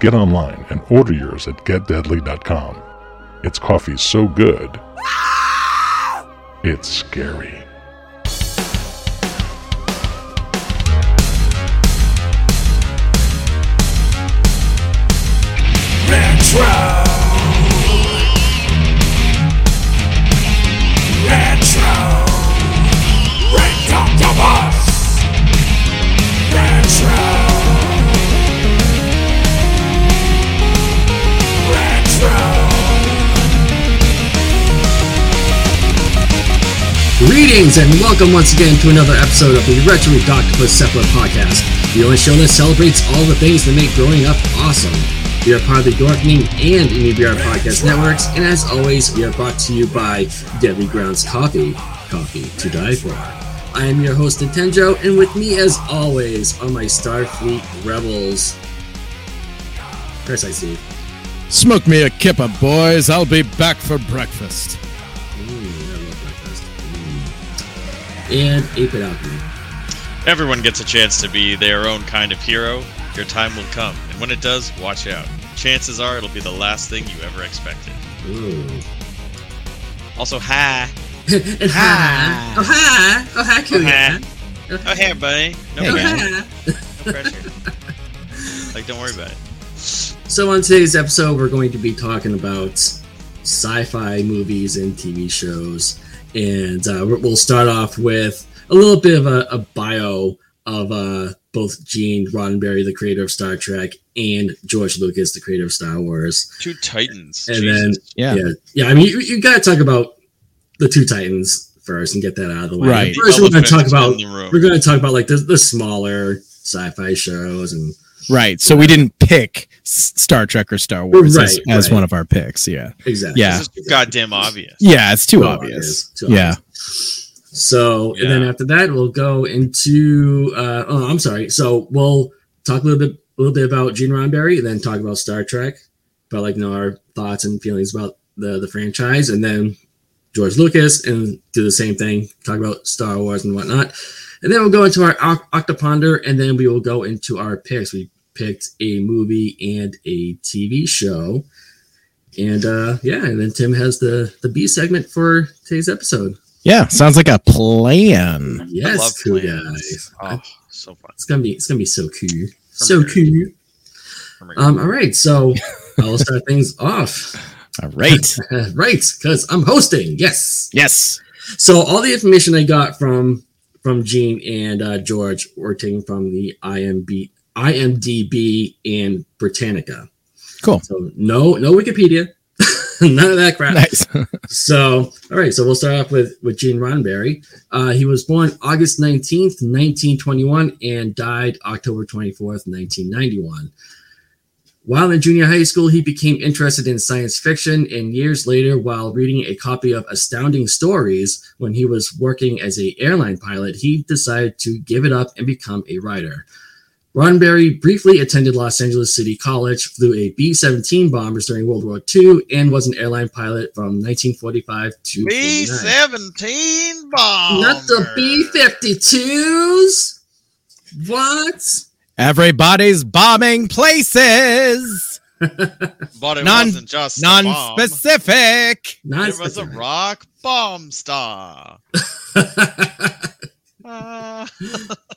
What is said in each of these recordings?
get online and order yours at getdeadly.com. It's coffee so good, it's scary. Retro. Greetings and welcome once again to another episode of the Retro Ridoctopus Cephalid Podcast, the only show that celebrates all the things that make growing up awesome. We are part of the Dorkening and EBR Podcast Networks, and as always, we are brought to you by Deadly Grounds Coffee, coffee to die for. I am your host, Nintenjoe, and with me, as always, are my Starfleet rebels. Chris, I see. Smoke me a kipper, boys. I'll be back for breakfast. And 8-Bit Alchemy. Everyone gets a chance to be their own kind of hero. Your time will come, and when it does, watch out. Chances are it'll be the last thing you ever expected. Ooh. Also, hi. and hi. Oh, hi. Oh, hi, Oh, Kuya. Oh, hi. Oh, hey, buddy. No Hey, pressure. Oh, hi. No pressure. like, don't worry about it. So, on today's episode, we're going to be talking about sci fi movies and TV shows. And uh, we'll we'll start off with a little bit of a, a bio of uh, both Gene Roddenberry, the creator of Star Trek, and George Lucas, the creator of Star Wars. Two titans. And Jesus. Yeah. Yeah, yeah. I mean, you, you got to talk about the two Titans first and get that out of the way. Right. First, we're going to talk about in the room. we're going to talk about like the, the smaller sci-fi shows and Right. So we didn't pick Star Trek or Star Wars as, Right, as one of our picks. Yeah. exactly. Yeah. This is goddamn obvious. Yeah. It's too Too obvious. Too Yeah. obvious. So and then after that, we'll go into. Uh, oh, I'm sorry. So we'll talk a little bit, a little bit about Gene Roddenberry, and then talk about Star Trek, about like you know our thoughts and feelings about the the franchise, and then George Lucas, and do the same thing, talk about Star Wars and whatnot, and then we'll go into our Octoponder, and then we will go into our picks. We picked a movie and a TV show. And uh yeah, and then Tim has the the B segment for today's episode. Yeah. Sounds like a plan. I Yes, love cool plans. guys. Oh, so fun. It's gonna be it's gonna be so cool. So here. cool. Um, all right, so I'll start things off. All right. right, because I'm hosting. Yes. yes. So all the information I got from from Gene and uh, George were taken from the IMB, IMDb and Britannica. Cool. So no no Wikipedia, none of that crap. Nice. So, all right. So we'll start off with with Gene Roddenberry. Uh, he was born August nineteenth, nineteen twenty one, and died October twenty fourth, nineteen ninety one. While in junior high school, he became interested in science fiction, and years later, while reading a copy of Astounding Stories when he was working as a airline pilot, he decided to give it up and become a writer. Roddenberry briefly attended Los Angeles City College, flew a B 17 bombers during World War II, and was an airline pilot from 1945 to B 49. seventeen bomb. Not the B 52s! What? Everybody's bombing places. But it non, wasn't just non-specific. Not It was a rock bomb star. Ah.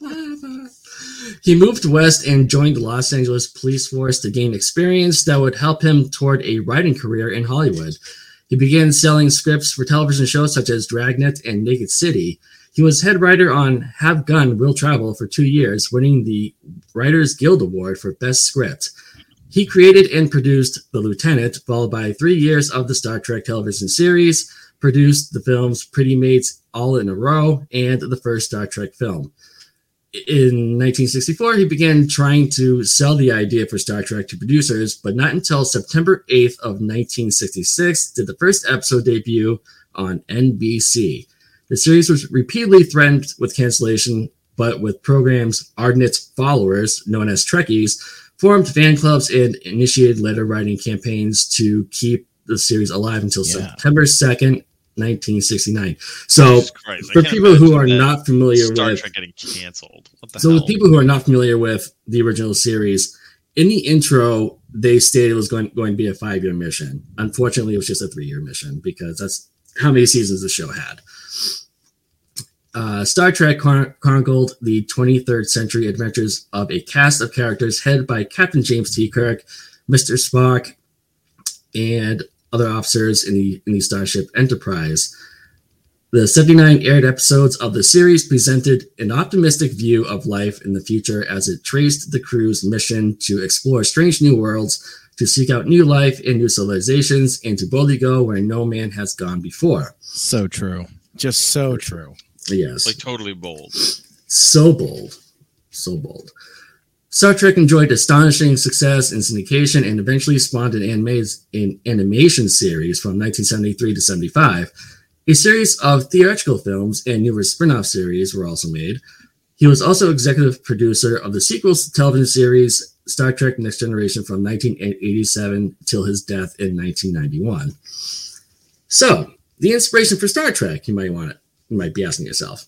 he moved west and joined the Los Angeles police force to gain experience that would help him toward a writing career in Hollywood. He began selling scripts for television shows such as Dragnet and Naked City. He was head writer on Have Gun Will Travel for two years, winning the Writers Guild Award for Best Script. He created and produced The Lieutenant, followed by three years of the Star Trek television series, produced the films Pretty Maids All in a Row, and the first Star Trek film. In 1964, he began trying to sell the idea for Star Trek to producers, but not until September 8th of 1966 did the first episode debut on NBC. The series was repeatedly threatened with cancellation, but with programs ardent followers, known as Trekkies, formed fan clubs and initiated letter writing campaigns to keep the series alive until Yeah. September 2nd, 1969. So, Jesus Christ, I for people who are not familiar Star with Trek getting canceled. What the so, hell? with people who are not familiar with the original series, in the intro, they stated it was going, going to be a five year mission. Unfortunately, it was just a three year mission because that's how many seasons the show had. Uh, Star Trek chron- chronicled the 23rd century adventures of a cast of characters headed by Captain James T. Kirk, Mr. Spock, and other officers in the in the Starship Enterprise. The 79 aired episodes of the series presented an optimistic view of life in the future as it traced the crew's mission to explore strange new worlds, to seek out new life and new civilizations, and to boldly go where no man has gone before. So true. Just so true. Yes. like totally bold. so bold, so bold. Star Trek enjoyed astonishing success in syndication and eventually spawned an, anime, an animation series from 1973 to 75. A series of theatrical films and numerous spin off series were also made. He was also executive producer of the sequels to television series Star Trek Next Generation from 1987 till his death in 1991. So, the inspiration for Star Trek, you might want it. You might be asking yourself.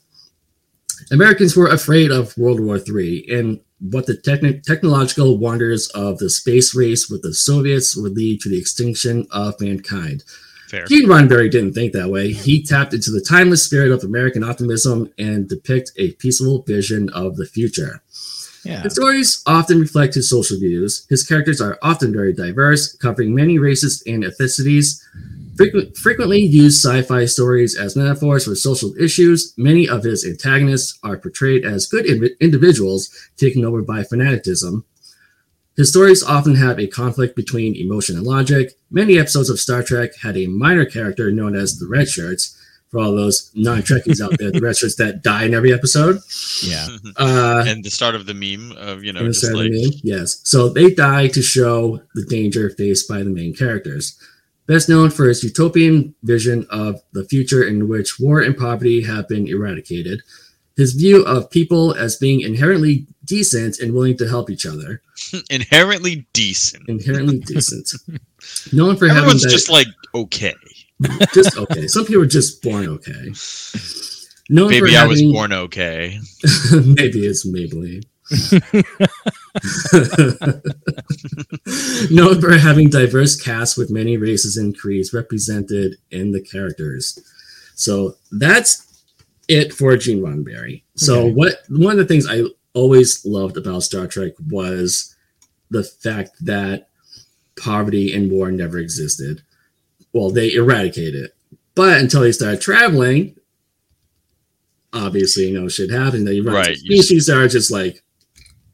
Americans were afraid of World War III and what the techni- technological wonders of the space race with the Soviets would lead to the extinction of mankind. Fair. Gene Roddenberry didn't think that way. He tapped into the timeless spirit of American optimism and depict a peaceful vision of the future. Yeah. His stories often reflect his social views. His characters are often very diverse, covering many races and ethnicities. Frequent, frequently use sci-fi stories as metaphors for social issues. Many of his antagonists are portrayed as good invi- individuals taken over by fanaticism. His stories often have a conflict between emotion and logic. Many episodes of Star Trek had a minor character known as the Red Shirts. For all those non-Trekkies out there, the Red Shirts that die in every episode. Yeah. Uh, and the start of the meme of you know in the just Saturday like Mail? Yes. So they die to show the danger faced by the main characters. Best known for his utopian vision of the future in which war and poverty have been eradicated. His view of people as being inherently decent and willing to help each other. inherently decent. Inherently decent. Known for having Everyone's that- just like okay. just okay. Some people are just born okay. Known Maybe I was born okay. Maybe it's Maybelline. Known for having diverse casts with many races and creeds represented in the characters. So that's it for Gene Roddenberry. So Okay. what one of the things I always loved about Star Trek was the fact that poverty and war never existed. Well, they eradicated it. But until they started traveling, obviously, you know, shit happened. Run Right, species are just like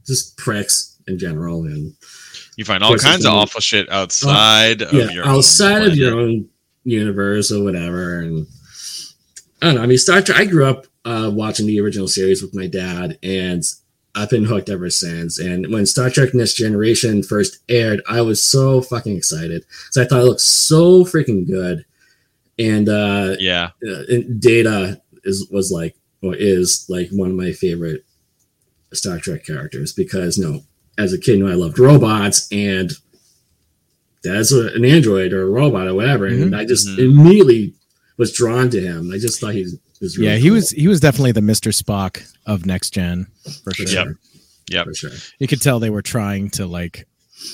just pricks in general. And You find all kinds of awful shit outside of yeah, your own outside of your own universe or whatever. And I don't know. I mean, Star Trek. I grew up uh, watching the original series with my dad, and I've been hooked ever since. And when Star Trek Next Generation first aired, I was so fucking excited. So I thought it looked so freaking good. And uh, Yeah, uh, and Data is was like or is like one of my favorite Star Trek characters because you know, as a kid, you know, I loved robots and as a, an android or a robot or whatever, and I just Mhm. immediately was drawn to him. I just thought he was really yeah, he cool, was he was definitely the Mr. Spock of next gen for for sure. Yep. Yep. for sure. You could tell they were trying to like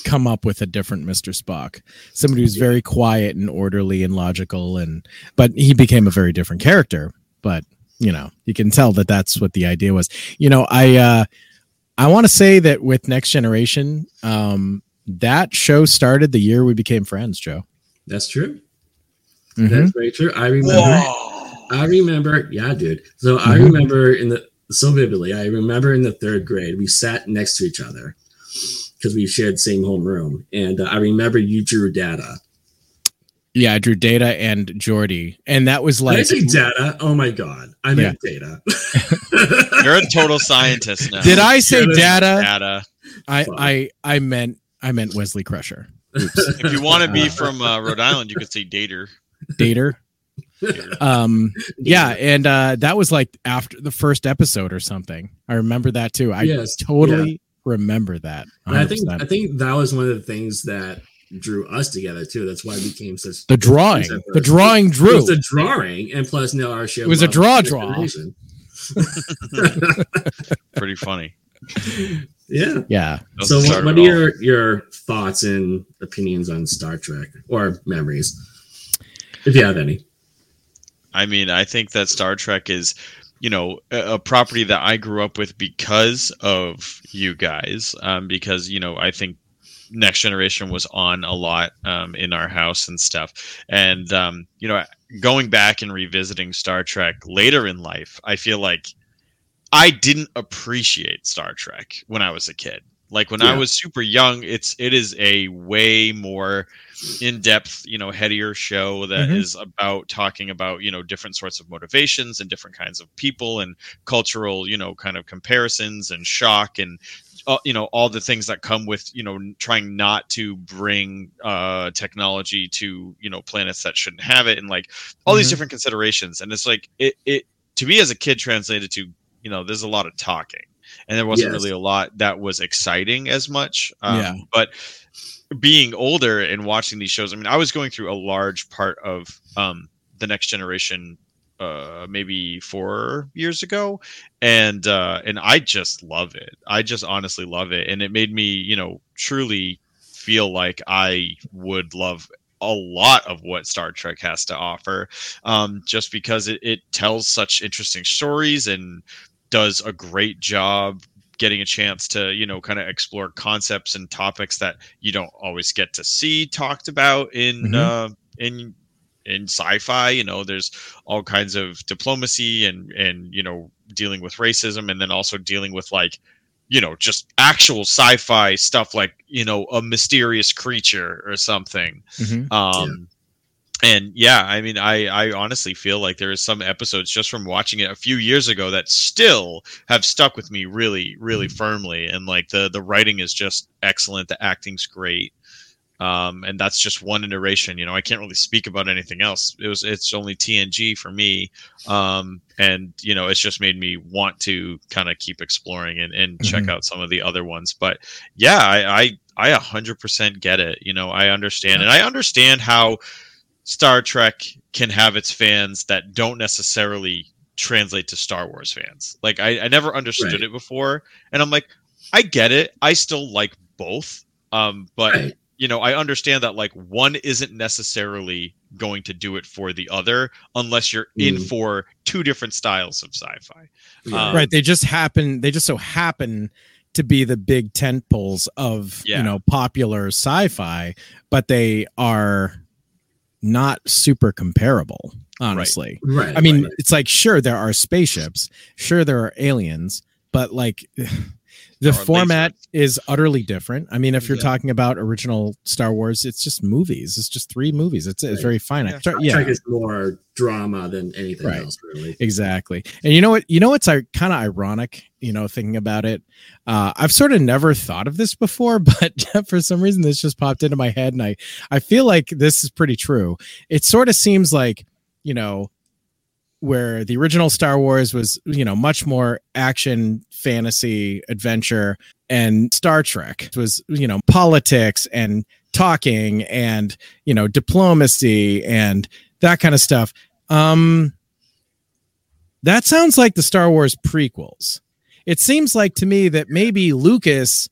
come up with a different Mr. Spock. Somebody who's very quiet and orderly and logical and but he became a very different character, but you know, you can tell that that's what the idea was. You know, I uh I want to say that with Next Generation, um that show started the year we became friends, Joe. That's true. Mhm. That's very true. I remember. I remember, yeah, dude. So I Mhm. remember in the so vividly. I remember in the third grade, we sat next to each other because we shared the same homeroom, and uh, I remember you drew data. Yeah, I drew Data and Geordi, and that was like Did I say data? Oh my god, I meant data. You're a total scientist now. Did I say Data. Data? Data. I I I meant I meant Wesley Crusher. If you want to be from uh, Rhode Island, you could say Dater. Dater. Um yeah, and uh that was like after the first episode or something. I remember that too. I Yes, totally remember that. And I think I think that was one of the things that drew us together too. That's why we became such the drawing. The first. drawing It drew. was the drawing, and plus now our shared It was a draw of draw. Pretty funny. yeah. yeah. So, what, what are your your thoughts and opinions on Star Trek or memories, if you have any? I mean, I think that Star Trek is, you know, a, a property that I grew up with because of you guys. Um, because you know, I think Next Generation was on a lot um, in our house and stuff. And um, you know, going back and revisiting Star Trek later in life, I feel like I didn't appreciate Star Trek when I was a kid. Like when I was super young, it's it is a way more in-depth, you know, headier show that is Mhm. about talking about, you know, different sorts of motivations and different kinds of people and cultural, you know, kind of comparisons and shock and uh, you know all the things that come with you know trying not to bring uh technology to you know planets that shouldn't have it and like all these Mhm. different considerations and it's like it it to me as a kid translated to you know there's a lot of talking and there wasn't Yes. really a lot that was exciting as much um, Yeah. but being older and watching these shows i mean i was going through a large part of um the next generation uh maybe four years ago and uh and i just love it i just honestly love it and it made me you know truly feel like i would love a lot of what Star Trek has to offer, um, just because it, it tells such interesting stories and does a great job getting a chance to you know kind of explore concepts and topics that you don't always get to see talked about in Mhm. uh, in in sci-fi you know there's all kinds of diplomacy and and you know dealing with racism and then also dealing with like you know just actual sci-fi stuff like you know a mysterious creature or something. Mhm. um and yeah i mean i i honestly feel like there is some episodes just from watching it a few years ago that still have stuck with me really really firmly. And like the the writing is just excellent. The acting's great um and that's just one iteration you know i can't really speak about anything else. It was it's only tng for me. Um and you know it's just made me want to kind of keep exploring and, and check Mhm. out some of the other ones. But yeah i i i 100% get it you know i understand. And i understand how star trek can have its fans that don't necessarily translate to star wars fans. Like i, I never understood Right. it before. And i'm like i get it. I still like both. Um but Right. You know i understand that like one isn't necessarily going to do it for the other unless you're in Mm. for two different styles of sci-fi Yeah. Um, right. They just happen. They just so happen to be the big tent poles of Yeah. you know popular sci-fi, but they are not super comparable. Honestly, right. I mean, right. it's like sure there are spaceships, sure there are aliens, but like the format lasers. is utterly different. I mean, if you're Yeah. talking about original Star Wars, it's just movies. It's just three movies. It's it's Right. very finite. Yeah. Star- Star yeah. Trek is more drama than anything Right. else, really. Exactly. And you know what? You know what's kind of ironic, you know, thinking about it. Uh, I've sort of never thought of this before, but for some reason this just popped into my head and I I feel like this is pretty true. It sort of seems like, you know, where the original Star Wars was, you know, much more action, fantasy, adventure, and Star Trek was, you know, politics and talking and, you know, diplomacy and that kind of stuff. Um that sounds like the Star Wars prequels. It seems like to me that maybe Lucas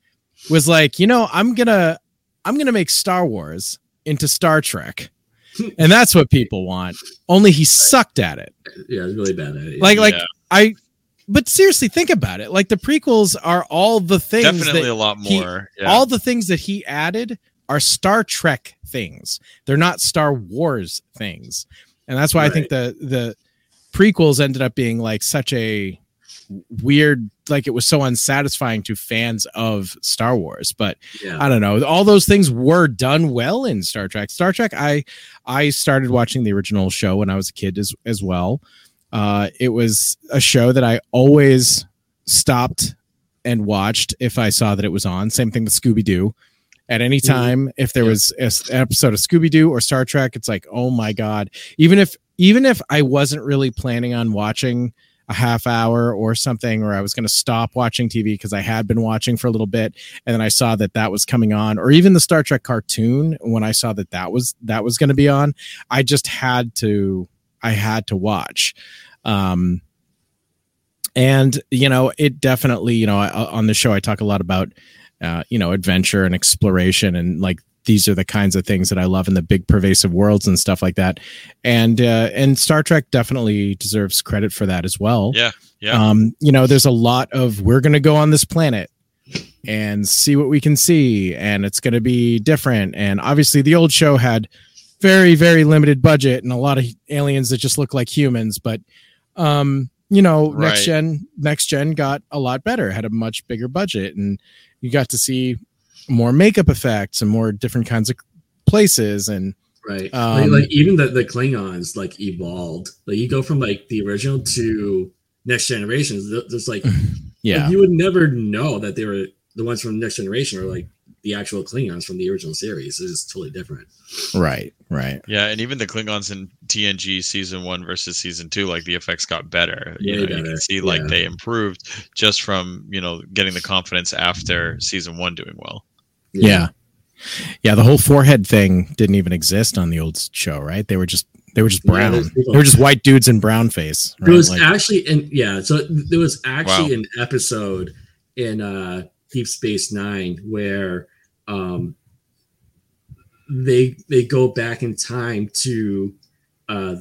was like, you know, I'm gonna I'm gonna make Star Wars into Star Trek. And that's what people want. Only he sucked at it. Yeah, it's really bad at it. Like like Yeah. I but seriously think about it. Like the prequels are all the things definitely that a lot he- more yeah. all the things that he added are Star Trek things. They're not Star Wars things. And that's why I think the the prequels ended up being like such a weird like it was so unsatisfying to fans of Star Wars but Yeah. I don't know. All those things were done well in Star Trek. Star Trek I I started watching the original show when I was a kid as as well. Uh it was a show that I always stopped and watched if I saw that it was on. Same thing with Scooby Doo at any time if there Yeah. was an episode of Scooby Doo or Star Trek it's like oh my god. Even if even if I wasn't really planning on watching a half hour or something, or I was going to stop watching TV because I had been watching for a little bit, and then I saw that that was coming on, or even the Star Trek cartoon when I saw that that was that was going to be on, I just had to I had to watch. Um, and you know, it definitely you know I, on the show I talk a lot about uh, you know adventure and exploration and like these are the kinds of things that I love in the big pervasive worlds and stuff like that. And uh, and Star Trek definitely deserves credit for that as well. Yeah, yeah. Um, you know, there's a lot of we're going to go on this planet and see what we can see, and it's going to be different. And obviously, the old show had very very limited budget and a lot of aliens that just look like humans, but um, you know, next gen next gen got a lot better, had a much bigger budget, and you got to see more makeup effects and more different kinds of places and Right. Um, like, like even the, the Klingons like evolved. Like you go from like the original to next generations. th- There's like, yeah like, you would never know that they were the ones from next generation or like the actual Klingons from the original series. It's just totally different. right right Yeah, and even the Klingons in TNG season one versus season two, like the effects got better. You Way know, you can see like yeah. they improved just from you know getting the confidence after season one doing well. Yeah. yeah the whole forehead thing didn't even exist on the old show right they were just they were just brown there's people- they were just white dudes in brown face There right? was Like- actually in yeah, so there was actually Wow. an episode in uh Deep Space Nine where um they they go back in time to uh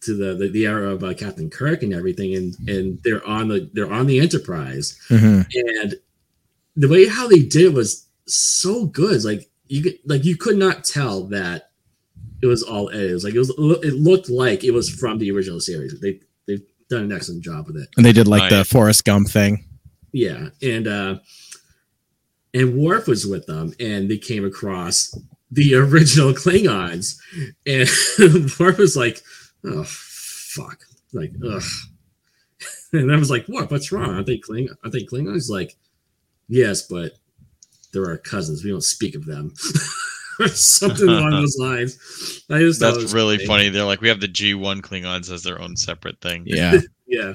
to the the, the era of uh, Captain Kirk and everything and and they're on the they're on the Enterprise Mhm. and the way how they did it was so good. Like you could like you could not tell that it was all edited. It was like it was it looked like it was from the original series. They they've done an excellent job with it. And they did like the Nice. Forrest Gump thing. Yeah and uh and Worf was with them and they came across the original Klingons and Worf was like oh fuck. Like ugh. And I was like what what's wrong? Aren't they Kling aren't they Klingons? Like yes but there are cousins. We don't speak of them. Or something along those lines. I just That's really funny. They're like we have the G one Klingons as their own separate thing. yeah. Yeah.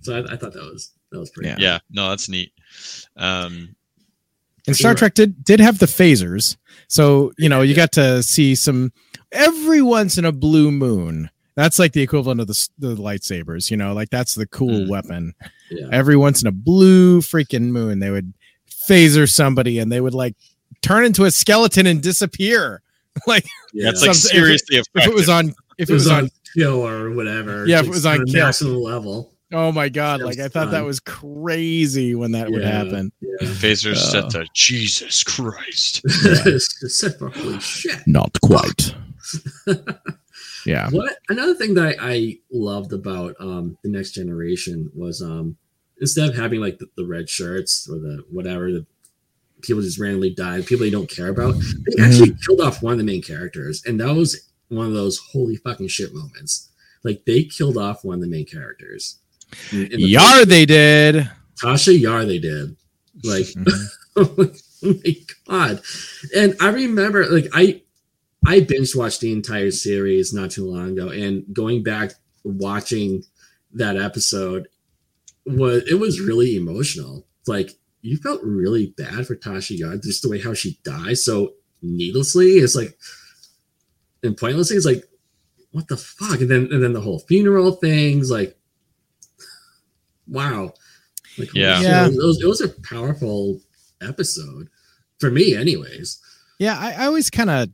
So I, I thought that was that was pretty Yeah. Yeah, no, that's neat. Um, and Star Trek did did have the phasers. So you know you got to see some every once in a blue moon that's like the equivalent of the, the lightsabers you know like that's the cool Mm. weapon yeah every once in a blue freaking moon they would phaser somebody and they would like turn into a skeleton and disappear like yeah. that's like Some- if it- seriously if it was on if it was on kill or whatever. Yeah, if it was on a kill. level. oh my god like i thought that was crazy when that would happen Yeah. phasers Oh. set to Jesus Christ. Except for holy shit. not quite yeah What another thing that I, I loved about um the next generation was um instead of having like the, the red shirts or the whatever the people just randomly die, people you don't care about, they actually killed off one of the main characters, and that was one of those holy fucking shit moments. Like they killed off one of the main characters. In- in the yar they did Tasha Yar they did. Like oh my god. And I remember like I I binge watched the entire series not too long ago and going back watching that episode was it was really emotional. Like you felt really bad for Tasha Yar, just the way how she died so needlessly. It's like and pointlessly. It's like, what the fuck? And then and then the whole funeral things, like wow. Like Yeah. shit, Yeah. It was, it was a powerful episode. For me, anyways. Yeah, I, I always kind of,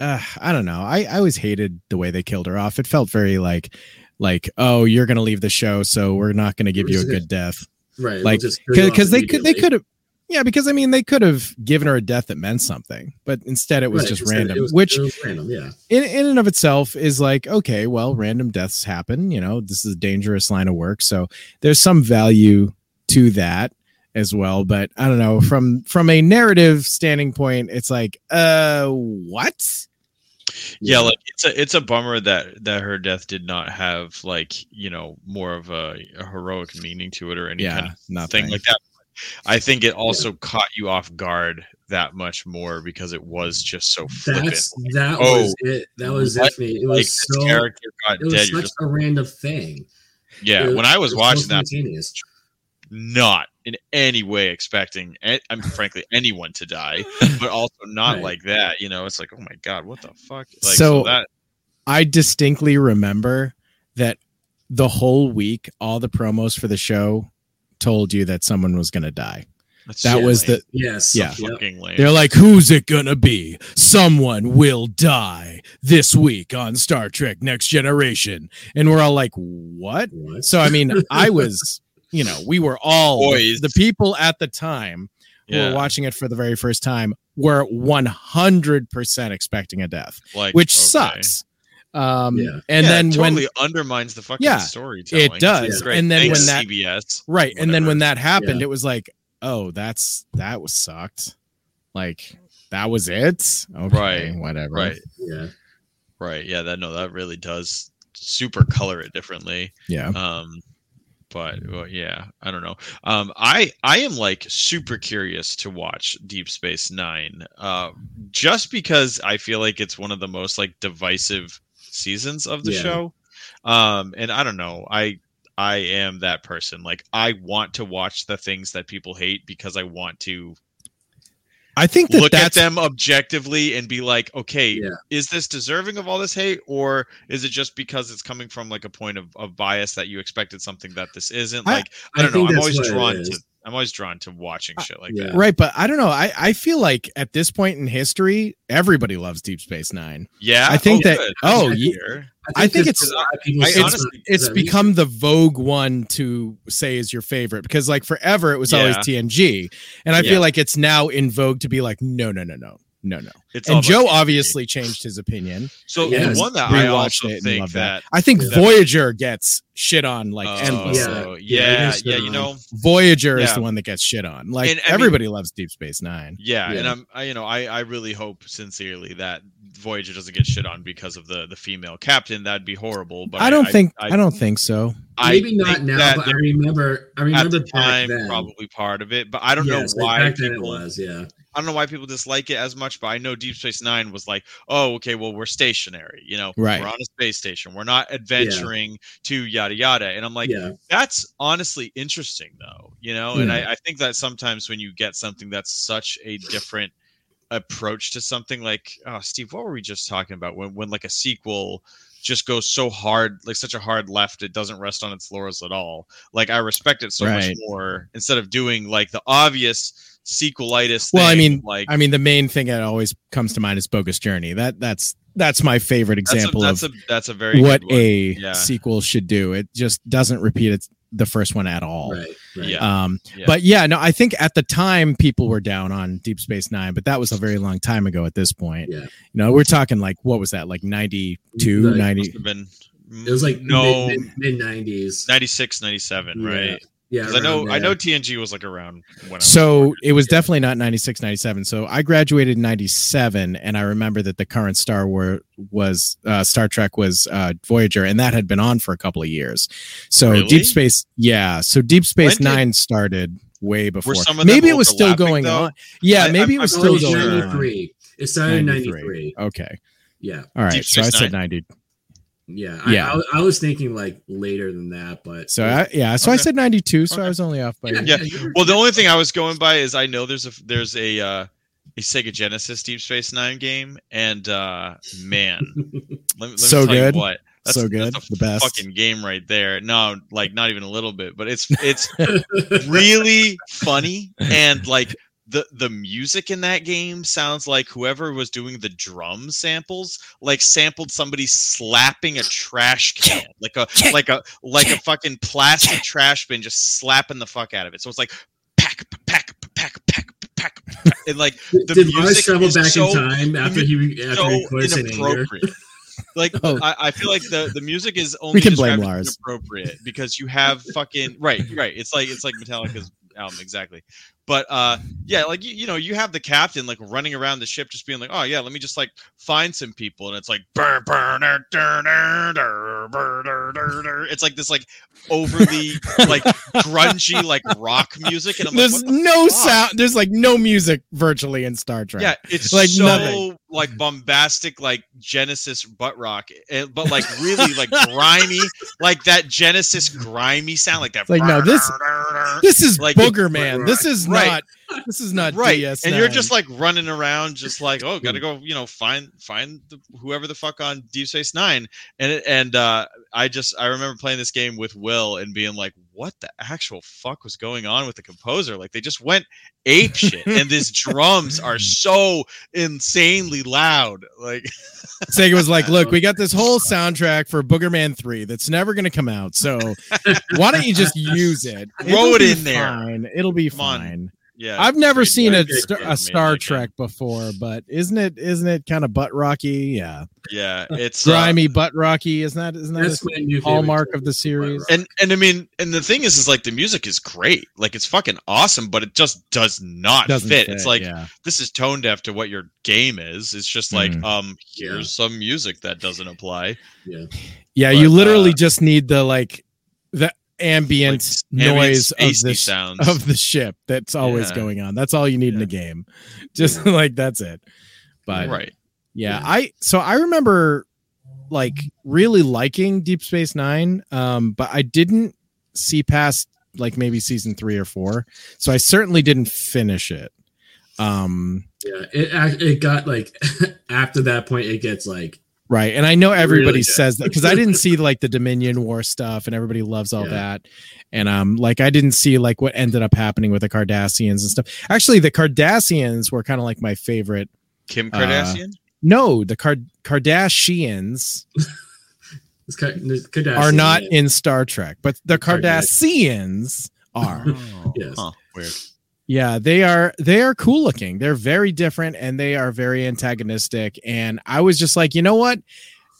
uh, I don't know. I, I always hated the way they killed her off. It felt very like, like, oh, you're gonna leave the show, so we're not gonna give you a good death. Right. Like, we'll Because they could, they could have, Yeah, because I mean, they could have given her a death that meant something, but instead it was Right, just random, it was- which was random, yeah. in, in and of itself is like, okay, well, random deaths happen. You know, this is a dangerous line of work. So there's some value to that as well. But I don't know, from from a narrative standing point, it's like, uh what? yeah like it's a it's a bummer that that her death did not have like you know more of a, a heroic meaning to it or any Yeah, kind of nothing. thing like that i think it also caught you off guard that much more because it was just so flippant That's that Oh, was it. That was what? definitely it was this so character got it was dead such just a random thing. yeah It when i was it watching so that simultaneous. Not in any way expecting i'm frankly anyone to die but also not Right. like that you know it's like oh my god what the fuck like So- that I distinctly remember that the whole week, all the promos for the show told you that someone was going to die. that's That so was lame. the Yes. Yeah. Yep. fucking lame They're like, who's it gonna be? Someone will die this week on Star Trek Next Generation. And we're all like, what? What? So, I mean, I was, you know, we were all the, the people at the time who yeah were watching it for the very first time were 100% expecting a death, like which okay. sucks. Um, Yeah. and Yeah, then it when totally undermines the fucking Yeah, storytelling. it does, It's great. and then Thanks, when that CBS, right, and then when that happened, Yeah. it was like, oh, that's that was sucked. Like that was it. Okay, Right, whatever. right, Yeah. right, yeah, that no, that really does super color it differently. Yeah. Um, but well, yeah, I don't know. Um, I I am like super curious to watch Deep Space Nine, uh, just because I feel like it's one of the most like divisive seasons of the Yeah. show. Um, and I don't know, I I am that person. Like I want to watch the things that people hate because I want to I think that look at them objectively and be like, okay, Yeah. is this deserving of all this hate, or is it just because it's coming from like a point of, of bias that you expected something that this isn't? Like, I, don't know. I'm always what drawn to. I'm always drawn to watching uh, shit like yeah. that. right, but I don't know. I I feel like at this point in history, everybody loves Deep Space Nine. Yeah, I think oh, that- good. oh, That's ye- fair. I think it's it's- a lot of people I say honestly- It's become the vogue one to say is your favorite because like forever it was always Yeah. TNG, and I Yeah. feel like it's now in vogue to be like no no no no no no. It's And Joe TNG. obviously changed his opinion. So Yeah, the one that I Rewatched also it and think loved that. I think that- Voyager gets shit on like Oh, endlessly. Yeah. yeah, Yeah, yeah, you know, Voyager is the one that gets shit on. Like And, I mean- everybody loves Deep Space Nine. Yeah, and I'm, I, you know, I, I really hope sincerely that Voyager doesn't get shit on because of the the female captain. That'd be horrible. But I don't think I, don't think so. I Maybe not think now, but I they're remember. I at remember the back time then. probably part of it, but I don't Yes, know why back then it people. was. Yeah. I don't know why people dislike it as much, but I know Deep Space Nine was like, oh, okay, well, we're stationary. You know, Right. we're on a space station. We're not adventuring to yada yada. And I'm like, yeah. that's honestly interesting, though. You know, and I, I think that sometimes when you get something that's such a different approach to something like, oh, Steve, what were we just talking about? When when like a sequel just goes so hard, like such a hard left, it doesn't rest on its laurels at all. Like I respect it so much more instead of doing like the obvious sequelitis. Well, I mean, like I mean, the main thing that always comes to mind is Bogus Journey. That that's that's my favorite that's a, example that's of a that's a very what good a Yeah. sequel should do. It just doesn't repeat its the first one at all. Right. Right. Yeah. Um, Yeah. but yeah, no, I think at the time people were down on Deep Space Nine, but that was a very long time ago at this point. Yeah. You know, we're talking like what was that, like 92, Like, 90 Must have been It was like no mid nineties. 96 97 right Yeah. 'Cause i know around i know tng was like around when I was So it was definitely not 96, 97. So I graduated in 97 and I remember that the current Star War was uh, Star Trek was uh, Voyager and that had been on for a couple of years. So Really? Deep Space, yeah. So Deep Space did- 9 started way before. some maybe it was still going though? on. Yeah, I- maybe I'm- it was I'm still going sure. on. ninety three. It started in 93. Okay. Yeah. All right. Deep So I said Nine? 90. Yeah. Yeah. I, I, I was thinking like later than that, but So I, yeah, so I said 92. So Okay. I was only off by yeah, Yeah. well the only thing i was going by is i know there's a there's a uh a Sega Genesis Deep Space Nine game, and uh man, let me, let me So tell good. you what, that's, So good. that's a The best. fucking game right there. No, like not even a little bit, but it's it's really funny and like the the music in that game sounds like whoever was doing the drum samples like sampled somebody slapping a trash can like a like a like a fucking plastic trash bin just slapping the fuck out of it so it's like pack pack pack pack pack and like the Did Mars music travel is back so- in time after he after so he quits anger? inappropriate. Like Oh. I, I feel like the, the music is only can blame Lars. inappropriate because you have fucking right right. It's like it's like Metallica's album exactly. But uh yeah, like you, you know, you have the captain like running around the ship just being like, oh yeah, let me just like find some people, and it's like burr, burr, dur, dur, dur, burr, dur, dur, dur. it's like this like overly like grungy like rock music, and I'm There's like, no fuck? sound. There's like no music virtually in Star Trek. Yeah, it's Like so nothing. like bombastic, like Genesis butt rock, eh, but like really like grimy, like that Genesis grimy sound, like that. Like, no, this- This is Like- Boogerman. This is Right. not. This is not right, DS9. and you're just like running around, just like oh, gotta go, you know, find find the, whoever the fuck on Deep Space Nine, and it, and uh, I just I remember playing this game with Will and being like, what the actual fuck was going on with the composer? Like they just went ape shit, and these drums are so insanely loud, like. Sega was like, "Look, we got this whole soundtrack for Boogerman Three that's never to come out. So why don't you just use it? Throw it in there. It'll be Come on. Fine." Yeah, I've never seen a. Star- a Star that game. Trek before, but isn't it? Isn't it kind of butt rocky? Yeah, Yeah, it's uh, grimy butt rocky. Isn't that? Isn't that That's a new hallmark of the series? and and I mean, and the thing is, is like the music is great, like it's fucking awesome, but it just does not Doesn't fit. It's like yeah. this is tone deaf to what your game is. It's just like, Mhm. um, here's some music that doesn't apply. Yeah. Yeah, But, you literally uh, just need the like the ambient Like, ambient noise of the sh- sounds. of the ship that's always Yeah. going on. That's all you need in a game. Just like that's it. But right. yeah, Yeah. I so I remember like really liking Deep Space 9 um but I didn't see past like maybe season 3 or 4. So I certainly didn't finish it. Um Yeah, it it got like after that point, it gets like Right. And I know everybody Really says that because I didn't see like the Dominion War stuff and everybody loves all Yeah. that. And um like I didn't see like what ended up happening with the Cardassians and stuff. Actually, the Cardassians were kind of like my favorite. Kim uh, Kardashian. No, the Card Kardashians it's Ka- the Kardashian, are not in Star Trek, but the Cardassians are. Yes. Huh, weird. Yeah, they are they are cool looking. They're very different and they are very antagonistic. And I was just like, you know what?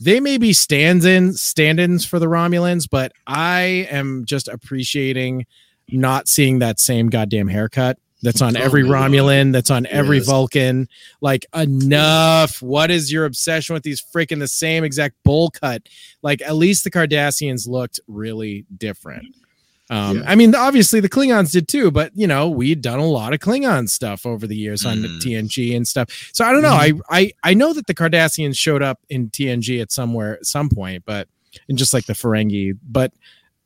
They may be stand-in stand-ins for the Romulans, but I am just appreciating not seeing that same goddamn haircut that's on Oh every God. Romulan, that's on every Yes. Vulcan. Like enough. What is your obsession with these freaking the same exact bowl cut? Like at least the Cardassians looked really different. Um, Yeah. I mean, obviously the Klingons did too, but you know, we'd done a lot of Klingon stuff over the years on Mm. TNG and stuff. So I don't know. I, I I know that the Cardassians showed up in TNG at somewhere at some point, but and just like the Ferengi, but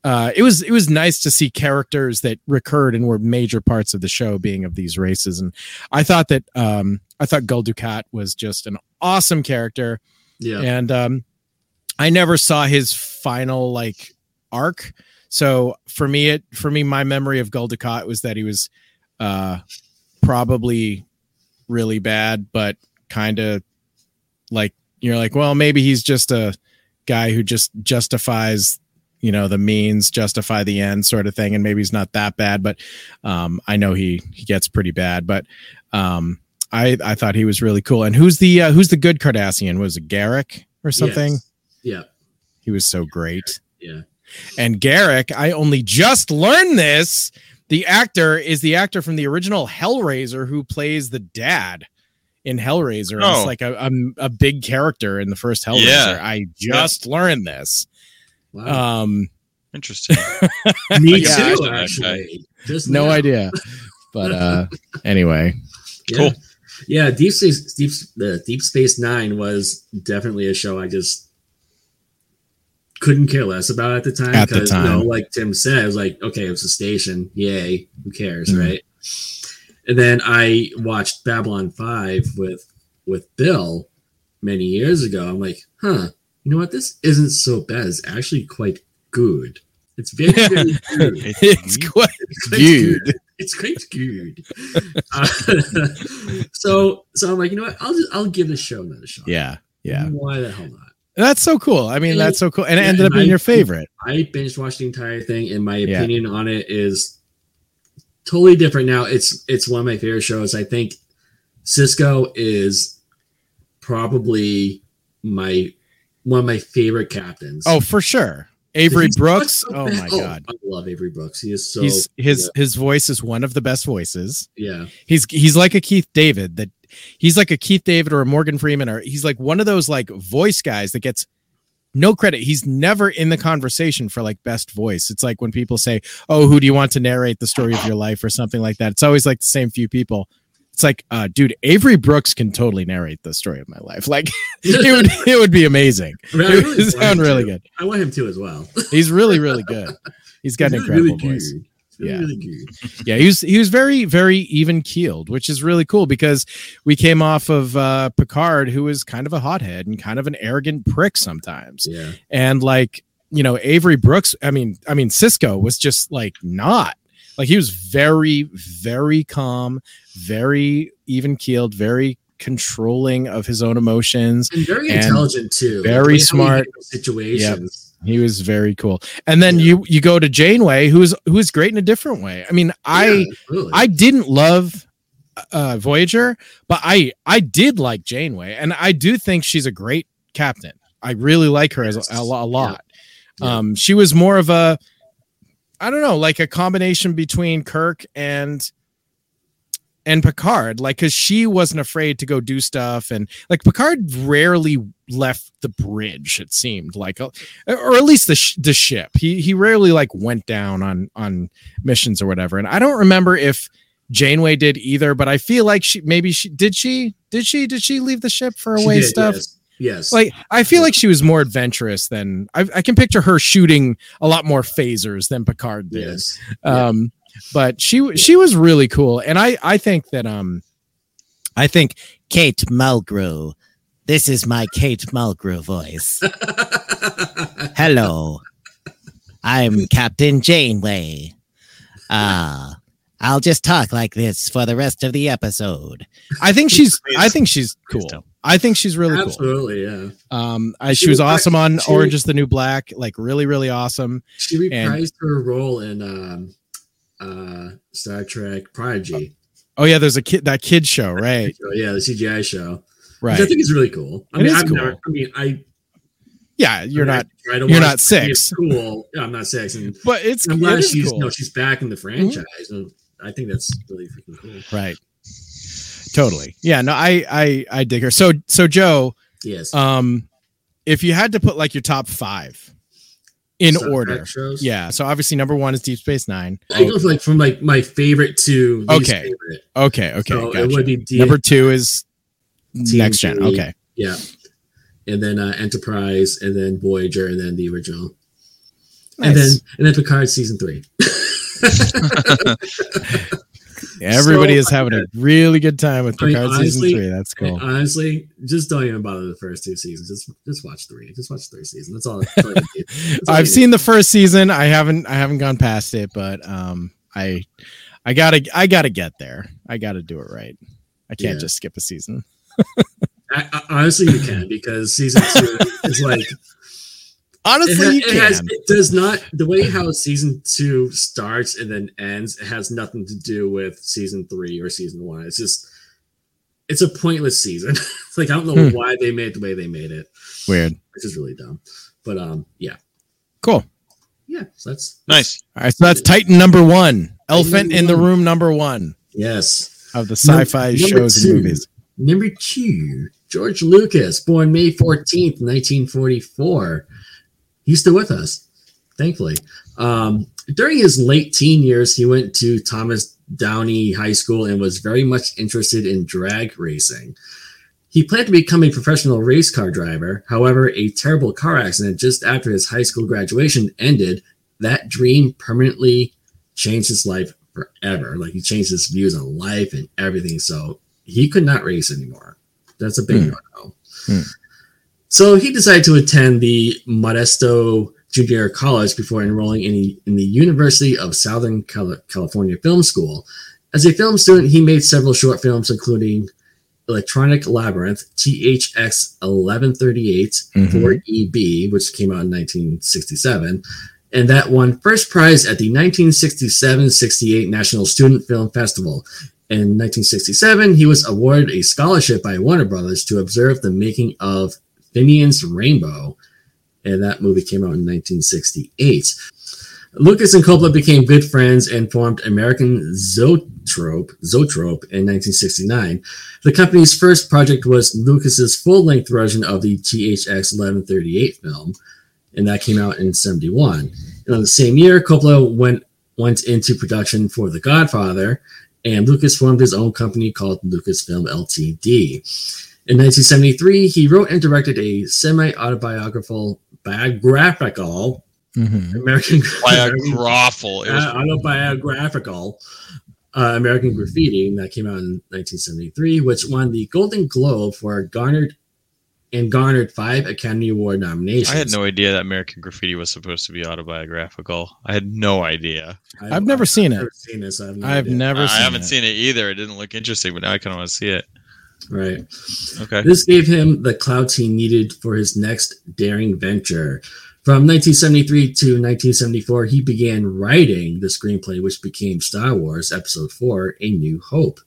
uh, it was it was nice to see characters that recurred and were major parts of the show being of these races. And I thought that um, I thought Gul Dukat was just an awesome character Yeah. and um i never saw his final like arc so for me it for me my memory of Dukat was that he was uh probably really bad but kind of like you're like well maybe he's just a guy who just justifies you know the means justify the end sort of thing and maybe he's not that bad but um i know he he gets pretty bad but um i i thought he was really cool and who's the uh, who's the good cardassian was it garak or something Yes. Yeah. he was so great Yeah. And Garak, I only just learned this. The actor is the actor from the original Hellraiser who plays the dad in Hellraiser. Oh. It's like a, a, a big character in the first Hellraiser. Yeah. I just learned this. Wow. Um, Interesting. Me yeah, too, that actually. Just no now. idea. But uh, anyway, Yeah. Cool. Yeah, Deep Space Deep the Deep Space Nine was definitely a show I just couldn't care less about at the time. At the 'cause, You know, like Tim said, it was like, okay, it was a station. Yay. Who cares, Mhm. right? And then I watched Babylon 5 with with Bill many years ago. I'm like, huh, you know what? This isn't so bad. It's actually quite good. It's very, very good. it's quite It's quite good. It's quite good. Uh, so, so I'm like, you know what? I'll just I'll give this show another shot. Yeah, yeah. Why the hell not? That's so cool. I mean, And- that's so cool, and it yeah, ended up and being I- your favorite. I binge watched the entire thing, and my Yeah. opinion on it is totally different now. It's it's one of my favorite shows. I think Sisko is probably my one of my favorite captains. Oh, for sure. Avery He's Brooks. so Oh my oh, god. I love Avery Brooks. He is so He's his his voice is one of the best voices. yeah. He's he's like a Keith David that he's like a Keith David or a Morgan Freeman or he's like one of those like voice guys that gets no credit. He's never in the conversation for like best voice. It's like when people say, "Oh, who do you want to narrate the story of your life?" or something like that. It's always like the same few people. It's like, uh, dude, Avery Brooks can totally narrate the story of my life. Like, it would it would be amazing. I mean, It would sound really good. I want him to as well. He's really really good. He's got an He's really, incredible really voice. Really, Yeah. really good. yeah he was he was very very even keeled which is really cool because we came off of uh picard who was kind of a hothead and kind of an arrogant prick sometimes Yeah. and like you know avery brooks i mean i mean Sisko was just like not like he was very very calm very even keeled very controlling of his own emotions And very And intelligent too. very The way how he smart. Situations. He was very cool and then Yeah. you you go to janeway who's who's great in a different way i mean i absolutely. I didn't love uh Voyager, but I I did like Janeway, and I do think she's a great captain. I really like her as a, a, a lot. Yeah. Um, she was more of a, I don't know, like a combination between Kirk and and Picard, like because she wasn't afraid to go do stuff, and like Picard rarely left the bridge. It seemed like, uh, or at least the sh- the ship. He he rarely like went down on on missions or whatever. And I don't remember if Janeway did either, but I feel like she maybe she did she did she did she leave the ship for away did, stuff. Yes. yes. Like I feel like she was more adventurous than I, I can picture her shooting a lot more phasers than Picard did. yes. Um, but she she was really cool, and I I think that um, I think Kate Mulgrew. This is my Kate Mulgrew voice. Hello, I'm Captain Janeway. Ah, I'll just talk like this for the rest of the episode. I think she's I think she's cool. I think she's really cool. Absolutely, yeah. Um, I, she, She was awesome on she- Orange is the New Black, like really, really awesome. She reprised her role in um, uh, Star Trek Prodigy. Oh yeah, there's a kid that kid show, right? Yeah, the CGI show, Right. I think it's really cool. I It mean, I've cool. never. I mean, I. yeah, you're I not, try to you're not it, it's six. Cool. Yeah, I'm not six, and but it's I'm it glad is she's cool. Mm-hmm. no, she's back in the franchise, and I think that's really freaking cool. right. Totally. Yeah. No, I I I dig her. So so Joe, Yes. um, if you had to put like your top five in Star Trek order, shows. yeah. So obviously number one is Deep Space Nine. I go like from like my favorite to least Okay. favorite. Okay. Okay. So gotcha. it would be D- number two is next gen. TNG. Okay. Yeah. And then uh, Enterprise, and then Voyager, and then the original, and then and then Picard season three. Everybody So is having a really good time with I mean, honestly- season three. That's cool. And honestly, just don't even bother the first two seasons. Just just watch three. Just watch the third season. That's all. That's all. That's all I've seen the first season. I haven't I haven't gone past it, but um I I gotta I gotta get there. I gotta do it right. I can't Yeah. just skip a season. I, I, honestly, you can because season two is like it, Honestly, ha- you it has. It does not the way how season two starts and then ends. It has nothing to do with season three or season one. It's just it's a pointless season. it's like I don't know Hmm. why they made it the way they made it. Weird. Which is really dumb. But um, yeah, Cool. yeah. So that's Nice. All right, so that's Titan number one. Elephant number in the one. room number one yes. of the sci-fi number shows two. and movies. Number two, George Lucas, born May 14th, 1944. He's still with us, thankfully. Um, during his late teen years, he went to Thomas Downey High School and was very much interested in drag racing. He planned to become a professional race car driver. However, a terrible car accident just after his high school graduation ended that dream permanently changed his life forever. Like he changed his views on life and everything. So he could not race anymore. That's a big Hmm. no-no. Hmm. So he decided to attend the Modesto Junior College before enrolling in the, in the University of Southern California Film School. As a film student, he made several short films, including Electronic Labyrinth, THX 1138, Mhm. 4EB, which came out in 1967, and that won first prize at the 1967 68 National Student Film Festival. In 1967, he was awarded a scholarship by Warner Brothers to observe the making of Finian's Rainbow, and that movie came out in 1968. Lucas and Coppola became good friends and formed American Zoetrope, Zoetrope in 1969. The company's first project was Lucas's full-length version of the THX 1138 film, and that came out in 71. And on the same year, Coppola went went into production for The Godfather, and Lucas formed his own company called Lucasfilm Ltd. In 1973, he wrote and directed a semi-autobiographical biographical Mhm. American Biographical. Uh, autobiographical uh, American Graffiti that came out in 1973, which won the Golden Globe for garnered and garnered five Academy Award nominations. I had no idea that American Graffiti was supposed to be autobiographical. I had no idea. I've never seen it. seen this. so I have no I've never I seen haven't it. seen it either. It didn't look interesting, but now I kind of want to see it. Right. Okay. This gave him the clout he needed for his next daring venture. From 1973 to 1974, he began writing the screenplay, which became Star Wars Episode 4 A New Hope.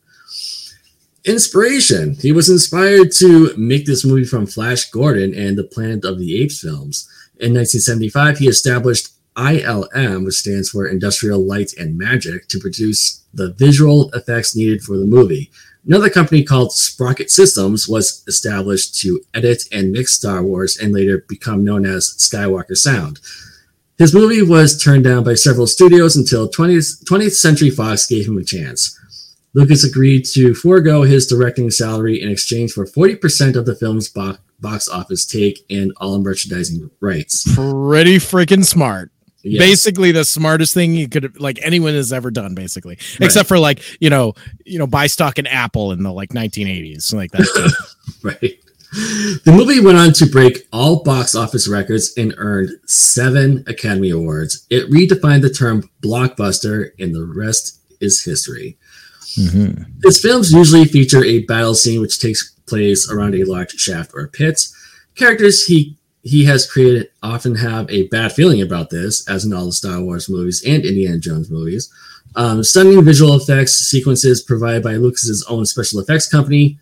Inspiration. He was inspired to make this movie from Flash Gordon and the Planet of the Apes films. In 1975, he established ILM, which stands for Industrial Light and Magic, to produce the visual effects needed for the movie. Another company called Sprocket Systems was established to edit and mix Star Wars and later become known as Skywalker Sound. His movie was turned down by several studios until 20th, 20th Century Fox gave him a chance. Lucas agreed to forego his directing salary in exchange for 40% of the film's bo- box office take and all merchandising rights. Pretty freaking smart. Yes. Basically, the smartest thing you could like anyone has ever done. Basically, except for like you know you know buy stock in Apple in the like 1980s like that. right. The movie went on to break all box office records and earned seven Academy Awards. It redefined the term blockbuster, and the rest is history. Mhm. His films usually feature a battle scene which takes place around a large shaft or pit. Characters he he has created often have a bad feeling about this, as in all the Star Wars movies and Indiana Jones movies. Um, stunning visual effects sequences provided by Lucas's own special effects company,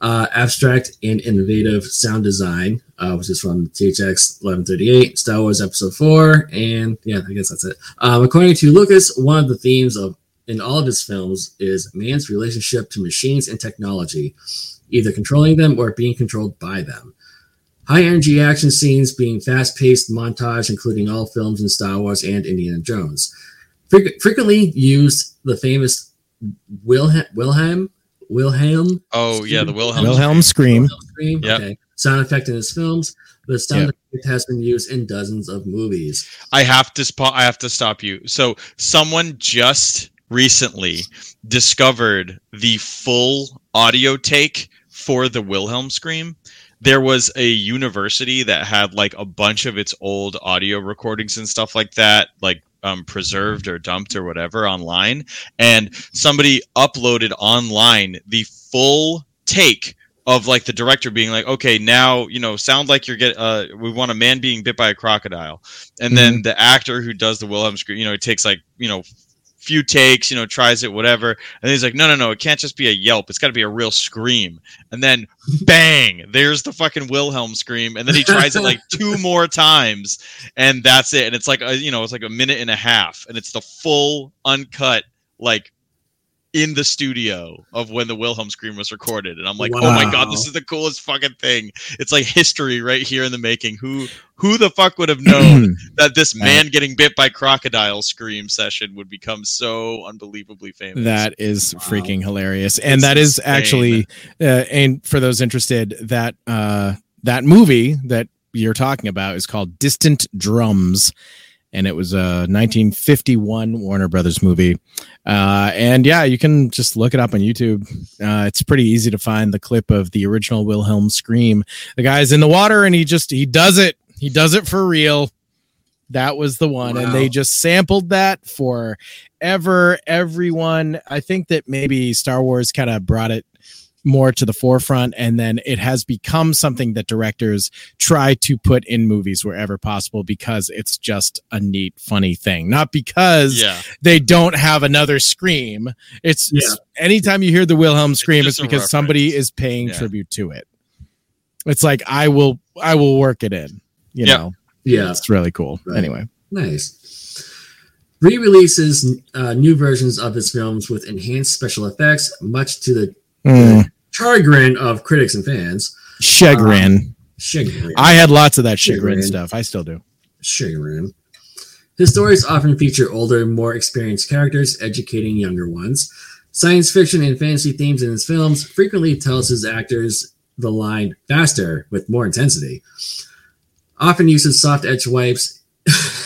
uh, abstract and innovative sound design, uh, which is from THX 1138, Star Wars Episode 4, and yeah, I guess that's it. Um, according to Lucas, one of the themes of in all of his films is man's relationship to machines and technology, either controlling them or being controlled by them. High energy action scenes being fast paced montage, including all films in Star Wars and Indiana Jones. Fre- frequently used the famous Wilhelm, Wilhelm, Wilhelm Oh yeah, the Wilhelm. Wilhelm scream. Wilhelm scream. Yep. Okay. Sound effect in his films. The sound Yep. effect has been used in dozens of movies. I have to spo- I have to stop you. So someone just recently discovered the full audio take for the Wilhelm scream. There was a university that had like a bunch of its old audio recordings and stuff like that, like um, preserved or dumped or whatever online, and somebody uploaded online the full take of like the director being like, okay, now you know, sound like you're get. Uh, we want a man being bit by a crocodile, and then the actor who does the Wilhelm scream, you know, it takes like you know, few takes, you know, tries it, whatever, and he's like, no, no, no, it can't just be a yelp. It's got to be a real scream, and then bang, there's the fucking Wilhelm scream, and then he tries it like two more times, and that's it, and it's like a, you know, it's like a minute and a half, and it's the full uncut like in the studio of when the Wilhelm scream was recorded. And I'm like, oh my god, this is the coolest fucking thing. It's like history right here in the making. Who who the fuck would have known that this man getting bit by crocodile scream session would become so unbelievably famous? That is Wow. freaking hilarious, and It's that is insane. actually, uh, and for those interested, that uh, that movie that you're talking about is called Distant Drums, and it was a 1951 Warner Brothers movie. Uh, and yeah, you can just look it up on YouTube. Uh, it's pretty easy to find the clip of the original Wilhelm scream. The guy's in the water, and he just he does it. He does it for real. That was the one, and they just sampled that for ever everyone i think that maybe star wars kind of brought it more to the forefront and then it has become something that directors try to put in movies wherever possible because it's just a neat funny thing not because Yeah. they don't have another scream it's Yeah. anytime you hear the wilhelm scream it's, just a because somebody is paying Yeah. tribute to it it's like i will i will work it in you Yeah. know Yeah, it's really cool Right. anyway nice. Re-releases uh, new versions of his films with enhanced special effects, much to the Mm, chagrin of critics and fans. chagrin Chagrin. i had lots of that chagrin Chagrin. stuff i still do chagrin. His stories often feature older, more experienced characters educating younger ones. Science fiction and fantasy themes in his films frequently tells his actors the line faster with more intensity. Often uses soft edge wipes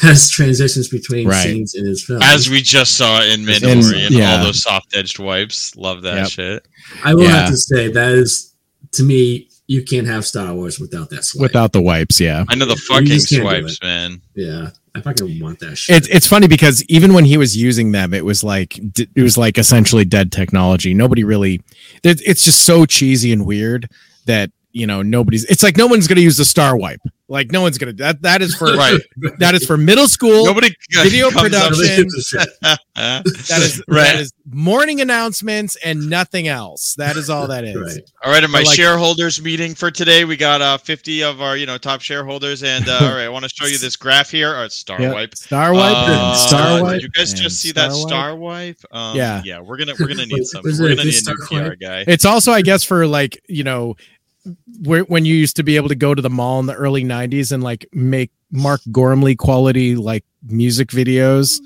as transitions between Right. scenes in his films. As we just saw in In- Mandalorian, yeah. all those soft edged wipes. Love that Yep. shit. I will Yeah. have to say that is to me, you can't have Star Wars without that swipe. without the wipes yeah I know the fucking just swipes, man. yeah, I fucking want that shit. it's it's funny because even when he was using them, it was like it was like essentially dead technology. Nobody really. It's just so cheesy and weird that you know nobody's. It's like no one's gonna use the star wipe. Like no one's gonna. That that is for Right. that is for middle school. Nobody video comes up- Nobody production. gives a shit. that is right. that is morning announcements and nothing else. That is all that is. Right. All right, in my But, like- shareholders meeting for today, we got uh 50 of our, you know, top shareholders and uh, all right, I want to show you this graph here. Oh, it's Star Yep. Wipe. Star wipe. Uh, star wipe. Did you guys just see that Star Wipe. Star Wipe? Um, Yeah. Yeah, we're going to we're going to need Was- something. We're going to need a new PR guy. It's also, I guess, for like you know, where, when you used to be able to go to the mall in the early '90s and like make Mark Gormley quality like music videos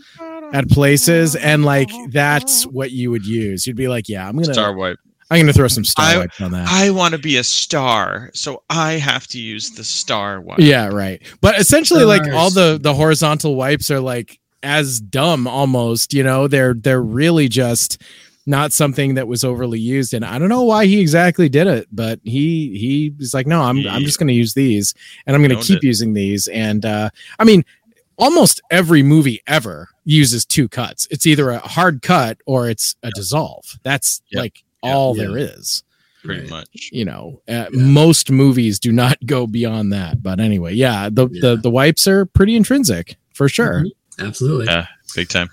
at places, and like that's what you would use. You'd be like, "Yeah, I'm gonna, Star Wipe. I'm gonna throw some star I- wipes on that." I want to be a star, so I have to use the Star Wipe. yeah, right. But essentially, like all the the horizontal wipes are like as dumb almost. You know, they're they're really just not something that was overly used and i don't know why he exactly did it but he he was like no i'm, I'm just going to use these and i'm going to keep it. using these and uh i mean almost every movie ever uses two cuts it's either a hard cut or it's a dissolve that's Yep. like all Yeah. there is pretty much. you know uh, most movies do not go beyond that but anyway yeah the Yeah. the, the wipes are pretty intrinsic for sure Mhm. Absolutely. Yeah. Big time.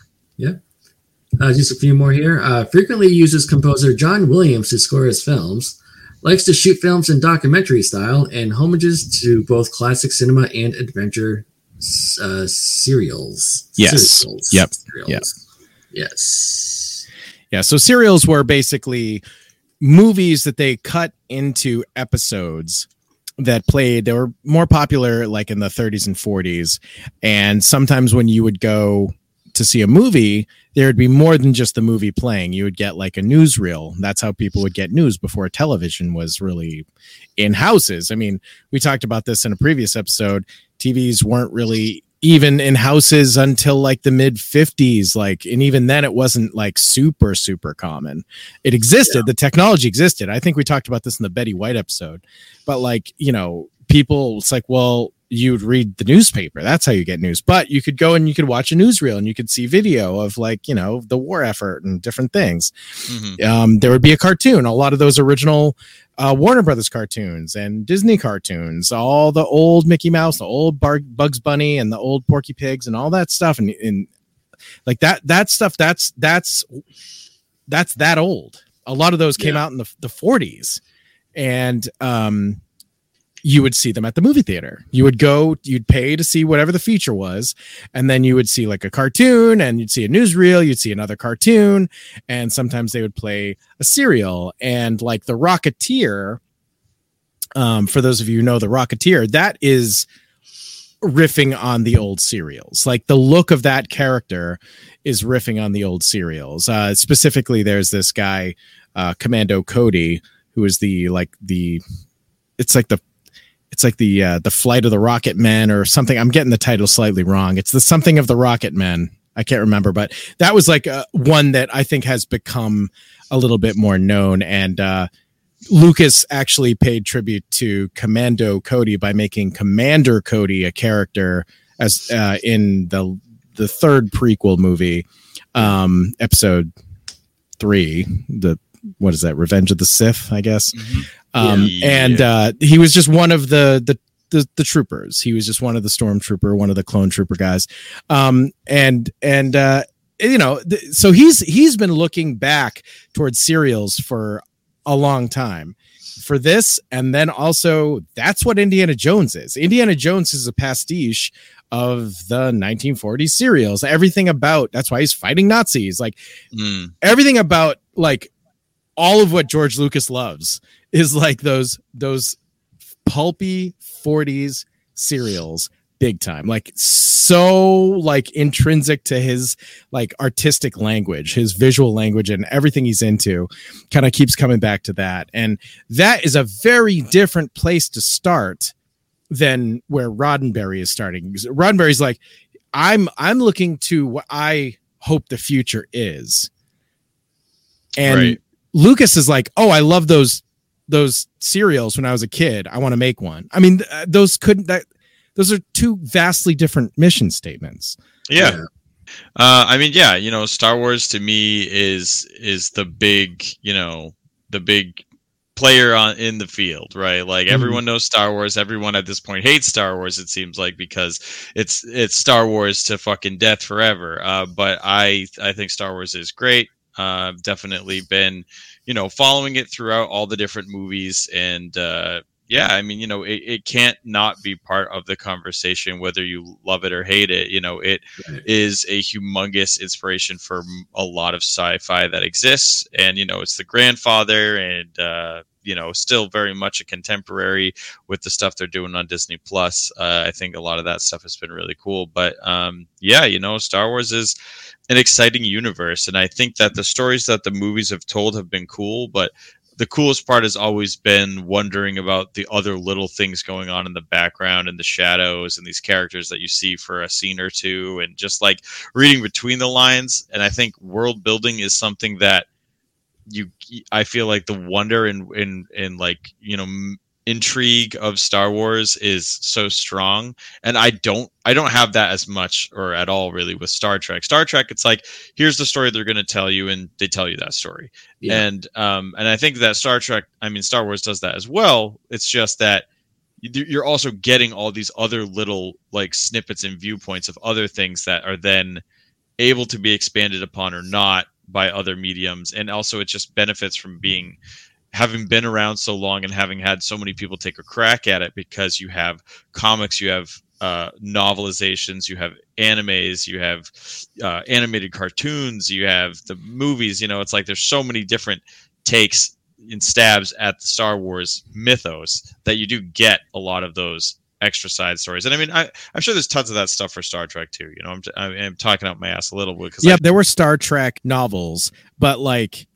Uh, just a few more here. Uh, frequently uses composer John Williams to score his films. Likes to shoot films in documentary style and homages to both classic cinema and adventure uh, serials. Yes. Serials. Yep. Serials. Yes. Yeah, so serials were basically movies that they cut into episodes that played they were more popular like in the 30s and 40s and sometimes when you would go to see a movie there would be more than just the movie playing. You would get like a newsreel. That's how people would get news before television was really in houses. I mean we talked about this in a previous episode. Tvs weren't really even in houses until like the mid 50s like and even then it wasn't like super super common. It existed. The technology existed. I think we talked about this in the betty white episode. But like you know people it's like well you'd read the newspaper that's how you get news but you could go and you could watch a newsreel and you could see video of like you know the war effort and different things Mhm. um, there would be a cartoon. A lot of those original uh, Warner Brothers cartoons and Disney cartoons, all the old Mickey Mouse, the old Bar- Bugs Bunny, and the old Porky Pigs, and all that stuff, and, and like that that stuff. That's that's that's that old. A lot of those came Yeah. out in the the forties, and um, you would see them at the movie theater. You would go, you'd pay to see whatever the feature was, and then you would see like a cartoon, and you'd see a newsreel, you'd see another cartoon, and sometimes they would play a serial. And like the Rocketeer, um, for those of you who know the Rocketeer, that is riffing on the old serials. Like the look of that character is riffing on the old serials. Uh, specifically, there's this guy, uh, Commando Cody, who is the like the, it's like the it's like the uh, the flight of the rocket men or something. I'm getting the title slightly wrong. It's the something of the rocket men. I can't remember but that was like uh, one that i think has become a little bit more known. And uh, lucas actually paid tribute to commando cody by making commander cody a character as uh, in the the third prequel movie um episode three the what is that? Revenge of the Sith, I guess. Mhm. Um, Yeah. and uh, he was just one of the the the, the troopers. He was just one of the stormtrooper, one of the clone trooper guys. Um, and and uh, you know, th- so he's he's been looking back towards serials for a long time for this, and then also that's what Indiana Jones is. Indiana Jones is a pastiche of the 1940s serials. Everything about that's why he's fighting Nazis. Like Mm. everything about like all of what George Lucas loves is like those those pulpy 40s serials big time like so like intrinsic to his like artistic language his visual language and everything he's into kind of keeps coming back to that. And that is a very different place to start than where Roddenberry is starting. Roddenberry's like I'm I'm looking to what I hope the future is. And Right. Lucas is like, "Oh, I love those those serials when I was a kid. I want to make one." I mean, th- those couldn't that those are two vastly different mission statements. Yeah. Uh, I mean, yeah, you know, Star Wars to me is is the big, you know, the big player on in the field, right? Like Mhm. everyone knows Star Wars. Everyone at this point hates Star Wars. It seems like because it's it's Star Wars to fucking death forever. Uh, but I I think Star Wars is great. Uh, definitely been, you know, following it throughout all the different movies and. Uh, yeah, I mean, you know, it, it can't not be part of the conversation, whether you love it or hate it. You know, it Right. is a humongous inspiration for a lot of sci-fi that exists and you know it's the grandfather and uh you know still very much a contemporary with the stuff they're doing on disney plus uh, i think a lot of that stuff has been really cool but um yeah you know star wars is an exciting universe. And i think that the stories that the movies have told have been cool but the coolest part has always been wondering about the other little things going on in the background and the shadows and these characters that you see for a scene or two and just like reading between the lines. And i think world building is something that you i feel like the wonder and in in like you know intrigue of star wars is so strong and i don't i don't have that as much or at all really with star trek. Star trek it's like here's the story they're going to tell you and they tell you that story. Yeah. and um and i think that star trek i mean star wars does that as well. It's just that you- you're also getting all these other little like snippets and viewpoints of other things that are then able to be expanded upon or not by other mediums. And also it just benefits from being having been around so long and having had so many people take a crack at it because you have comics you have uh, novelizations you have animes you have uh, animated cartoons you have the movies you know it's like there's so many different takes and stabs at the star wars mythos that you do get a lot of those extra side stories. And i mean I, i'm sure there's tons of that stuff for star trek too you know i'm, I'm, I'm talking out my ass a little bit because Yeah, there were Star Trek novels, but like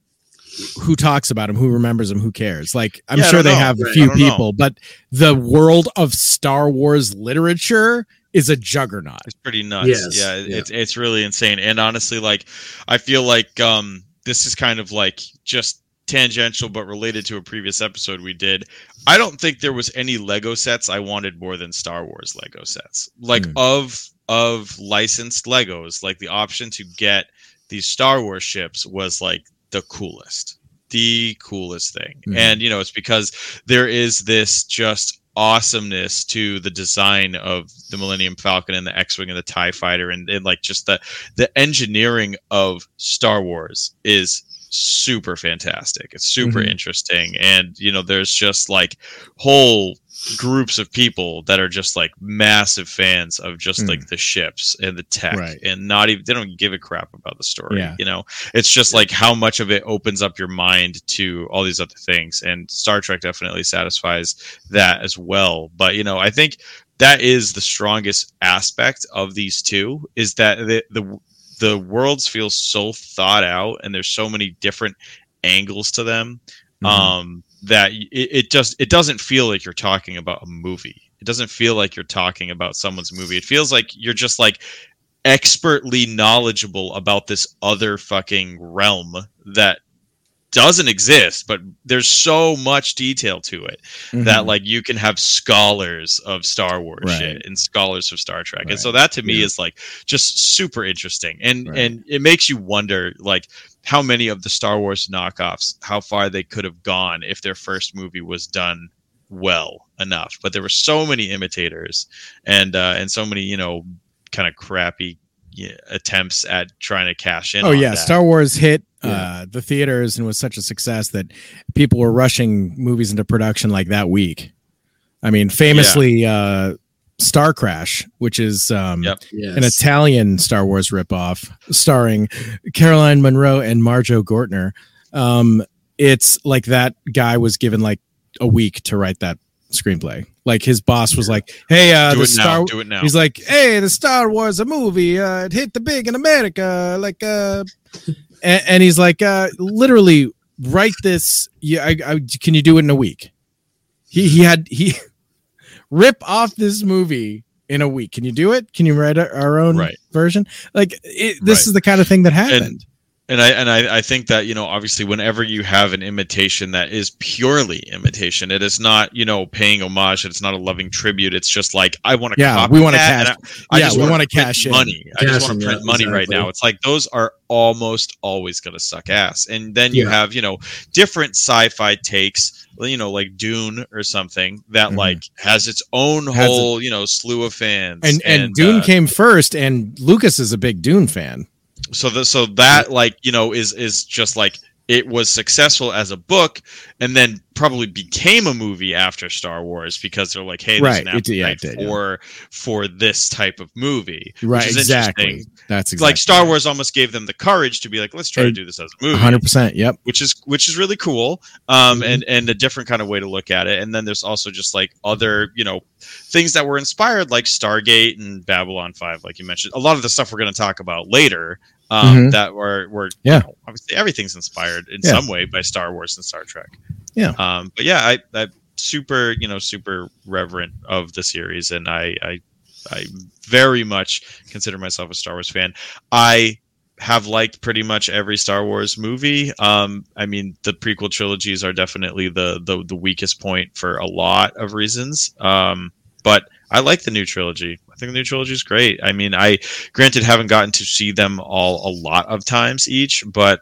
who talks about them, who remembers them, who cares? Like I'm Yeah, sure they know. have a few I don't know. people, but the world of Star Wars literature is a juggernaut. It's pretty nuts. Yes, Yeah, yeah. it's it's really insane. And honestly, like I feel like um this is kind of like just tangential but related to a previous episode we did. I don't think there was any Lego sets I wanted more than Star Wars Lego sets. Like Hmm. of of licensed Legos, like the option to get these Star Wars ships was like the coolest. The coolest thing. Mhm. And you know, it's because there is this just awesomeness to the design of the Millennium Falcon and the X-wing and the Tie Fighter, and, and like just the the engineering of Star Wars is super fantastic. It's super Mhm. interesting, and you know, there's just like whole groups of people that are just like massive fans of just Mm. like the ships and the tech Right. and not even they don't give a crap about the story Yeah. you know it's just like how much of it opens up your mind to all these other things and star trek definitely satisfies that as well but you know i think that is the strongest aspect of these two is that the the, the worlds feel so thought out and there's so many different angles to them Mhm. um that it, it just it doesn't feel like you're talking about a movie. It doesn't feel like you're talking about someone's movie. It feels like you're just like expertly knowledgeable about this other fucking realm that doesn't exist, but there's so much detail to it that Mhm. like you can have scholars of Star Wars Right. shit and scholars of Star Trek. And so that to me Yeah. is like just super interesting. And Right. and it makes you wonder like how many of the Star Wars knockoffs, how far they could have gone if their first movie was done well enough. But there were so many imitators and uh and so many, you know, kind of crappy attempts at trying to cash in. Oh yeah, that. Star Wars hit Yeah. uh, the theaters and was such a success that people were rushing movies into production like that week. I mean, famously, uh, Star Crash, which is um, Yep. Yes. an Italian Star Wars ripoff starring Caroline Munro and Marjoe Gortner. Um, it's like that guy was given like a week to write that screenplay. Like his boss was like, "Hey, uh, do the it Star now. Do it now. He's like, "Hey, the Star Wars a movie. Uh, it hit the big in America. Like, uh, and, and he's like, uh, literally, write this. Yeah, I, I, can you do it in a week? He he had he rip off this movie in a week. Can you do it? Can you write our, own Right. version? Like, it, this Right. is the kind of thing that happened. and I and I, I think that you know obviously whenever you have an imitation that is purely imitation, it is not you know paying homage. It's not a loving tribute. It's just like I want to Yeah, copy we wanna cash- I, I yeah, just we wanna wanna print cash in. money. I just want to print yeah, money right now. It's like those are almost always going to suck ass. And then you Yeah. have you know different sci-fi takes. You know, like Dune or something that Mhm. like has its own Has a- whole you know slew of fans. and and, Dune uh, came first, and Lucas is a big Dune fan. So the, so that like you know is is just like it was successful as a book and then probably became a movie after Star Wars because they're like hey there's Right, an it- yeah, appetite it did, yeah. for for this type of movie Right, which is exactly. That's exactly like Star Wars almost gave them the courage to be like let's try to do this as a movie hundred percent. Yep. which is which is really cool um Mm-hmm. Mhm. and and a different kind of way to look at it and then there's also just like other you know things that were inspired like stargate and babylon 5 like you mentioned a lot of the stuff we're going to talk about later um Mhm. that were were Yeah. you know, obviously everything's inspired in Yeah. some way by star wars and star trek Yeah. um but yeah i i super you know super reverent of the series and i i i very much consider myself a star wars fan i have liked pretty much every Star Wars movie. Um, I mean, the prequel trilogies are definitely the the, the weakest point for a lot of reasons. Um, but I like the new trilogy. I think the new trilogy is great. I mean, I granted haven't gotten to see them all a lot of times each, but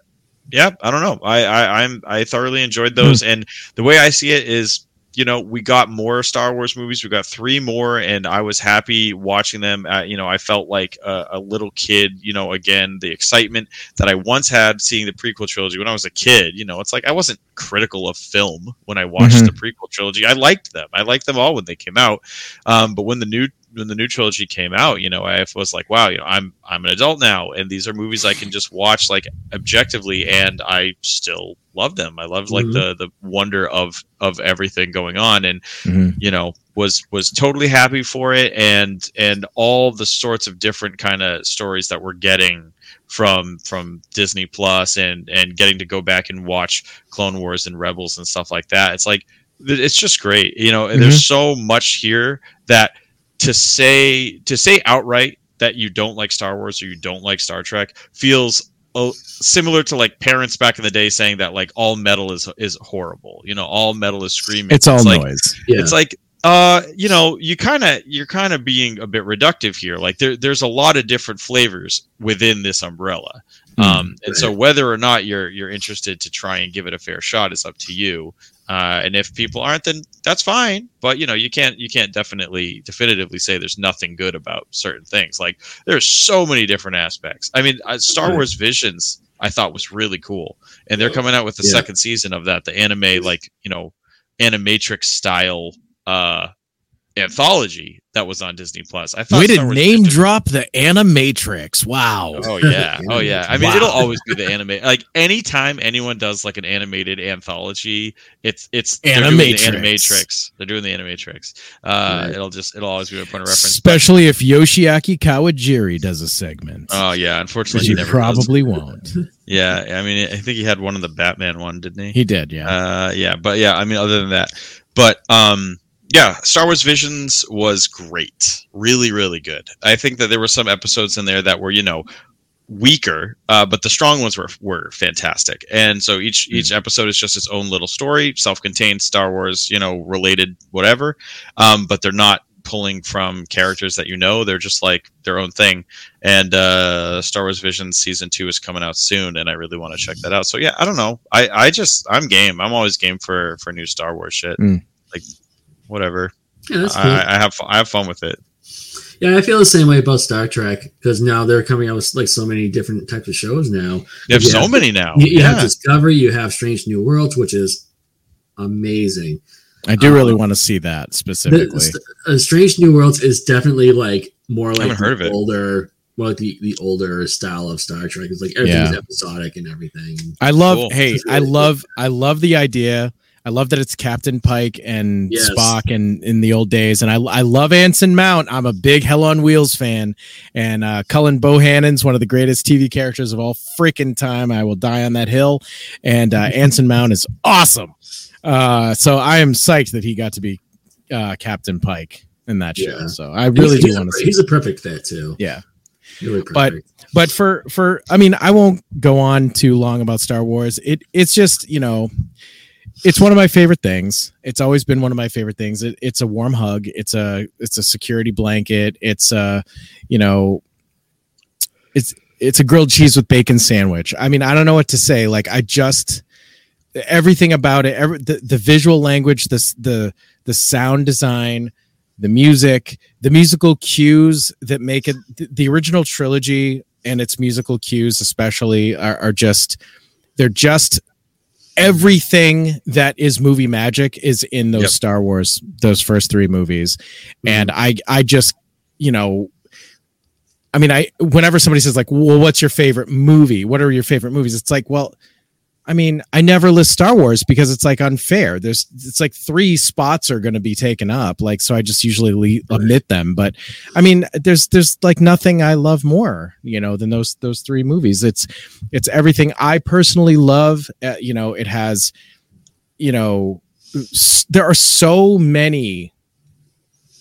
yeah, I don't know. I, I I'm I thoroughly enjoyed those, hmm. and the way I see it is, you know, we got more Star Wars movies. We got three more, and I was happy watching them. Uh, you know, I felt like a, a little kid. You know, again, the excitement that I once had seeing the prequel trilogy when I was a kid. You know, it's like I wasn't critical of film when I watched Mhm. the prequel trilogy. I liked them. I liked them all when they came out. Um, but when the new when the new trilogy came out, you know, I was like, wow, you know, I'm I'm an adult now, and these are movies I can just watch like objectively, and I still love them. I love like Mhm. the the wonder of of everything going on, and Mhm. you know was was totally happy for it, and and all the sorts of different kind of stories that we're getting from from Disney Plus, and and getting to go back and watch Clone Wars and Rebels and stuff like that. It's like it's just great. You know, there's so much here that to say to say outright that you don't like Star Wars or you don't like Star Trek feels uh, similar to like parents back in the day saying that like all metal is is horrible. You know, all metal is screaming. It's all like, noise. Yeah. It's like uh you know you kind of you're kind of being a bit reductive here like there, there's a lot of different flavors within this umbrella. Um and so whether or not you're you're interested to try and give it a fair shot is up to you. Uh and if people aren't then that's fine. But you know you can't you can't definitely definitively say there's nothing good about certain things. Like there's so many different aspects. I mean uh, star wars visions i thought was really cool. And they're coming out with the Yeah. second season of that the anime like you know animatrix style uh anthology that was on Disney Plus. I thought Way Star to name drop the Animatrix. Wow. Oh yeah, oh yeah. I mean, it'll always be the anime. Like anytime anyone does like an animated anthology, it's it's Animatrix. they're doing the Animatrix. Animatrix. They're doing the Animatrix. Uh, Right. It'll just it'll always be a point of reference. But- Especially if Yoshiaki Kawajiri does a segment. oh yeah, unfortunately, he he never does. probably won't. Yeah, I mean, I think he had one in the Batman one, didn't he? He did, yeah. Uh, yeah, but yeah, I mean, other than that, but um, yeah, Star Wars Visions was great, really, really good. I think that there were some episodes in there that were, you know, weaker, uh, but the strong ones were were fantastic. And so each each episode is just its own little story, self-contained Star Wars, you know, related whatever. Um, but they're not pulling from characters that you know. They're just like their own thing. And uh, Star Wars Visions season two is coming out soon, and I really want to check that out. So yeah, I don't know. I I just I'm game. I'm always game for for new Star Wars shit. Mm. Like whatever. Yeah, that's cool. I, I have I have fun with it. yeah, I feel the same way about Star Trek because now they're coming out with like so many different types of shows now. You have Yeah. so many now. You, you have Discovery, you have Strange New Worlds, which is amazing. I do really Um, want to see that The, specifically. St- uh, Strange New Worlds is definitely like more like haven't heard the of it. older, more like the, the older style of Star Trek. It's like everything's Yeah. episodic and everything. I love. Cool. Hey, It's I really love. I love the idea. I love that it's Captain Pike and Yes. Spock and in the old days, and I I love Anson Mount. I'm a big Hell on Wheels fan, and uh, Cullen Bohannon's one of the greatest TV characters of all freaking time. I will die on that hill, and uh, Anson Mount is awesome. Uh, so I am psyched that he got to be uh, Captain Pike in that show. Yeah. So I really he's, do want to see. He's a perfect fit too. Yeah. Really But- but for for i mean i won't go on too long about star wars it it's just you know it's one of my favorite things. It's always been one of my favorite things. It, it's a warm hug. It's a it's a security blanket. It's a you know it's it's a grilled cheese with bacon sandwich. I mean i don't know what to say. Like i just everything about it every, the, the visual language this the the sound design the music the musical cues that make it the, the original trilogy and its musical cues especially are, are just they're just everything that is movie magic is in those Yep. star wars those first three movies. Mm-hmm. And i i just you know i mean i whenever somebody says like well what's your favorite movie? What are your favorite movies? It's like well I mean, I never list Star Wars because it's like unfair. There's it's like three spots are going to be taken up, like so I just usually le- omit them. But I mean, there's there's like nothing I love more, you know, than those those three movies. It's it's everything I personally love. Uh, you know, it has, you know, s- there are so many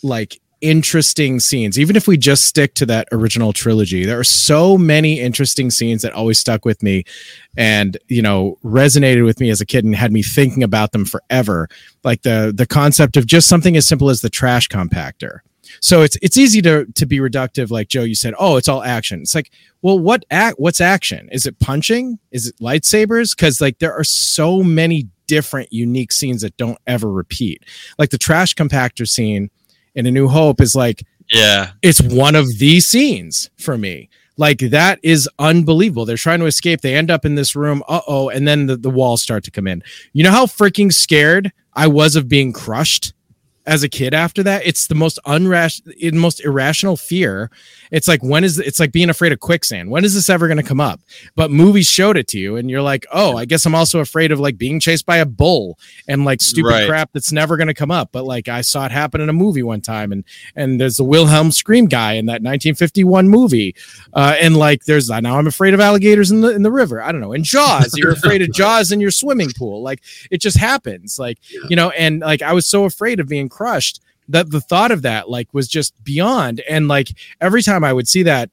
like interesting scenes. Even if we just stick to that original trilogy there are so many interesting scenes that always stuck with me and you know resonated with me as a kid and had me thinking about them forever. Like the the concept of just something as simple as the trash compactor. So it's it's easy to to be reductive like joe you said oh it's all action. It's like well what act what's action? Is it punching? Is it lightsabers? Because like there are so many different unique scenes that don't ever repeat. Like the trash compactor scene in a new hope is like Yeah. it's one of these scenes for me. Like that is unbelievable. They're trying to escape. They end up in this room. Uh oh. And then the, the walls start to come in. You know how freaking scared I was of being crushed as a kid after that? It's the most unrational, most irrational fear. It's like, when is it's like being afraid of quicksand? When is this ever going to come up? But movies showed it to you, and you're like, oh, I guess I'm also afraid of like being chased by a bull and like stupid Right. crap that's never going to come up. But like, I saw it happen in a movie one time, and and there's the Wilhelm scream guy in that 1951 movie, uh, and like there's now I'm afraid of alligators in the in the river. I don't know. In Jaws, you're afraid of Jaws in your swimming pool. Like it just happens. Like you know, and like I was so afraid of being crushed that the thought of that like was just beyond. And like every time I would see that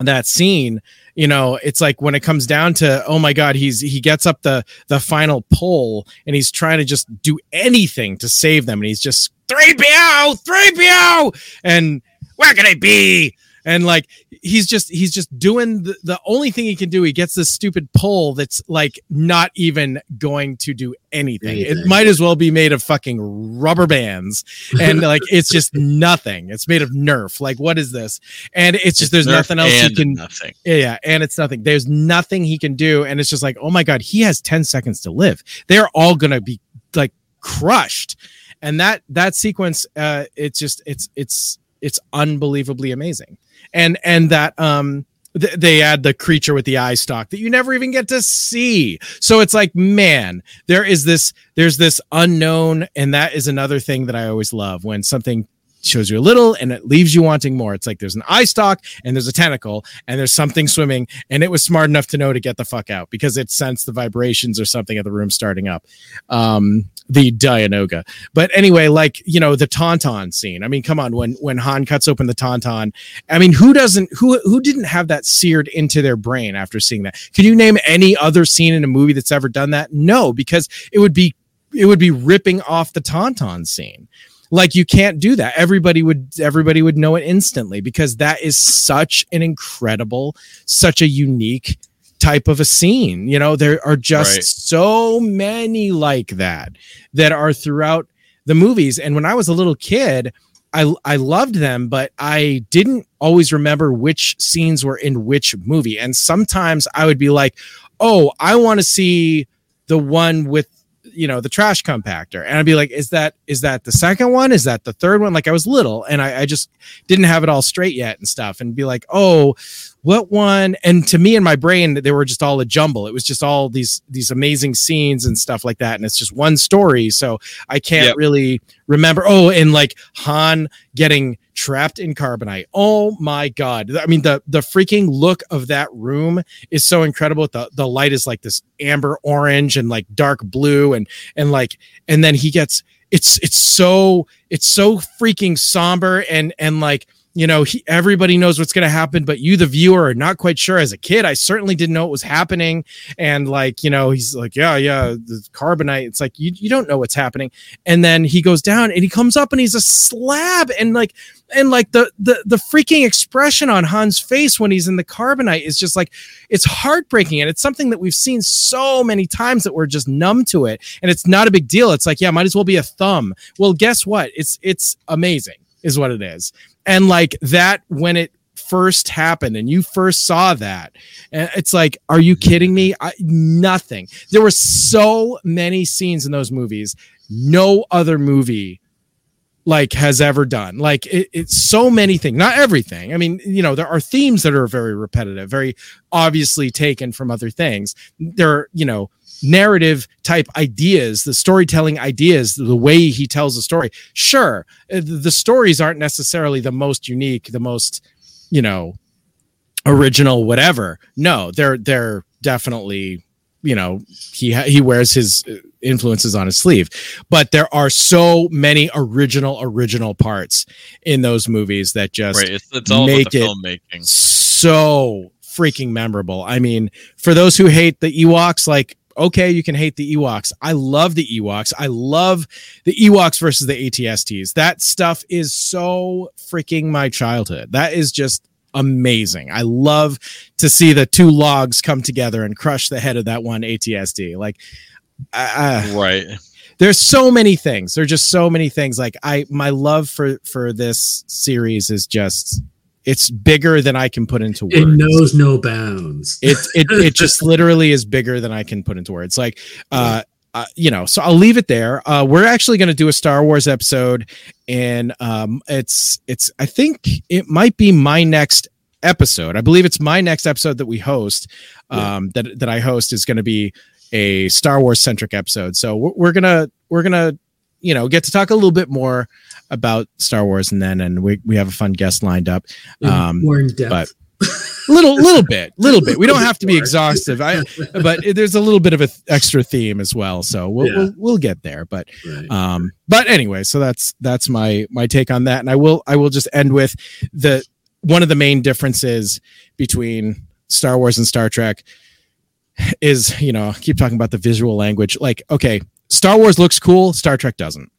that scene you know it's like when it comes down to oh my god he's he gets up the the final pull and he's trying to just do anything to save them. And he's just 3PO 3PO and where can I be and like he's just he's just doing the, the only thing he can do he gets this stupid pole that's like not even going to do anything. it might as well be made of fucking rubber bands and like it's just nothing it's made of nerf like what is this and it's just there's Nerf nothing else he can Nothing. yeah, yeah, and it's nothing. There's nothing he can do, and it's just like, oh my god, he has ten seconds to live. They're all gonna be like crushed, and that that sequence, uh, it's just it's it's it's unbelievably amazing, and and that um. th- They add the creature with the eye stalk that you never even get to see. So it's like, man, there is this, there's this unknown, and that is another thing that I always love when something shows you a little and it leaves you wanting more. It's like there's an eye stalk and there's a tentacle and there's something swimming and it was smart enough to know to get the fuck out because it sensed the vibrations or something of the room starting up. Um, the Dianoga. But anyway, like you know, the Tauntaun scene. I mean, come on, when when Han cuts open the Tauntaun, I mean, who doesn't who who didn't have that seared into their brain after seeing that? Can you name any other scene in a movie that's ever done that? No, because it would be it would be ripping off the Tauntaun scene. Like you can't do that. Everybody would everybody would know it instantly because that is such an incredible, such a unique type of a scene. You know, there are just Right. so many like that that are throughout the movies. And when I was a little kid, I I loved them, but I didn't always remember which scenes were in which movie. And sometimes I would be like, "Oh, I want to see the one with you know the trash compactor," and I'd be like, "Is that is that the second one? Is that the third one?" Like I was little and I, I just didn't have it all straight yet and stuff, and be like, "Oh." what one and to me in my brain they were just all a jumble it was just all these these amazing scenes and stuff like that and it's just one story so i can't Yep. really remember oh and like han getting trapped in carbonite. Oh my god. I mean the the freaking look of that room is so incredible. The the light is like this amber orange and like dark blue and and like and then he gets it's it's so it's so freaking somber and and like you know he, everybody knows what's going to happen but you the viewer are not quite sure. As a kid i certainly didn't know what was happening. And like you know he's like yeah yeah the carbonite. It's like you, you don't know what's happening. And then he goes down and he comes up and he's a slab. And like and like the the the freaking expression on Han's face when he's in the carbonite is just like it's heartbreaking. And it's something that we've seen so many times that we're just numb to it. And it's not a big deal. It's like yeah might as well be a thumb. Well guess what? It's it's amazing is what it is and like that when it first happened and you first saw that and it's like are you kidding me? I, nothing. There were so many scenes in those movies no other movie like has ever done. Like it, it's so many things not everything. I mean you know there are themes that are very repetitive very obviously taken from other things. There are you know narrative type ideas the storytelling ideas the way he tells the story sure uh, the stories aren't necessarily the most unique the most you know original whatever no they're they're definitely you know he he wears his uh, influences on his sleeve but there are so many original original parts in those movies that just right. It's, it's all make about the it filmmaking. so freaking memorable. I mean, for those who hate the Ewoks, like, okay, you can hate the Ewoks. I love the Ewoks. I love the Ewoks versus the ATSTs. That stuff is so freaking my childhood. That is just amazing. I love to see the two logs come together and crush the head of that one ATST. Like, I- Right. there's so many things there're just so many things like i my love for for this series is just it's bigger than i can put into words It knows no bounds. it it, it just literally is bigger than i can put into words like uh uh, you know, so I'll leave it there. Uh, we're actually going to do a Star Wars episode, and um, it's it's. I think it might be my next episode. I believe it's my next episode that we host. Um, that that I host is going to be a Star Wars centric episode. So we're, we're gonna we're gonna you know get to talk a little bit more about Star Wars, and then and we we have a fun guest lined up. Um, More in depth. but little little bit little bit we don't have to be exhaustive i but there's a little bit of an extra theme as well so we'll, Yeah. we'll we'll get there but Right. um but anyway so that's that's my my take on that and i will i will just end with the one of the main differences between star wars and star trek is you know keep talking about the visual language like okay star wars looks cool star trek doesn't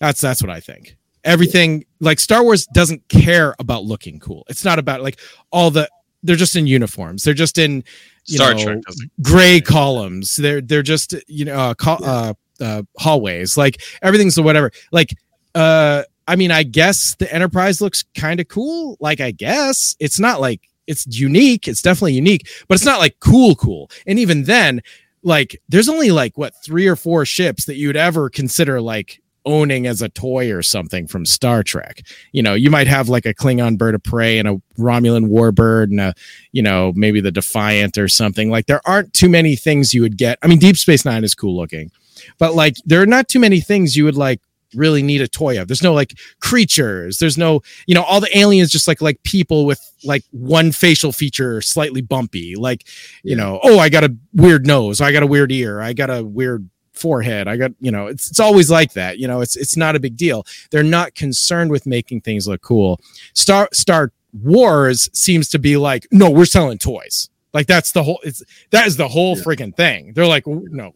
that's that's what i think everything like star wars doesn't care about looking cool it's not about like all the they're just in uniforms they're just in you Star know, gray columns. They're they're just you know uh, col- uh, uh, hallways. Like everything's whatever. Like uh, I mean, I guess the Enterprise looks kind of cool. Like I guess it's not like it's unique. It's definitely unique, but it's not like cool cool. And even then, like there's only like what three or four ships that you'd ever consider like owning as a toy or something from Star Trek. You know, you might have like a Klingon bird of prey and a Romulan warbird and a you know, maybe the Defiant or something. Like there aren't too many things you would get. I mean, Deep Space Nine is cool looking, but like there are not too many things you would like really need a toy of. There's no like creatures. There's no, you know, all the aliens just like like people with like one facial feature slightly bumpy. Like, you know, oh, I got a weird nose. I got a weird ear. I got a weird forehead. I got, you know, it's it's always like that. You know, it's it's not a big deal. They're not concerned with making things look cool. Star Star Wars seems to be like, no, we're selling toys. Like that's the whole. It's that is the whole Yeah. freaking thing. They're like, no,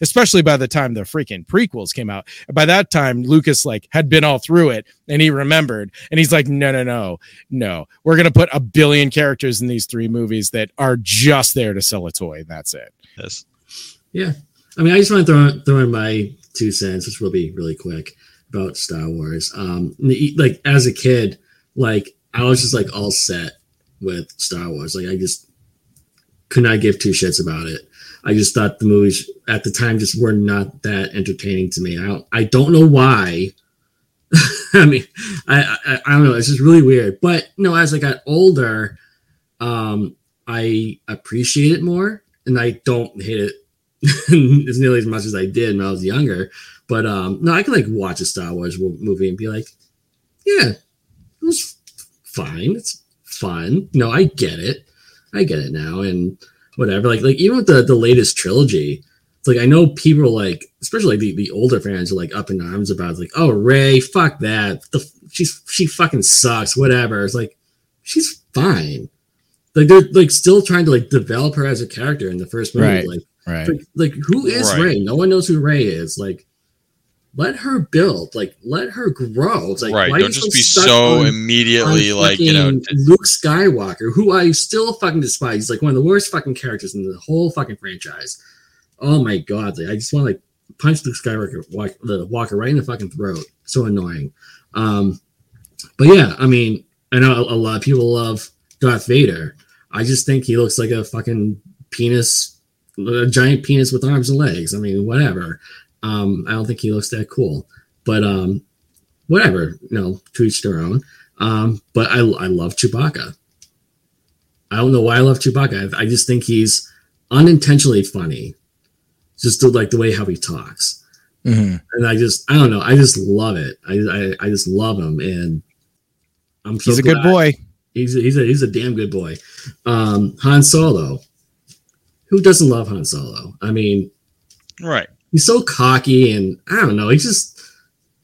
especially by the time the freaking prequels came out. By that time, Lucas like had been all through it and he remembered, and he's like, no, no, no, no. We're gonna put a billion characters in these three movies that are just there to sell a toy. And that's it. Yes. Yeah. I mean, I just want to throw, in- throw in my two cents, which will be really quick about Star Wars. Um, like as a kid, like I was just like all set with Star Wars. Like I just could not give two shits about it. I just thought the movies at the time just were not that entertaining to me. I don't, I don't know why. I mean, I, I I don't know. It's just really weird. But you know, as I got older, um, I appreciate it more, and I don't hate it as nearly as much as I did when I was younger. But um, no, I can like watch a Star Wars movie and be like, yeah, it was fine. It's fun. No, I get it. I get it now, and whatever. Like like even with the the latest trilogy, it's like I know people like, especially like the, the older fans are like up in arms about it, like, oh Rey, fuck that. The she's she fucking sucks. Whatever. It's like she's fine. Like they're like still trying to like develop her as a character in the first movie. Right. Like Right. like, like who is Right. Rey? No one knows who Rey is. Like, let her build. Like, let her grow. It's like, right. why Don't you just be so on- immediately on like you know. Luke Skywalker, who I still fucking despise. He's like one of the worst fucking characters in the whole fucking franchise. Oh my god! Like, I just want to like punch Luke Skywalker walk, the Walker right in the fucking throat. So annoying. Um, but yeah, I mean, I know a, a lot of people love Darth Vader. I just think he looks like a fucking penis, a giant penis with arms and legs. I mean, whatever. Um, I don't think he looks that cool. But um, whatever. You know, to each their own. Um, but I I love Chewbacca. I don't know why I love Chewbacca. I, I just think he's unintentionally funny, just the, like the way how he talks Mhm. and I just I don't know I just love it I I, I just love him and I'm so He's a good boy. he's a, he's a he's a damn good boy um Han Solo who doesn't love Han Solo? I mean Right. he's so cocky and I don't know he's just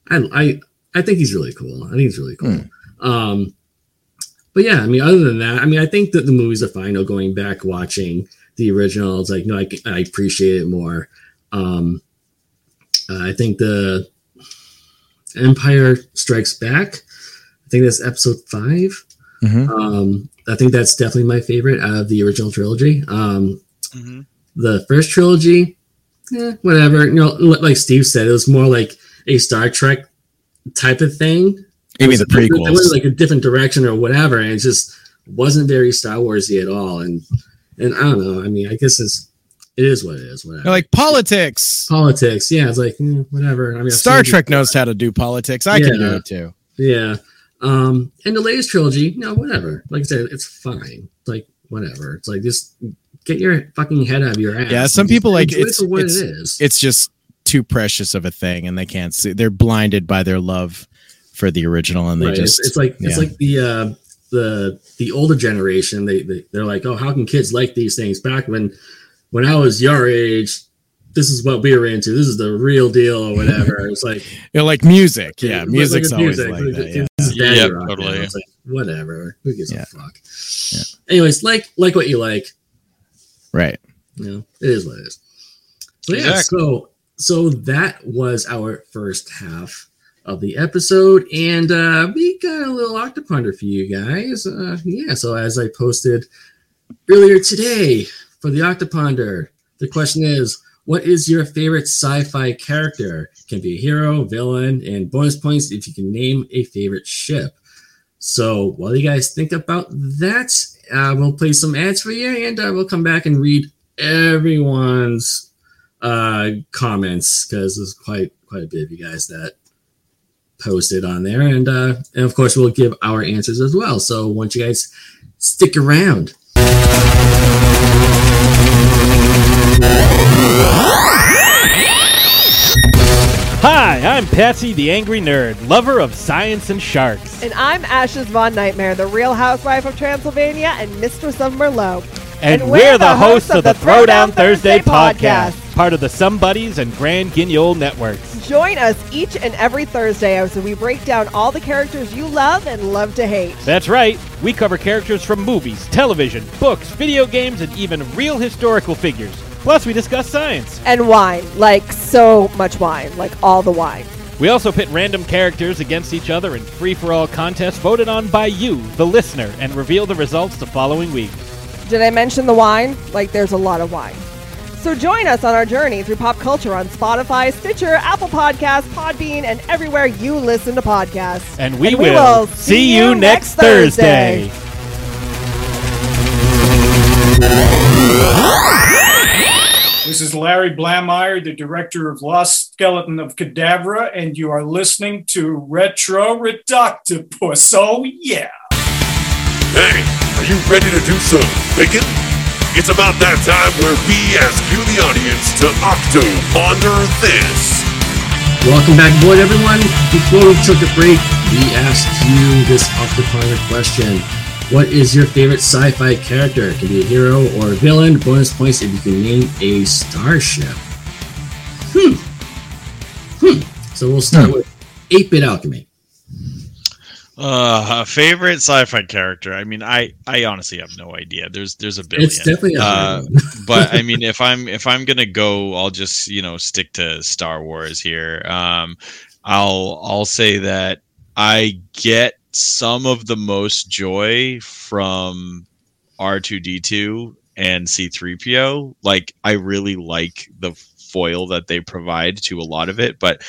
I I I think he's really cool. I think he's really cool. Um but yeah I mean other than that I mean I think that the movies are fine though going back watching the original it's like no I, I appreciate it more. Um uh, I think the Empire Strikes Back I think that's episode five. Mhm. um I think that's definitely my favorite out of the original trilogy. Um hmm the first trilogy, eh, whatever. You know, like Steve said, it was more like a Star Trek type of thing. You mean the It went- It went like a different direction or whatever, and it just wasn't very Star Warsy at all. And and I don't know. I mean, I guess it's it is what it is. Whatever. They're like politics. politics, yeah. It's like eh, whatever. I mean, Star Trek knows how to do politics. I can do it too. Yeah. Um, and the latest trilogy, no, whatever. Like I said, it's fine. Like whatever. It's like just get your fucking head out of your ass. Yeah, some people, like, enjoy it it's- what it's- it is. It's just too precious of a thing, and they can't see. They're blinded by their love for the original, and they Right. just it's, it's like it's like the uh the the older generation they, they they're like oh how can kids like these things back when when i was your age this is what we were into this is the real deal or whatever it's like They're like music. Yeah, like- music's like always music. like Like, that. this Yeah. Yeah, totally. it's like whatever who gives Yeah. a fuck Yeah. anyways like like what you like Right. you know it is what it is so yeah Exactly. so so that was our first half of the episode and uh we got a little octoponder for you guys uh yeah so as i posted earlier today for the octoponder the question is what is your favorite sci-fi character can be a hero villain and bonus points if you can name a favorite ship so while you guys think about that uh, we'll play some ads for you and uh, we'll come back and read everyone's uh comments because there's quite quite a bit of you guys that posted on there and uh and of course we'll give our answers as well. So once you guys stick around Hi, I'm Patsy the Angry Nerd, lover of science and sharks. And I'm Ashes Von Nightmare, the real housewife of Transylvania and mistress of Merlot. And, And we're, the hosts of the Throwdown Thursday podcast, part of the Some Buddies and Grand Guignol networks. Join us each and every Thursday as we break down all the characters you love and love to hate. That's right, we cover characters from movies, television, books, video games, and even real historical figures. Plus, we discuss science. And wine, like so much wine, like all the wine. We also pit random characters against each other in free for all contests voted on by you, the listener, and reveal the results the following week. Did I mention the wine? Like there's a lot of wine. So join us on our journey through pop culture on Spotify, Stitcher, Apple Podcasts, Podbean, and everywhere you listen to podcasts. And we, And we will, will see you next Thursday. This is Larry Blamire, the director of Lost Skeleton of Cadavra, and you are listening to Retro Ridoctopus. Oh, yeah. Hey, are you ready to do some thinking? It's about that time where we ask you, the audience, to octo ponder this. Welcome back aboard, everyone. Before we took a break, we asked you this off the corner question. What is your favorite sci-fi character? It can be a hero or a villain. Bonus points if you can name a starship. Hmm. Hmm. So we'll start with 8-bit alchemy. Uh, favorite sci-fi character. I mean, I I honestly have no idea. There's there's a billion. It's definitely a Uh, but I mean, if I'm if I'm gonna go, I'll just you know stick to Star Wars here. Um, I'll I'll say that I get some of the most joy from R2D2 and C3PO. Like I really like the foil that they provide to a lot of it, but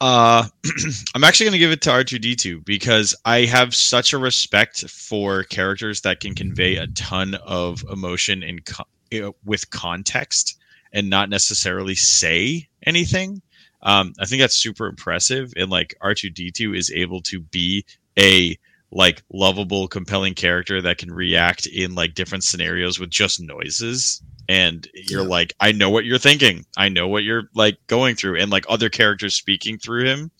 uh I'm actually going to give it to R2D2 because I have such a respect for characters that can convey a ton of emotion in co- with context and not necessarily say anything. Um, I think that's super impressive, and like R2D2 is able to be a like lovable, compelling character that can react in like different scenarios with just noises. And you're Yeah. like, I know what you're thinking. I know what you're like going through, and like other characters speaking through him.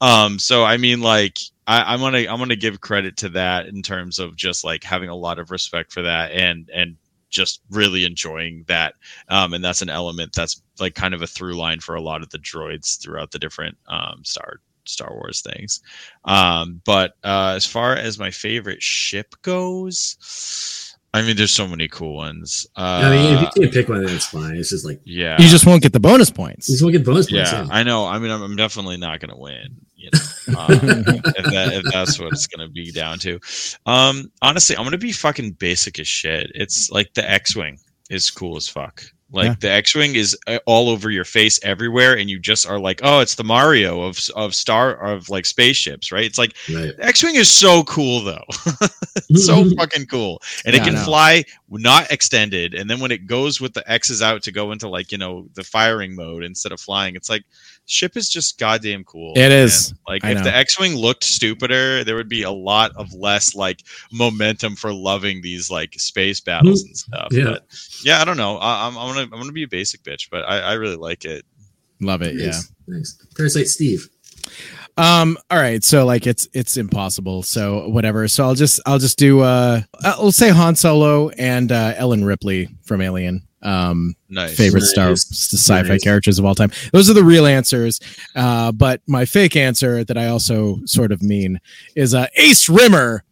Um, so I mean, like, I, I'm gonna I'm gonna give credit to that in terms of just like having a lot of respect for that and and just really enjoying that. Um, and that's an element that's like kind of a through line for a lot of the droids throughout the different um, Star Star Wars things. Um, but uh, as far as my favorite ship goes, I mean, there's so many cool ones. Uh, I mean, if you can't pick one, then it's fine. It's just like yeah, You just won't get the bonus points. you just won't get bonus points. yeah, yeah. I know. I mean, I'm, I'm definitely not going to win. You know, um, if, that, if that's what it's going to be down to. Um, honestly, I'm going to be fucking basic as shit. It's like the X-wing is cool as fuck. Like Yeah. the X-wing is uh, all over your face everywhere, and you just are like, oh, it's the Mario of of star of like spaceships, right? It's like Right. X-wing is so cool though. So fucking cool, and Yeah, it can fly not extended. And then when it goes with the X's out to go into like you know the firing mode instead of flying, it's like ship is just goddamn cool. It is. And, like I if know. the X-wing looked stupider, there would be a lot of less like momentum for loving these like space battles and stuff. Yeah. But yeah, I don't know. I, I'm, I'm gonna I'm gonna be a basic bitch, but I, I really like it. Love it. Yeah. Nice. Nice. Parasite Steve. Um. All right. So like it's it's impossible. So whatever. So I'll just I'll just do uh I'll say Han Solo and uh, Ellen Ripley from Alien. Um. Nice. Favorite Star Nice. sci-fi Nice. characters of all time. Those are the real answers. Uh. But my fake answer that I also sort of mean is uh Ace Rimmer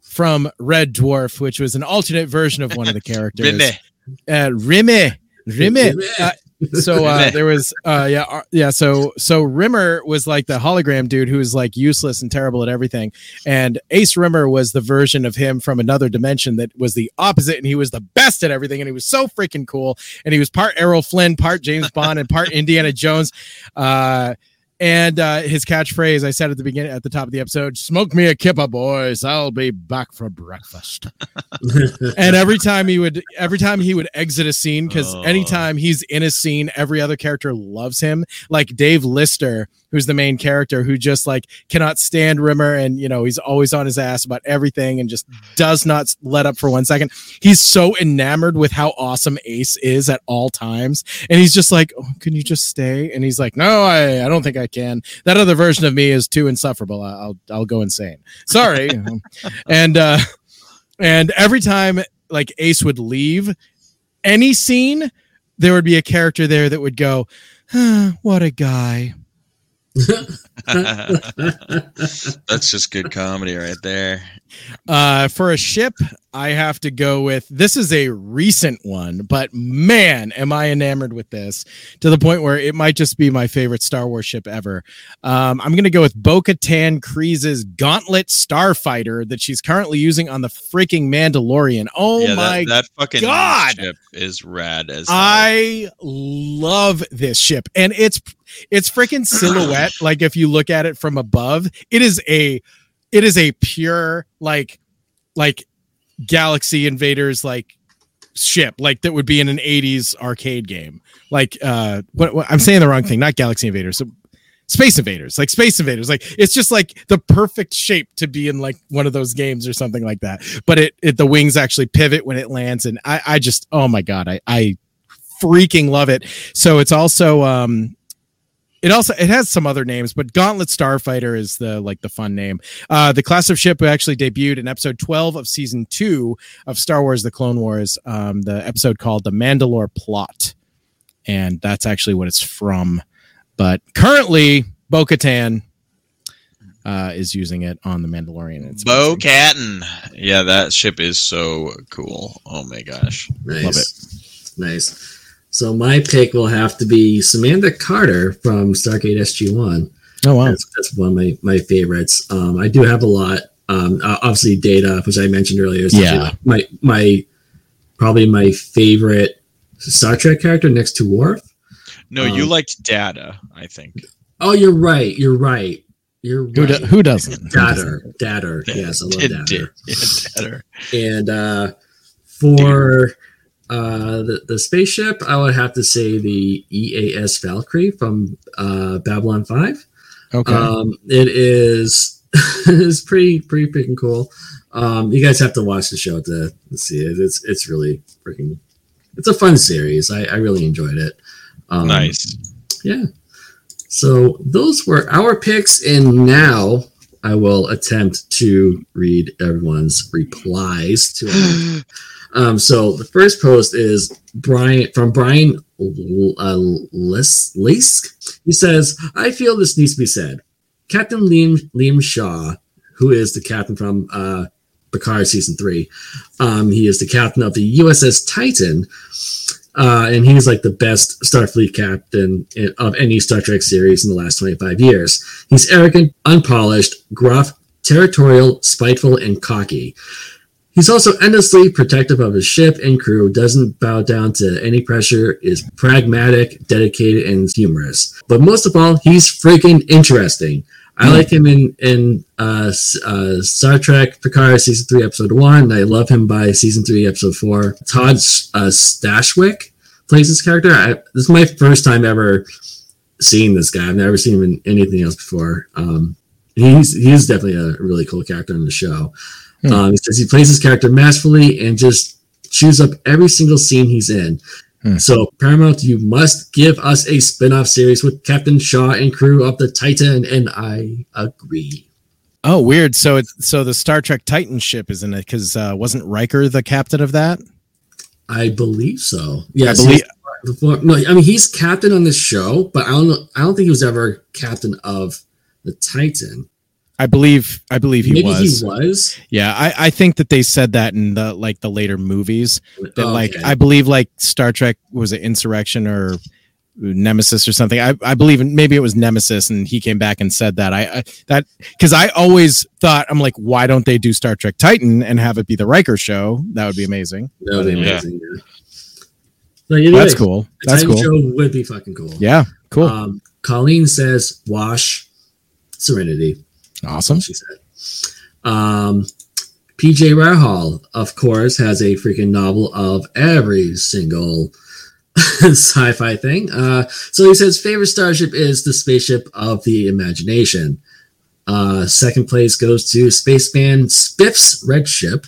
from Red Dwarf, which was an alternate version of one of the characters. Really? Uh, Rimme. Rimme. Rimme. Uh, so uh, there was uh yeah uh, yeah so so rimmer was like the hologram dude who was like useless and terrible at everything and ace rimmer was the version of him from another dimension that was the opposite and he was the best at everything and he was so freaking cool and he was part errol flynn part james bond and part indiana jones uh and uh, his catchphrase I said at the beginning, at the top of the episode, "Smoke me a kipper, boys. I'll be back for breakfast." and every time he would every time he would exit a scene because Oh. anytime he's in a scene every other character loves him like dave lister who's the main character, who just like cannot stand Rimmer, and you know he's always on his ass about everything, and just does not let up for one second. He's so enamored with how awesome Ace is at all times, and he's just like, oh, "Can you just stay?" And he's like, "No, I, I don't think I can. That other version of me is too insufferable. I'll I'll go insane. Sorry." and uh, and every time like Ace would leave any scene, there would be a character there that would go, "Ah, "What a guy." That's just good comedy right there. Uh, for a ship, I have to go with this is a recent one, but man, am I enamored with this to the point where it might just be my favorite Star Wars ship ever. Um, I'm going to go with Bo Katan Kryze's Gauntlet Starfighter that she's currently using on the freaking Mandalorian. Oh yeah, my that, that fucking God! ship is rad as hell. I love this ship, and it's it's freaking silhouette. like if you look at it from above, it is a it is a pure like like Galaxy Invaders like ship like that would be in an 80s arcade game like uh what, what i'm saying the wrong thing not galaxy invaders so space invaders like space invaders like it's just like the perfect shape to be in like one of those games or something like that but it, it the wings actually pivot when it lands and i i just oh my god i i freaking love it so it's also um it also it has some other names but gauntlet starfighter is the like the fun name uh the class of ship actually debuted in episode 12 of season 2 of star wars the clone wars um the episode called the mandalore plot and that's actually what it's from but currently bo-katan uh, is using it on the Mandalorian. It's Bo-Katan. Yeah, that ship is so cool. Oh my gosh. Nice. Love it. Nice. So my pick will have to be Samantha Carter from Stargate SG One. Oh wow, That's, that's one of my my favorites. Um, I do have a lot. Um, obviously, Data, which I mentioned earlier, is Yeah. my my probably my favorite Star Trek character next to Worf. No, you Um, liked Data, I think. Oh, you're right. You're right. You're who, right. do, who doesn't? Datter, Datter. Yes, I love Did- Datter. did- yeah, Datter. And uh, for uh, the the spaceship, I would have to say the EAS Valkyrie from uh, Babylon Five. Okay, Um, it is it's pretty pretty freaking cool. Um, you guys have to watch the show to, to see it. It's it's really freaking. It's a fun series. I, I really enjoyed it. Um, nice. Yeah. So those were our picks, and now I will attempt to read everyone's replies to. Um, so the first post is Brian from Brian uh, Lisk. He says, "I feel this needs to be said. Captain Liam Liam Shaw, who is the captain from uh, Picard season three, um, he is the captain of the USS Titan." uh, and he's like the best Starfleet captain in, of any Star Trek series in the last 25 years. He's arrogant, unpolished, gruff, territorial, spiteful, and cocky. He's also endlessly protective of his ship and crew, doesn't bow down to any pressure, is pragmatic, dedicated, and humorous. But most of all, he's freaking interesting. I like him in in uh, uh, Star Trek Picard season three episode one. I love him by season three episode four. Todd uh, Stashwick plays this character. I, this is my first time ever seeing this guy. I've never seen him in anything else before. Um, he's he's definitely a really cool character in the show. Hmm. Um, he says he plays his character masterfully and just chews up every single scene he's in. Hmm. So Paramount, you must give us a spin-off series with Captain Shaw and crew of the Titan, and I agree. oh weird. So it's so the Star Trek Titan ship is in it because uh, wasn't Riker the captain of that? I believe so. Yes, I believe- no, I mean he's captain on this show, but I don't know. I don't think he was ever captain of the Titan. I believe I believe he Maybe was. he was. Yeah, I, I think that they said that in the like the later movies that like I believe like Star Trek was it Insurrection or Nemesis or something. I, I believe in, maybe it was Nemesis and he came back and said that. I, I that because I always thought I'm like why don't they do Star Trek Titan and have it be the Riker show? That would be amazing. that would be amazing. Yeah. So anyway, That's cool. That's Titan cool. show would be fucking cool. Yeah, cool. Um, Colleen says, "Wash Serenity." Awesome. She said. Um, PJ Rahal, of course, has a freaking novel of every single sci-fi thing. Uh, so he says favorite starship is the spaceship of the imagination. Uh, second place goes to Spaceman Spiff's Red Ship.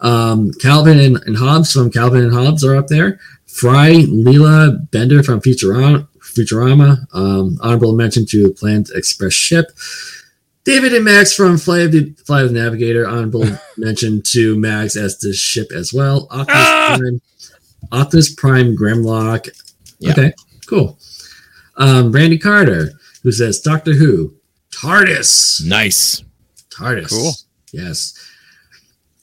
Um, Calvin and, and Hobbes from Calvin and Hobbes are up there. Fry Leela Bender from Futurama. Futurama. Um, honorable mention to Planet Express Ship. David and Max from Flight of the, Flight of the Navigator. Honorable mention to Max as the ship as well. Optimus Ah! Prime, Optimus Prime Grimlock. Yeah. Okay, cool. Um, Randy Carter, who says Doctor Who, TARDIS. Nice. TARDIS. Cool. Yes.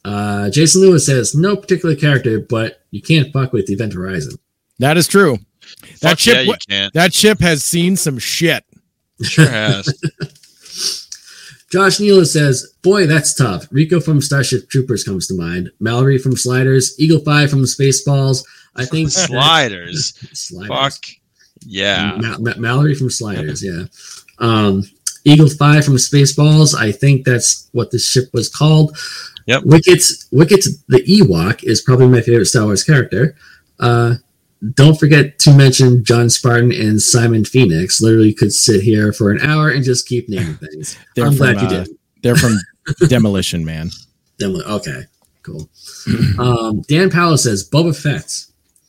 Uh, Jason Lewis says no particular character, but you can't fuck with the Event Horizon. That is true. That Fuck ship yeah, you can't. that ship has seen some shit. Sure has. Josh Neal says, "Boy, that's tough." Rico from Starship Troopers comes to mind. Mallory from Sliders. Eagle Five from Spaceballs. I think Sliders. Sliders. Fuck yeah. Ma- Ma- Mallory from Sliders, yeah. Um, Eagle Five from Spaceballs. I think that's what this ship was called. Yep. Wicket's Wicket's the Ewok is probably my favorite Star Wars character. Uh, don't forget to mention John Spartan and Simon Phoenix. Literally could sit here for an hour and just keep naming things. They're I'm from, glad you uh, did. They're from Demolition Man. Demo- Okay, cool. um, Dan Powell says Boba Fett.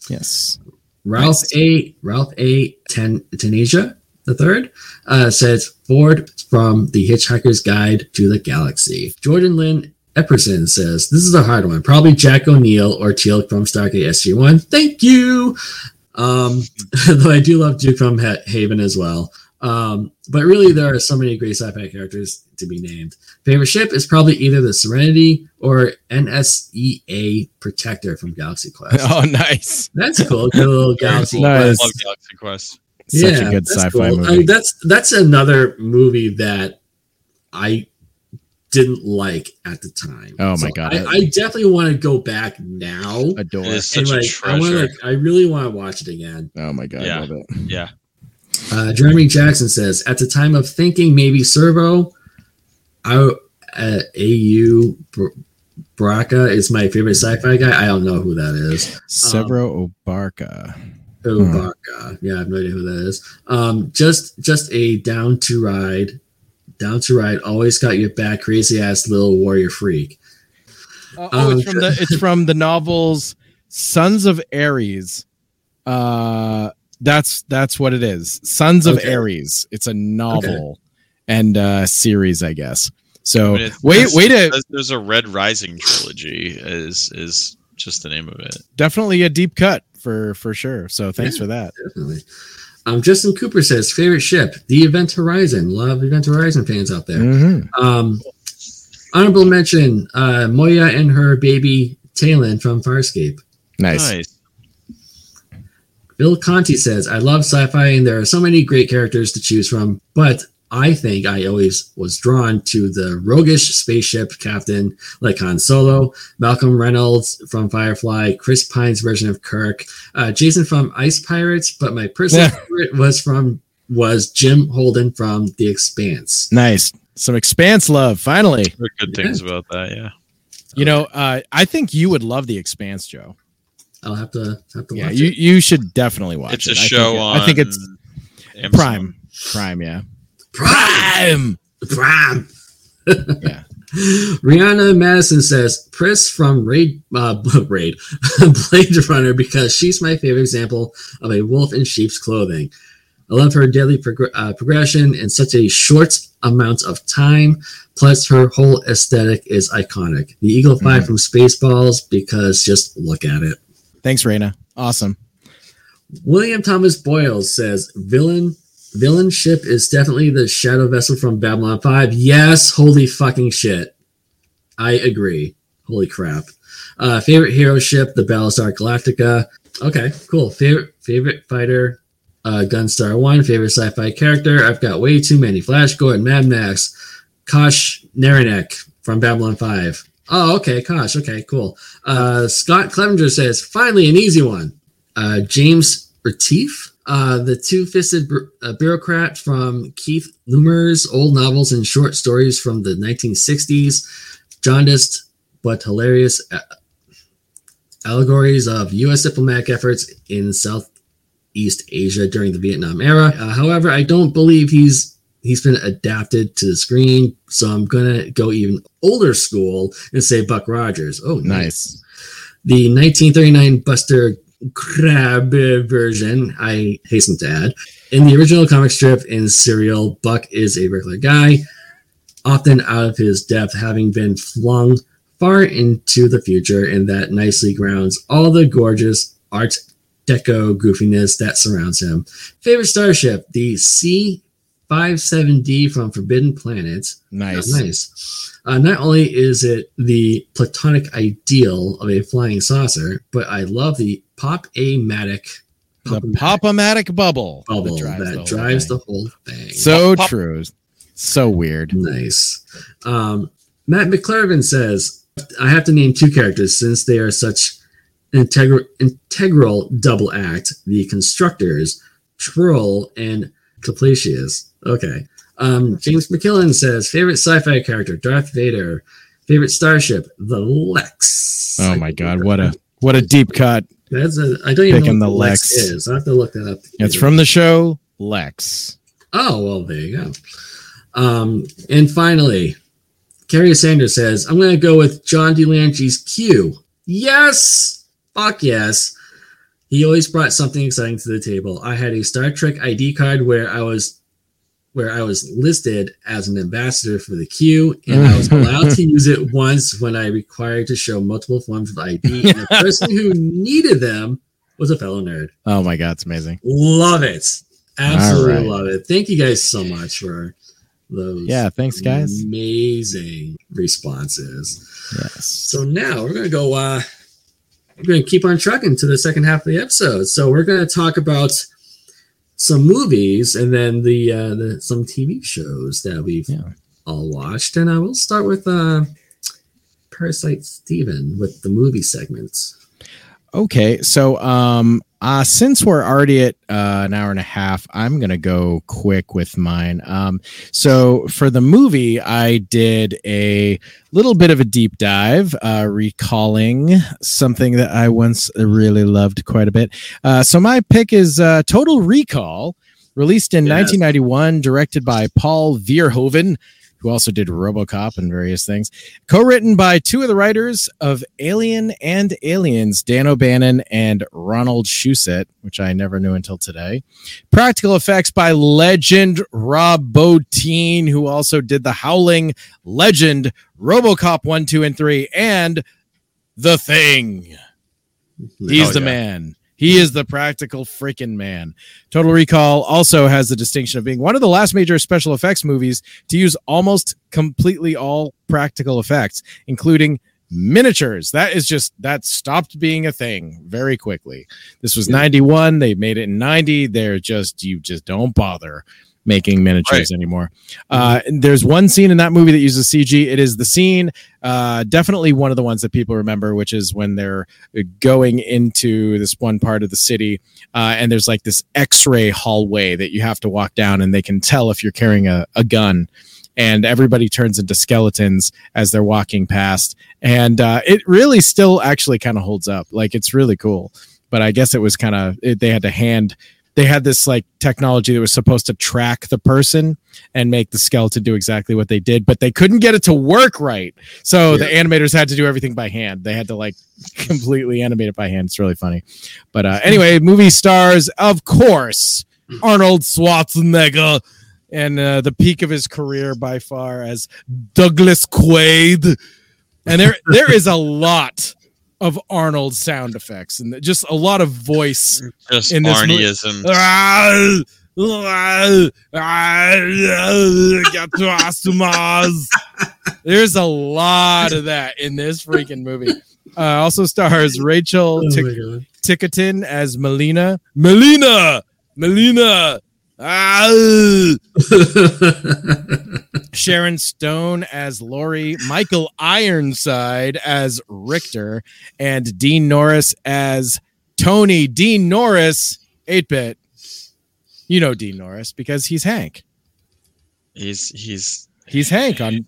Yes. Ralph A. Ralph A. Ten Tanisha the third uh, says Ford from The Hitchhiker's Guide to the Galaxy. Jordan Lynn Epperson says this is a hard one. Probably Jack O'Neill or Teal'c from Stargate SG One. Thank you. Um, though I do love Duke from Ha- Haven as well. Um, but really, there are so many great sci-fi characters to be named. Favorite ship is probably either the Serenity or NSEA Protector from Galaxy Quest. Oh, nice. That's cool. Good little Galaxy Nice. Quest. Love Galaxy Quest. Such a good sci-fi cool. movie. I mean, that's that's another movie that I didn't like at the time. Oh my God. I, I definitely want to go back now. Adore. It is And such a like, I want treasure. like I really want to watch it again. Oh my god, Yeah. love it. Yeah. Uh, Jeremy Jackson says, at the time of thinking maybe Sevro, I, uh, AU Br- Braca is my favorite sci-fi guy. I don't know who that is. Severo Obarka. Oh, Hmm. Yeah, I have no idea who that is. Um, just just a down to ride, down to ride. Always got your back, crazy ass little warrior freak. Oh, oh, it's Um, from the it's from the novels Sons of Ares. Uh that's that's what it is. Sons of Okay. Ares. It's a novel and uh series, I guess. So I mean, it's- wait wait a there's- There's a Red Rising trilogy. Is is just the name of it. definitely a deep cut for for sure. So thanks for that. Definitely. Um, Justin Cooper says favorite ship, the Event Horizon. Love Event Horizon fans out there. Mhm. Um, honorable mention: uh, Moya and her baby Talyn from Farscape. Nice. Nice. Bill Conti says, I love sci fi and there are so many great characters to choose from, but I think I always was drawn to the roguish spaceship captain like Han Solo, Malcolm Reynolds from Firefly, Chris Pine's version of Kirk, uh, Jason from Ice Pirates, but my personal Yeah. favorite was from was Jim Holden from The Expanse. Nice. Some expanse love, finally. Good things about that. Yeah. You know, uh, I think you would love the expanse, Joe. I'll have to have to Yeah, watch you it. you should definitely watch It's it. a I show think, on. I think it's Amazon. Prime. Prime, yeah. Prime! Prime! Yeah. Rihanna Madison says Pris from Raid, uh, Raid Blade Runner because she's my favorite example of a wolf in sheep's clothing. I love her daily prog- uh, progression in such a short amount of time. Plus, her whole aesthetic is iconic. The Eagle 5 from Spaceballs because just look at it. Thanks, Raina. Awesome. William Thomas Boyles says villain villain ship is definitely the shadow vessel from Babylon 5. Yes, holy fucking shit. I agree. Holy crap. Uh, favorite hero ship, the Battlestar Galactica. Okay, cool. Favorite favorite fighter, uh, Gunstar One. Favorite sci-fi character. I've got way too many. Flash Gordon, Mad Max, Kosh Naranek from Babylon Five. Oh, okay, Kosh. Okay, cool. Uh, Scott Clevenger says, finally an easy one. Uh, James Retief, uh, the two-fisted bu- uh, bureaucrat from Keith Laumer's old novels and short stories from the 1960s. Jaundiced but hilarious. Uh, allegories of U.S. diplomatic efforts in Southeast Asia during the Vietnam era. Uh, however, I don't believe he's he's been adapted to the screen, so I'm gonna go even older school and say Buck Rogers. Oh, Nice. the 1939 Buster Crabbe version, I hasten to add. In the original comic strip and serial, Buck is a regular guy, often out of his depth, having been flung far into the future, and that nicely grounds all the gorgeous art deco goofiness that surrounds him. Favorite starship, the C57D from Forbidden Planet. Nice. Nice. Uh, not only is it the platonic ideal of a flying saucer, but I love the pop amatic The pop-o-matic bubble, bubble that that drives, drives, the, the, whole whole thing. thing. So Pop, pop. true. So weird. Nice. Um, Matt McClarvin says, I have to name two characters since they are such integral integral double act. The constructors, Trurl and Klapaucius. Okay. Um, James McKillen says, favorite sci-fi character, Darth Vader. Favorite starship, the Lexx. Oh my god, what a what a deep cut. That's a. I don't even Picking know what the Lexx, Lexx. is. I have to look that up. It's from the show Lexx. Oh, well, there you go. Um, and finally, Carrie Sanders says, I'm going to go with John de Lancie's Q. Yes! Fuck yes. He always brought something exciting to the table. I had a Star Trek ID card where I was where I was listed as an ambassador for the Q, and I was allowed to use it once when I required to show multiple forms of ID. And the person who needed them was a fellow nerd. Oh my god, it's amazing. Love it. Absolutely right. love it. Thank you guys so much for those Yeah, thanks guys. amazing responses. Yes. So now we're gonna go uh we're gonna keep on trucking to the second half of the episode. So we're gonna talk about some movies and then the uh the some TV shows that we've Yeah. all watched. And I will start with uh Parasite Steven with the movie segments. Okay, so um uh since we're already at uh, an hour and a half, I'm gonna go quick with mine. Um so for the movie, I did a little bit of a deep dive, uh recalling something that I once really loved quite a bit. Uh so my pick is uh Total Recall, released in Yes. 1991, directed by Paul Verhoeven. Who also did RoboCop and various things co-written by two of the writers of Alien and Aliens, Dan O'Bannon and Ronald Shusett, which I never knew until today. Practical effects by legend Rob Bottin, who also did The Howling, Legend, RoboCop 1, 2, and 3, and The Thing. Mm-hmm. He's Oh, the yeah. man. He is the practical freaking man. Total Recall also has the distinction of being one of the last major special effects movies to use almost completely all practical effects, including miniatures. That is just that stopped being a thing very quickly. This was 91. They made it in 90. They're just you just don't bother making miniatures anymore. Uh, there's one scene in that movie that uses CG. It is the scene, uh, definitely one of the ones that people remember, which is when they're going into this one part of the city, uh, and there's like this X-ray hallway that you have to walk down, and they can tell if you're carrying a, a gun. And everybody turns into skeletons as they're walking past, and uh, it really still actually kind of holds up. Like it's really cool, but I guess it was kind of they had to hand they had this like technology that was supposed to track the person and make the skeleton do exactly what they did, but they couldn't get it to work right. So the animators had to do everything by hand. They had to like completely animate it by hand. It's really funny. But uh, anyway, movie stars, of course, Arnold Schwarzenegger. And uh, the peak of his career by far as Douglas Quaid, and there there is a lot of Arnold sound effects and just a lot of voice Just in this movie. Arnieism. Get to us to Mars. There's a lot of that in this freaking movie. Uh, also stars Rachel Oh Tick- Ticotin as Melina. Melina! Melina! Ah! Sharon Stone as Lori, Michael Ironside as Richter, and Dean Norris as Tony. Dean Norris, 8 bit. You know Dean Norris because he's Hank. He's he's He's Hank on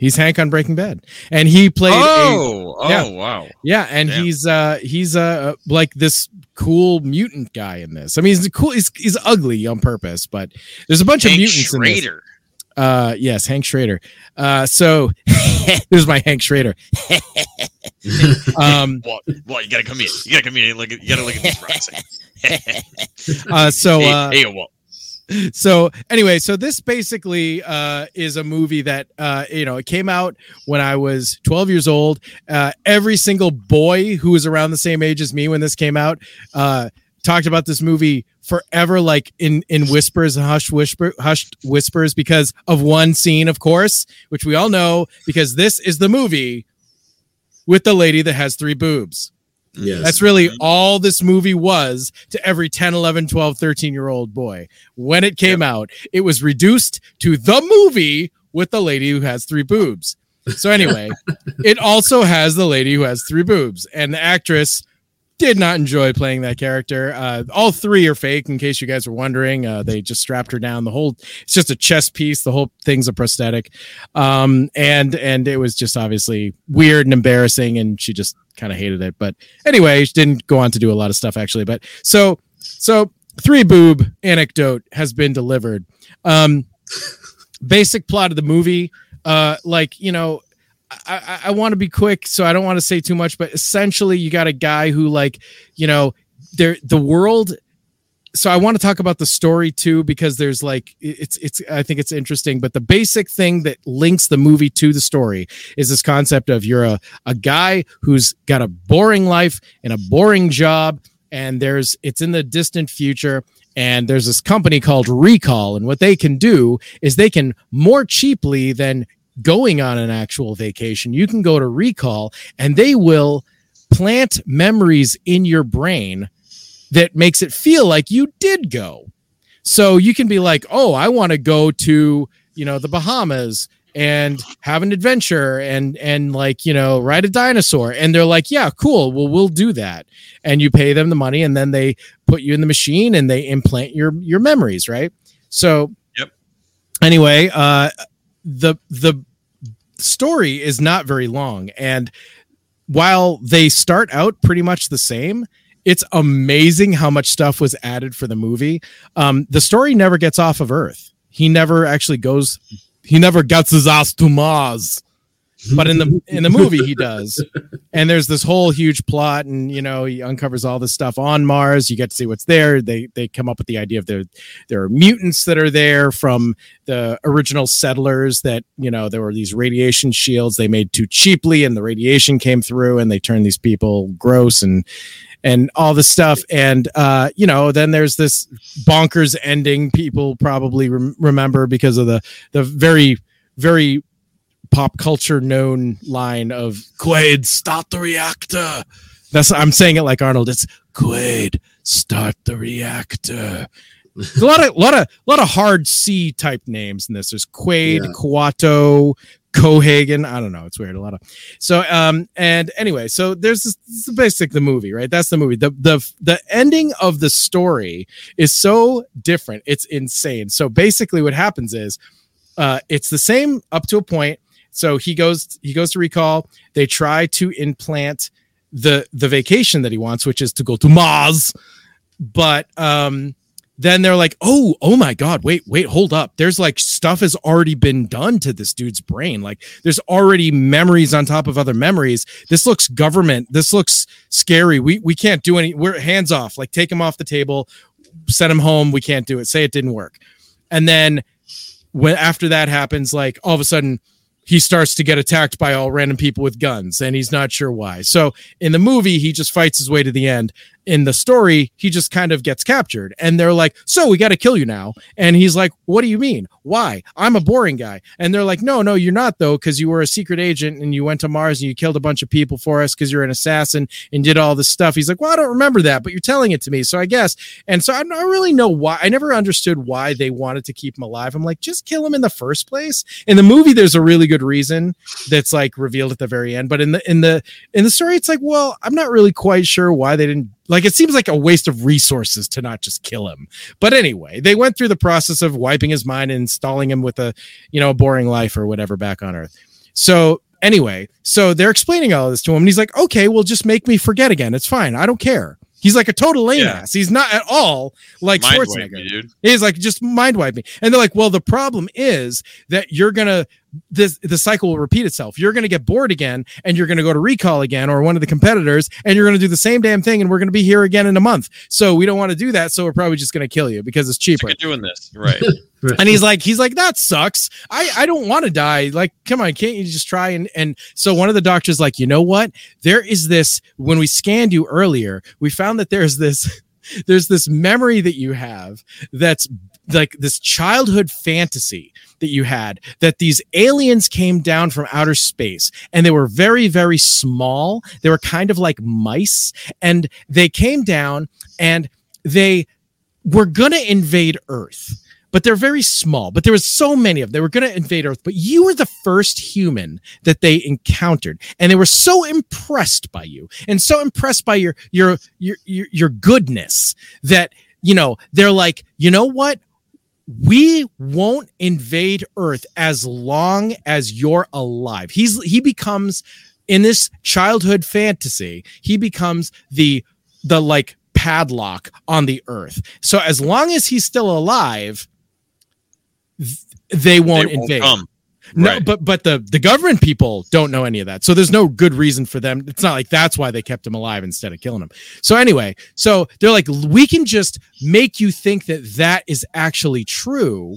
He's Hank on Breaking Bad, and he played. Oh, a, oh, yeah, wow. yeah, and Damn. he's uh he's uh like this cool mutant guy in this. I mean, he's cool. He's he's ugly on purpose, but there's a bunch of Hank mutants in this. Schrader. Uh, yes, Hank Schrader. Uh, so there's my Hank Schrader. um, Well, well, you gotta come in. You gotta come in look at. You gotta look at these rocks. uh, so hey, uh, hey, well, so anyway, so this basically uh, is a movie that uh, you know it came out when I was 12 years old. Uh, every single boy who was around the same age as me when this came out uh, talked about this movie forever, like in in whispers and hushed whisper, hushed whispers, because of one scene, of course, which we all know, because this is the movie with the lady that has three boobs. Yes. That's really all this movie was to every 10, 11, 12, 13 year old boy. When it came out, it was reduced to the movie with the lady who has three boobs. So, anyway, it also has the lady who has three boobs, and the actress did not enjoy playing that character. Uh, all three are fake, in case you guys were wondering. Uh, they just strapped her down. The whole it's just a chest piece. The whole thing's a prosthetic, um, and and it was just obviously weird and embarrassing, and she just kind of hated it. But anyway, she didn't go on to do a lot of stuff actually. But so so three boob anecdote has been delivered. Um, basic plot of the movie, uh, like you know. I, I, want to be quick, so I don't want to say too much. But essentially, you got a guy who, like, you know, there the world. So I want to talk about the story too because there's like it's it's I think it's interesting. But the basic thing that links the movie to the story is this concept of you're a a guy who's got a boring life and a boring job, and there's it's in the distant future, and there's this company called Recall, and what they can do is they can more cheaply than going on an actual vacation, you can go to Recall and they will plant memories in your brain that makes it feel like you did go. So you can be like, "Oh, I want to go to, you know, the Bahamas and have an adventure and and like, you know, ride a dinosaur." And they're like, "Yeah, cool. Well, we'll do that." And you pay them the money and then they put you in the machine and they implant your your memories, right? So Yep. Anyway, uh the the story is not very long. And while they start out pretty much the same it's amazing how much stuff was added for the movie. Um the story never gets off of earth. He never actually goes he never gets his ass to mars but in the in the movie he does. And there's this whole huge plot and you know he uncovers all this stuff on mars. You get to see what's there. They they come up with the idea of there there are mutants that are there from the original settlers that you know there were these radiation shields they made too cheaply and the radiation came through and they turned these people gross and and all this stuff. And uh you know then there's this bonkers ending people probably rem- remember because of the the very very pop culture known line of Quaid, start the reactor. That's I'm saying it like Arnold. It's Quaid, start the reactor. A lot of lot of lot of hard C type names in this. There's Quaid, Yeah. Kuato, Cohaagen. I don't know. It's weird. A lot of so um and anyway, so there's this, this is basic the movie, right? That's the movie. The the the ending of the story is so different. It's insane. So basically, what happens is uh it's the same up to a point. So he goes he goes to recall. They try to implant the the vacation that he wants, which is to go to Mars. But um then they're like, oh, oh my God, wait, wait, hold up. There's like stuff has already been done to this dude's brain. Like there's already memories on top of other memories. This looks government. This looks scary. We we can't do any. We're hands off. Like take him off the table, send him home. We can't do it. Say it didn't work. And then when after that happens, like all of a sudden he starts to get attacked by all random people with guns and he's not sure why. So in the movie, he just fights his way to the end. In the story, he just kind of gets captured and they're like, So we got to kill you now. And he's like, What do you mean? Why? I'm a boring guy. And they're like, No, no, you're not though, because you were a secret agent and you went to Mars and you killed a bunch of people for us because you're an assassin and did all this stuff. He's like, Well, I don't remember that, but you're telling it to me. So I guess. And so I don't really know why. I never understood why they wanted to keep him alive. I'm like, just kill him in the first place. In the movie, there's a really good reason that's like revealed at the very end. But in the in the in the story, it's like, well, I'm not really quite sure why they didn't like it seems like a waste of resources to not just kill him. But anyway, they went through the process of wiping his mind and installing him with a, you know, a boring life or whatever back on Earth. So anyway, so they're explaining all this to him, and he's like, "Okay, well, just make me forget again. It's fine. I don't care." He's like a total lame Yeah. ass. He's not at all like Mind Schwarzenegger. me. He's like just mind wipe me. And they're like, well, the problem is that you're gonna this the cycle will repeat itself. You're gonna get bored again, and you're gonna go to recall again or one of the competitors, and you're gonna do the same damn thing, and we're gonna be here again in a month. So we don't want to do that. So we're probably just gonna kill you because it's cheaper. Sick of doing this, right? And he's like, he's like, that sucks. I, I don't want to die. Like, come on, can't you just try? And and so one of the doctors like, you know what? There is this. When we scanned you earlier, we found that there's this, there's this memory that you have that's like this childhood fantasy that you had that these aliens came down from outer space and they were very very small. They were kind of like mice and they came down and they were gonna invade earth but they're very small but there was so many of them. They were going to invade earth but you were the first human that they encountered and they were so impressed by you and so impressed by your your your your, your goodness that you know they're like you know what we won't invade earth as long as you're alive. He's he becomes in this childhood fantasy he becomes the the like padlock on the earth. So as long as he's still alive th- they won't They won't invade. come. No, Right. but but the the government people don't know any of that. So there's no good reason for them. It's not like that's why they kept him alive instead of killing him. So anyway, so they're like we can just make you think that that is actually true.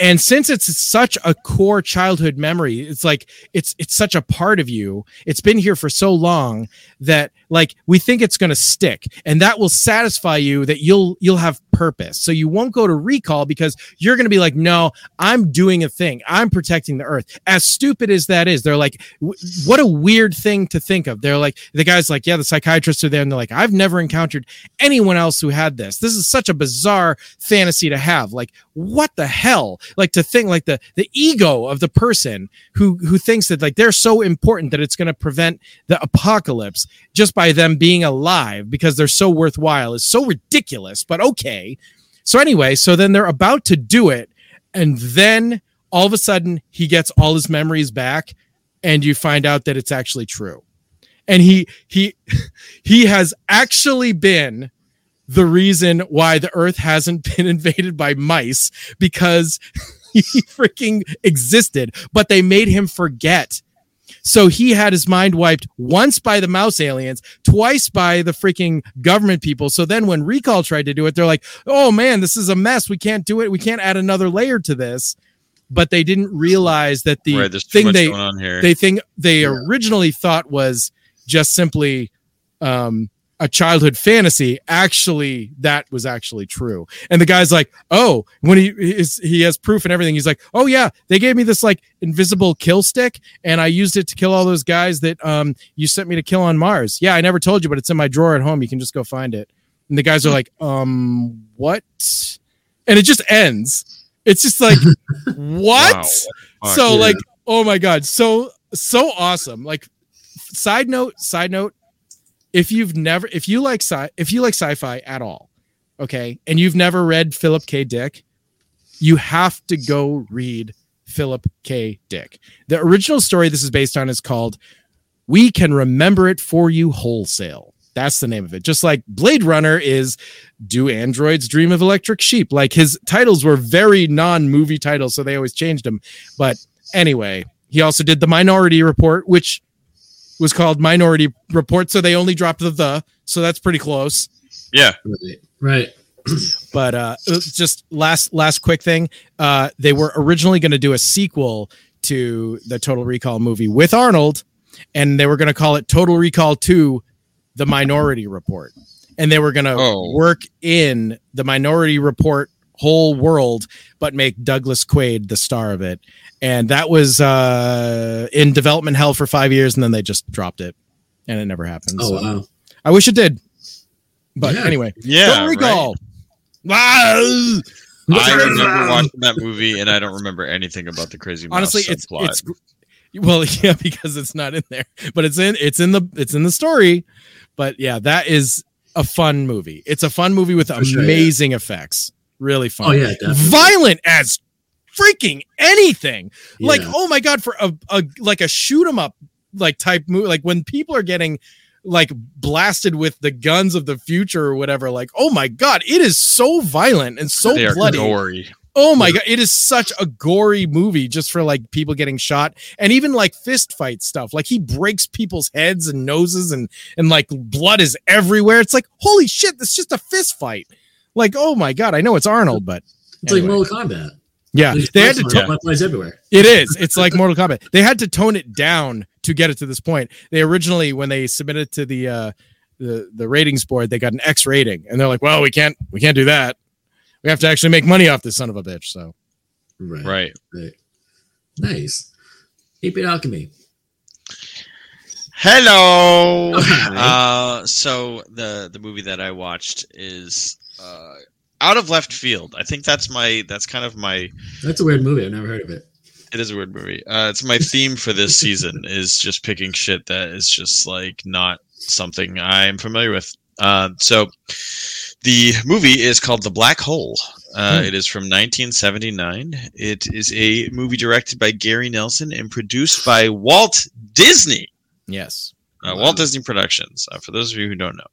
And since it's such a core childhood memory, it's like it's it's such a part of you. It's been here for so long that like we think it's going to stick and that will satisfy you that you'll you'll have purpose. So you won't go to recall because you're going to be like no, I'm doing a thing. I'm protecting the earth. As stupid as that is, they're like, what a weird thing to think of. They're like, the guy's like, yeah, the psychiatrists are there. And they're like, I've never encountered anyone else who had this. This is such a bizarre fantasy to have. Like, what the hell? Like to think like the, the ego of the person who, who thinks that like they're so important that it's going to prevent the apocalypse just by them being alive because they're so worthwhile is so ridiculous, but okay. So anyway, so then they're about to do it, and then all of a sudden he gets all his memories back, and you find out that it's actually true. And he he he has actually been the reason why the earth hasn't been invaded by mice because he freaking existed, but they made him forget. So he had his mind wiped once by the mouse aliens, twice by the freaking government people. So then when Recall tried to do it, they're like, oh man, this is a mess. We can't do it. We can't add another layer to this. But they didn't realize that the right, thing they on here. they think they originally thought was just simply um a childhood fantasy actually that was actually true. And the guy's like oh when he is he has proof and everything he's like oh yeah they gave me this like invisible kill stick and i used it to kill all those guys that um you sent me to kill on mars. Yeah i never told you but it's in my drawer at home you can just go find it. And the guys are like um what? And it just ends. It's just like what? Wow, so fuck? like oh my god so so awesome. Like side note side note if you've never if you like sci if you like sci-fi at all okay and you've never read philip k. Dick you have to go read philip k. Dick. The original story this is based on is called we can remember it for you wholesale. That's the name of it. Just like blade runner is do androids dream of electric sheep? Like his titles were very non-movie titles so they always changed them but anyway he also did the minority report which was called minority report so they only dropped the the so that's pretty close yeah Right. Right. but uh just last last quick thing uh they were originally going to do a sequel to the total recall movie with arnold and they were going to call it total recall 2 the minority report and they were going to Oh. work in the minority report whole world but make douglas quaid the star of it and that was uh in development hell for five years and then they just dropped it and it never happened Oh so wow. i wish it did but Yeah. anyway yeah total right. recall Wow. I remember watching that movie and I don't remember anything about the crazy mouse honestly it's subplot. it's well yeah because it's not in there but it's in it's in the it's in the story but yeah that is a fun movie it's a fun movie with For sure, yeah. amazing effects really fun Oh yeah, definitely. violent as freaking anything. Like, oh my god, for a, a like a shoot 'em up like type movie, like when people are getting like blasted with the guns of the future or whatever, like, oh my god, it is so violent and so they bloody. gory. Oh my god, it is such a gory movie just for like people getting shot and even like fist fight stuff. Like he breaks people's heads and noses and and like blood is everywhere. It's like holy shit, this is just a fist fight. Like oh my god, I know it's Arnold, but It's anyway. like Mortal Kombat. Yeah, There's they had to. flies To- flies everywhere. it is. It's like Mortal Kombat. They had to tone it down to get it to this point. They originally, when they submitted to the uh, the the ratings board, they got an X rating, and they're like, "Well, we can't we can't do that. We have to actually make money off this son of a bitch." So Right. Right. Right. Nice. Eight bit alchemy. Hello. Okay. Uh, so the the movie that I watched is uh, out of left field. I think that's my that's kind of my That's a weird movie. I've never heard of it. it is a weird movie. Uh, it's my theme for this season is just picking shit that is just like not something I'm familiar with. Uh, so the movie is called The Black Hole. Uh, Hmm. It is from 1979. It is a movie directed by Gary Nelson and produced by Walt Disney. yes, Uh, Walt Disney Productions, uh, for those of you who don't know.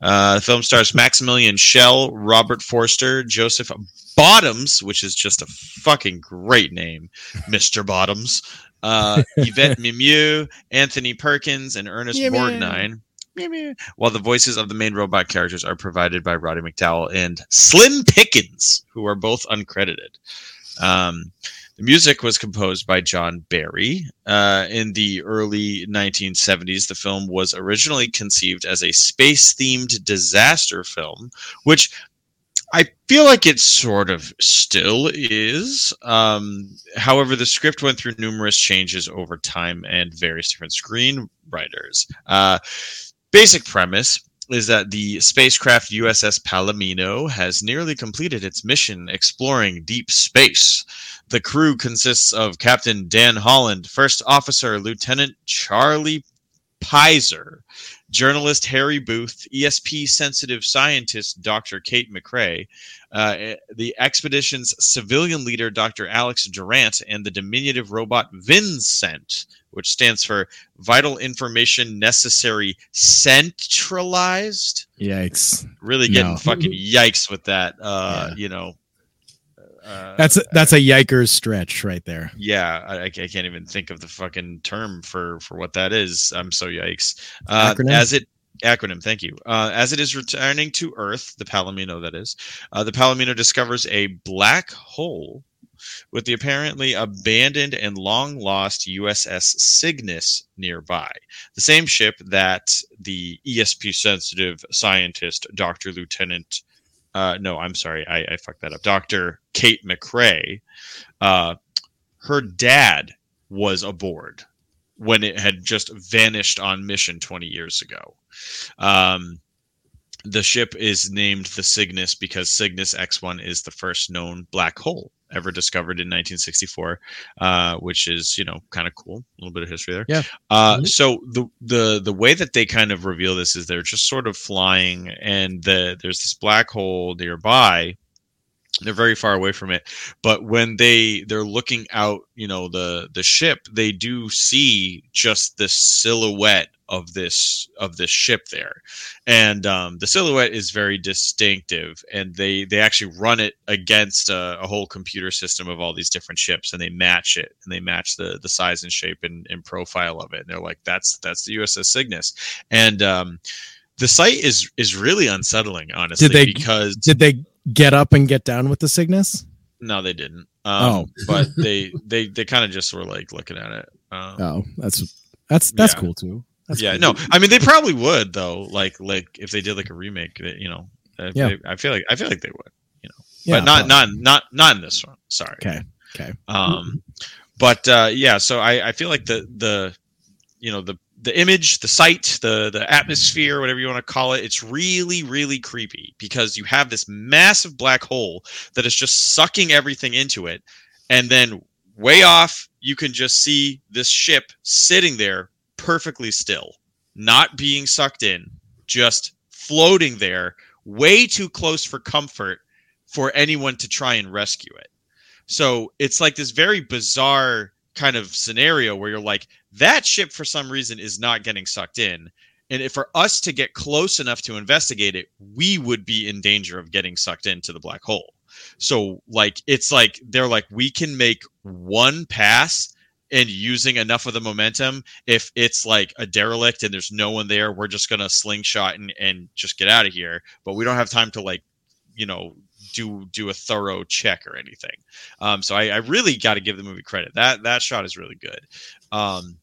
Uh, the film stars Maximilian Schell, Robert Forster, Joseph Bottoms, which is just a fucking great name, Mr. Bottoms, uh, Yvette Mimieux, Anthony Perkins, and Ernest meow. Borgnine. While the voices of the main robot characters are provided by Roddy McDowall and Slim Pickens, who are both uncredited. Um, the music was composed by John Barry. Uh, in the early 1970s, the film was originally conceived as a space themed disaster film, which I feel like it sort of still is. Um, however, the script went through numerous changes over time and various different screenwriters. Uh, basic premise is that the spacecraft USS Palomino has nearly completed its mission exploring deep space. The crew consists of Captain Dan Holland, First Officer Lieutenant Charlie Pizer, journalist Harry Booth, ESP sensitive scientist Dr. Kate McRae, uh, the expedition's civilian leader Dr. Alex Durant, and the diminutive robot Vincent, which stands for Vital Information Necessary Centralized. yikes. Really getting No. fucking yikes with that. Uh, Yeah. You know. Uh, That's a, that's a yikers stretch right there. yeah, I, I can't even think of the fucking term for for what that is. I'm so yikes. Uh, as it acronym, thank you. Uh, as it is returning to Earth, the Palomino, that is, uh, the Palomino discovers a black hole with the apparently abandoned and long lost USS Cygnus nearby. The same ship that the ESP sensitive scientist, Dr. Lieutenant, uh, no, I'm sorry, I, I fucked that up. Dr. Kate McRae, uh, her dad was aboard when it had just vanished on mission 20 years ago. Um, the ship is named the Cygnus because Cygnus X1 is the first known black hole ever discovered in 1964, uh, which is you know kind of cool. A little bit of history there. Yeah. Uh, Mhm. So the the the way that they kind of reveal this is they're just sort of flying, and the there's this black hole nearby. They're very far away from it, but when they they're looking out, you know the the ship, they do see just the silhouette of this of this ship there and um, the silhouette is very distinctive and they they actually run it against a, a whole computer system of all these different ships and they match it and they match the the size and shape and, and profile of it and they're like that's that's the uss cygnus and um, the site is is really unsettling honestly Did they- because Did they get up and get down with the Cygnus? no they didn't um, Oh. but they they they kind of just were like looking at it um, Oh, that's that's that's Yeah. cool too. That's yeah, no, I mean they probably would though. Like like if they did like a remake, you know, Yeah. they- I feel like I feel like they would, you know, Yeah, but not probably. not not not in this one. Sorry. Okay. Okay. Um, but uh, yeah, so I I feel like the the you know the the image, the site, the the atmosphere, whatever you want to call it, it's really really creepy because you have this massive black hole that is just sucking everything into it, and then way off you can just see this ship sitting there perfectly still, not being sucked in, just floating there, way too close for comfort for anyone to try and rescue it. So it's like this very bizarre kind of scenario where you're like, that ship for some reason is not getting sucked in. And if for us to get close enough to investigate it, we would be in danger of getting sucked into the black hole. So like it's like they're like we can make one pass and using enough of the momentum if it's like a derelict and there's no one there we're just gonna slingshot and, and just get out of here. But we don't have time to like you know do do a thorough check or anything. Um so i, I really got to give the movie credit. That that shot is really good. Um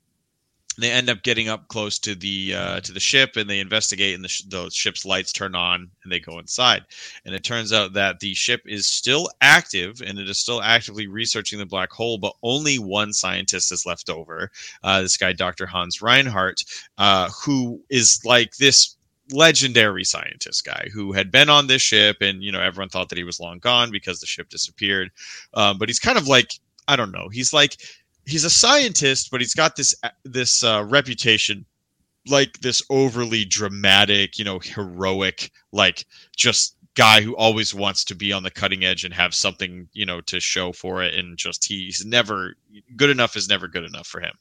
they end up getting up close to the uh, to the ship and they investigate and the, sh- the ship's lights turn on and they go inside. And it turns out that the ship is still active and it is still actively researching the black hole but only one scientist is left over uh, this guy dr hans reinhardt uh, who is like this legendary scientist guy who had been on this ship and you know everyone thought that he was long gone because the ship disappeared. Um, but he's kind of like i don't know he's like he's a scientist, but he's got this this uh, reputation like this overly dramatic, you know, heroic, like just guy who always wants to be on the cutting edge and have something, you know, to show for it. And just he's never good enough is never good enough for him.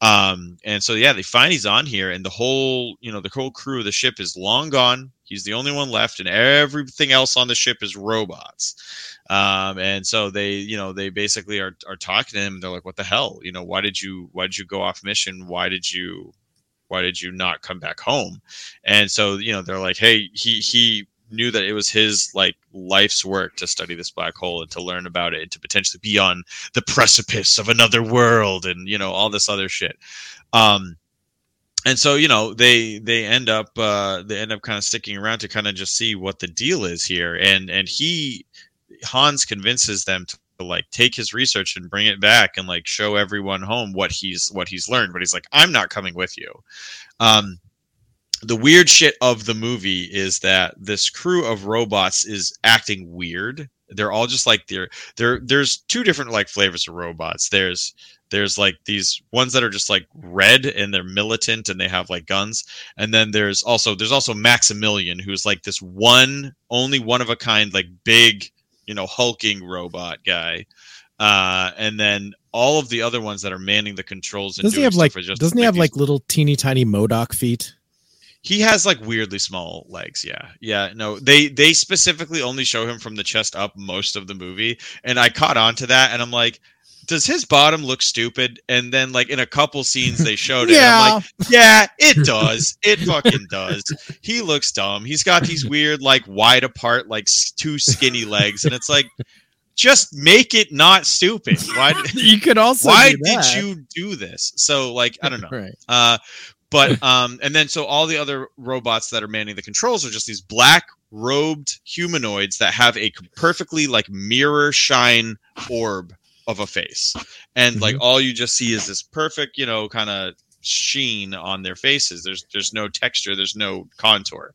Um, and so yeah, they find he's on here, and the whole, you know, the whole crew of the ship is long gone. He's the only one left, and everything else on the ship is robots. Um, and so they, you know, they basically are, are talking to him. They're like, what the hell? You know, why did you, why did you go off mission? Why did you, why did you not come back home? And so, you know, they're like, Hey, he, he knew that it was his like life's work to study this black hole and to learn about it and to potentially be on the precipice of another world and, you know, all this other shit. Um, and so you know they they end up uh they end up kind of sticking around to kind of just see what the deal is here. And and he Hans convinces them to like take his research and bring it back and like show everyone home what he's what he's learned. But he's like i'm not coming with you. Um the weird shit of the movie is that this crew of robots is acting weird they're all just like they're there there's two different like flavors of robots. There's there's like these ones that are just like red and they're militant and they have like guns. And then there's also there's also maximilian who's like this one only one of a kind like big you know hulking robot guy. Uh and then all of the other ones that are manning the controls and doesn't he have like stuff are just doesn't he have like little teeny tiny MODOK feet he has like weirdly small legs yeah. Yeah no they they specifically only show him from the chest up most of the movie and i caught on to that and i'm like does his bottom look stupid? And then like in a couple scenes they showed it and i'm like yeah. It does. It fucking does. He looks dumb. He's got these weird like wide apart like two skinny legs and it's like just make it not stupid. Why you could also why did you do this? So like i don't know. Right. Uh, but um, and then so all the other robots that are manning the controls are just these black robed humanoids that have a perfectly like mirror shine orb of a face, and like all you just see is this perfect, you know, kind of sheen on their faces. There's there's no texture, there's no contour.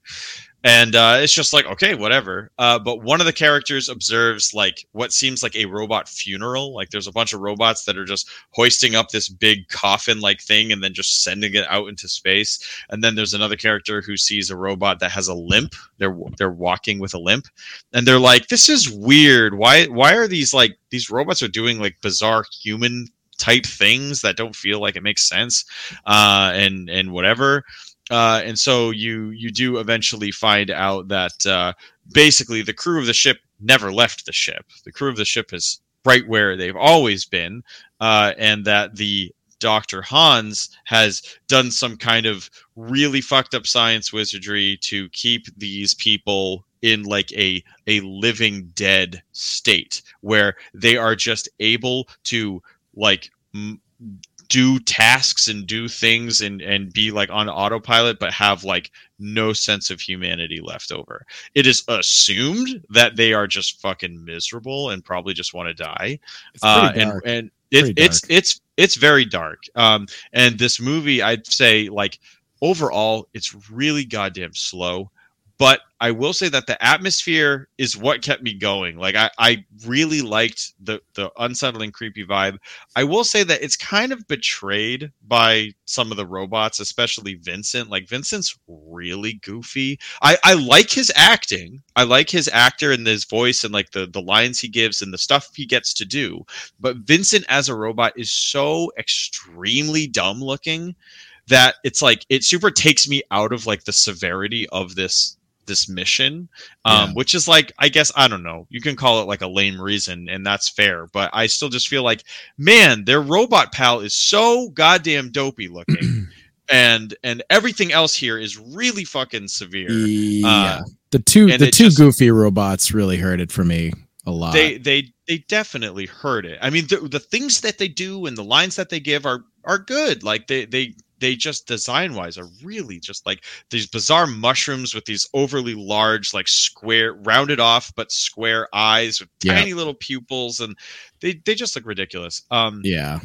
And uh, it's just like okay, whatever. Uh, but one of the characters observes like what seems like a robot funeral. Like there's a bunch of robots that are just hoisting up this big coffin like thing and then just sending it out into space. And then there's another character who sees a robot that has a limp. They're they're walking with a limp, and they're like, "This is weird. Why why are these like these robots are doing like bizarre human type things that don't feel like it makes sense, uh, and and whatever." Uh, and so you you do eventually find out that uh, basically the crew of the ship never left the ship. The crew of the ship is right where they've always been, uh, and that the Dr. Hans has done some kind of really fucked up science wizardry to keep these people in like a a living dead state where they are just able to like m- do tasks and do things and and be like on autopilot but have like no sense of humanity left over. It is assumed that they are just fucking miserable and probably just want to die uh, and and it, it's it's it's very dark. Um and this movie i'd say like overall it's really goddamn slow but I will say that the atmosphere is what kept me going. Like I, I really liked the the unsettling, creepy vibe. I will say that it's kind of betrayed by some of the robots, especially Vincent. Like Vincent's really goofy. I, I like his acting. I like his actor and his voice and like the the lines he gives and the stuff he gets to do. But Vincent as a robot is so extremely dumb looking that it's like it super takes me out of like the severity of this this mission um Yeah. which is like i guess i don't know you can call it like a lame reason and that's fair but i still just feel like man their robot pal is so goddamn dopey looking and and everything else here is really fucking severe Yeah. Uh, the two the two just- goofy robots really hurt it for me a lot. they they they definitely hurt it. I mean, the, the things that they do and the lines that they give are are good. Like they they they just design wise are really just like these bizarre mushrooms with these overly large, like square, rounded off but square eyes with Yeah. tiny little pupils, and they they just look ridiculous. Um, yeah.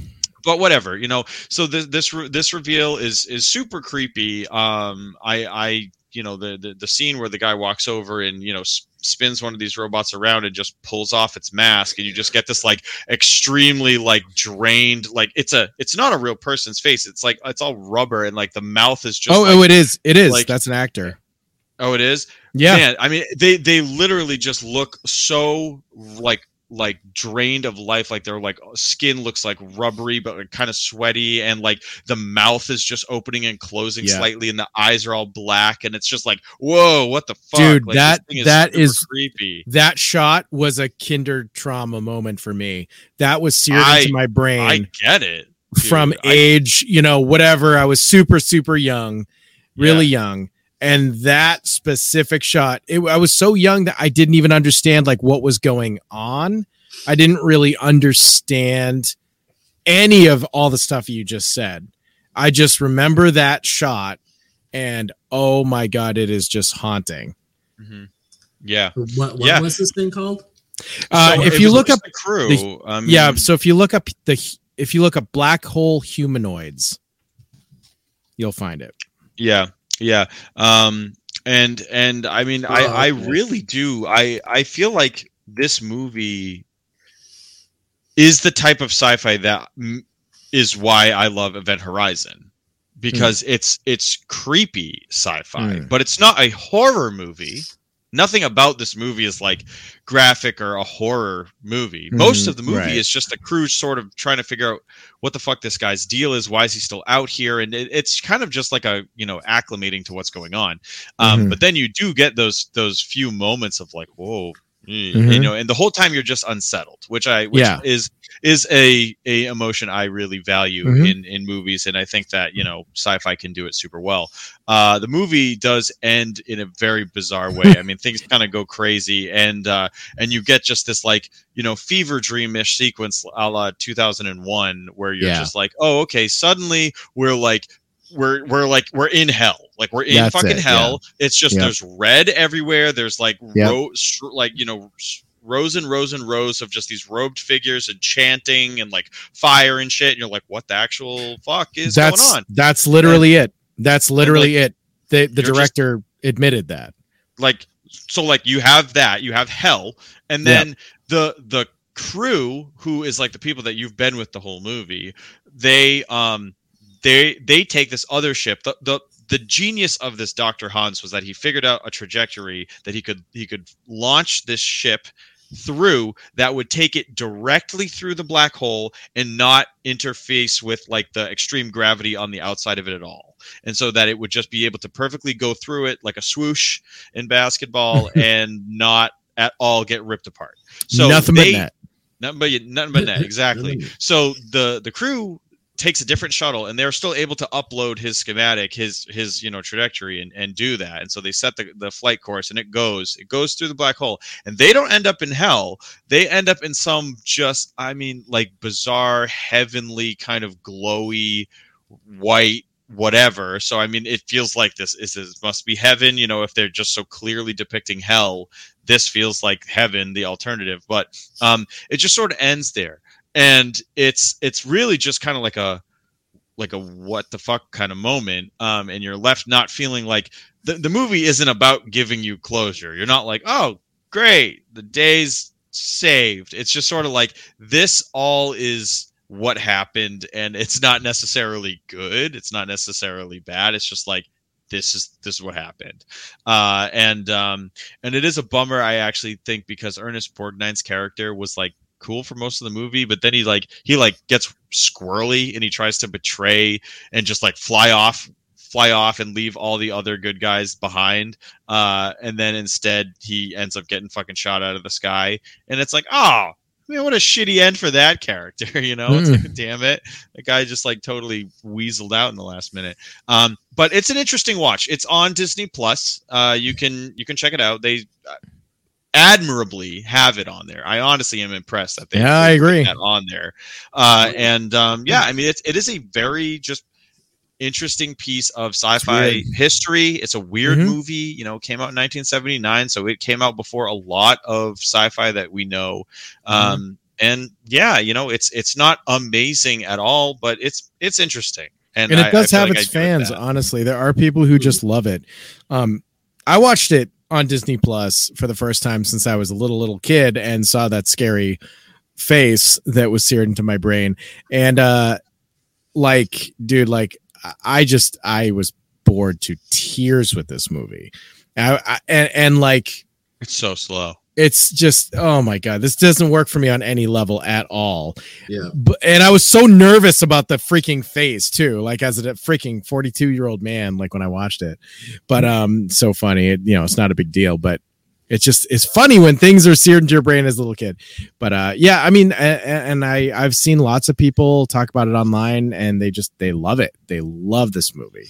but whatever you know so this this this reveal is is super creepy um i i you know the, the the scene where the guy walks over and you know spins one of these robots around and just pulls off its mask and you just get this like extremely like drained like it's a it's not a real person's face it's like it's all rubber and like the mouth is just oh, like- oh, it is. It is. like- That's an actor. oh it is Yeah. Man, I mean, they they literally just look so like like drained of life. Like their like skin looks like rubbery, but kind of sweaty, and like the mouth is just opening and closing Yeah. slightly, and the eyes are all black, and it's just like, whoa, what the fuck, Dude, Like, that- thing that is- creepy. That shot was a kinder trauma moment for me. That was seared I- into my brain. I get it dude. from I- age, you know, whatever. I was super, super young, really young. And that specific shot, it, I was so young that I didn't even understand like what was going on. I didn't really understand any of all the stuff you just said. I just remember that shot and oh my god, it is just haunting. Mhm. Yeah. What, what Yeah. was this thing called? Uh, So if you look up the crew, the- I mean, yeah, so if you look up the if you look up black hole humanoids, you'll find it. yeah yeah um and and i mean i Oh, i okay. really do i i feel like this movie is the type of sci-fi that m- is why i love event horizon because it's it's creepy sci-fi Mm. but it's not a horror movie nothing about this movie is like graphic or a horror movie most Mhm, of the movie right. is just a crew sort of trying to figure out what the fuck this guy's deal is why is he still out here and it, it's kind of just like a you know acclimating to what's going on um Mhm. but then you do get those those few moments of like whoa eh, you know and the whole time you're just unsettled which i which Yeah. is is a a emotion i really value Mhm. in in movies and i think that you know sci-fi can do it super well uh the movie does end in a very bizarre way i mean things kind of go crazy and uh and you get just this like you know fever dreamish sequence a la 2001 where you're Yeah. just like oh okay suddenly we're like we're we're like we're in hell like we're in That's fucking it, hell it's just Yep. there's red everywhere there's like Yep. ro- like you know rows and rows and rows of just these robed figures and chanting and like fire and shit and you're like what the actual fuck is that's going on that's literally it. That's literally it. The the you're just- director admitted that. like so like you have that you have hell and Yeah. then the the crew who is like the people that you've been with the whole movie they um they they take this other ship the the the genius of this Dr. Hans was that he figured out a trajectory that he could he could launch this ship through that would take it directly through the black hole and not interface with like the extreme gravity on the outside of it at all. And so that it would just be able to perfectly go through it like a swoosh in basketball and not at all get ripped apart. So Nothing they, but net. Nothing but nothing but net, exactly. So the the crew takes a different shuttle and they're still able to upload his schematic his his you know trajectory and, and do that. And so they set the, the flight course and it goes it goes through the black hole. And they don't end up in hell. They end up in some just i mean like bizarre heavenly kind of glowy white whatever. So i mean it feels like this is this must be heaven you know if they're just so clearly depicting hell this feels like heaven the alternative. But um it just sort of ends there and it's it's really just kind of like a like a what the fuck kind of moment um and you're left not feeling like the, the movie isn't about giving you closure. You're not like, oh, great, the day's saved. It's just sort of like this all is what happened, and it's not necessarily good. It's not necessarily bad. It's just like this is this is what happened, uh, and um, and it is a bummer. I actually think because Ernest Borgnine's character was like cool for most of the movie, but then he like he like gets squirrely and he tries to betray and just like fly off fly off and leave all the other good guys behind. Uh, and then instead he ends up getting fucking shot out of the sky. And it's like, oh, man, what a shitty end for that character. You know, it's like, damn it, the guy just like totally weaseled out in the last minute. Um, but it's an interesting watch. It's on Disney Plus. Uh, you can you can check it out. They uh, admirably have it on there. I honestly am impressed that they Yeah, I agree. that on there. Uh, and um, yeah, I mean, it's it is a very just interesting piece of sci-fi history. It's a weird Mhm. movie. You know, came out in 1979, so it came out before a lot of sci-fi that we know. Mm-hmm. Um, and yeah, you know, it's it's not amazing at all, but it's it's interesting. And, and I- it does I have like its I fans honestly there are people who just love it um i watched it on disney plus for the first time since i was a little little kid and saw that scary face that was seared into my brain and uh like dude like I- just i was bored to tears with this movie I, I, and, and like It's so slow. It's just oh my god this doesn't work for me on any level at all. Yeah. but, and i was so nervous about the freaking face too like as a freaking 42 year old man like when i watched it. But um so funny it, you know it's not a big deal but it's just it's funny when things are seared into your brain as a little kid. But uh yeah i mean a- a- and i i've seen lots of people talk about it online and they just they love it. They love this movie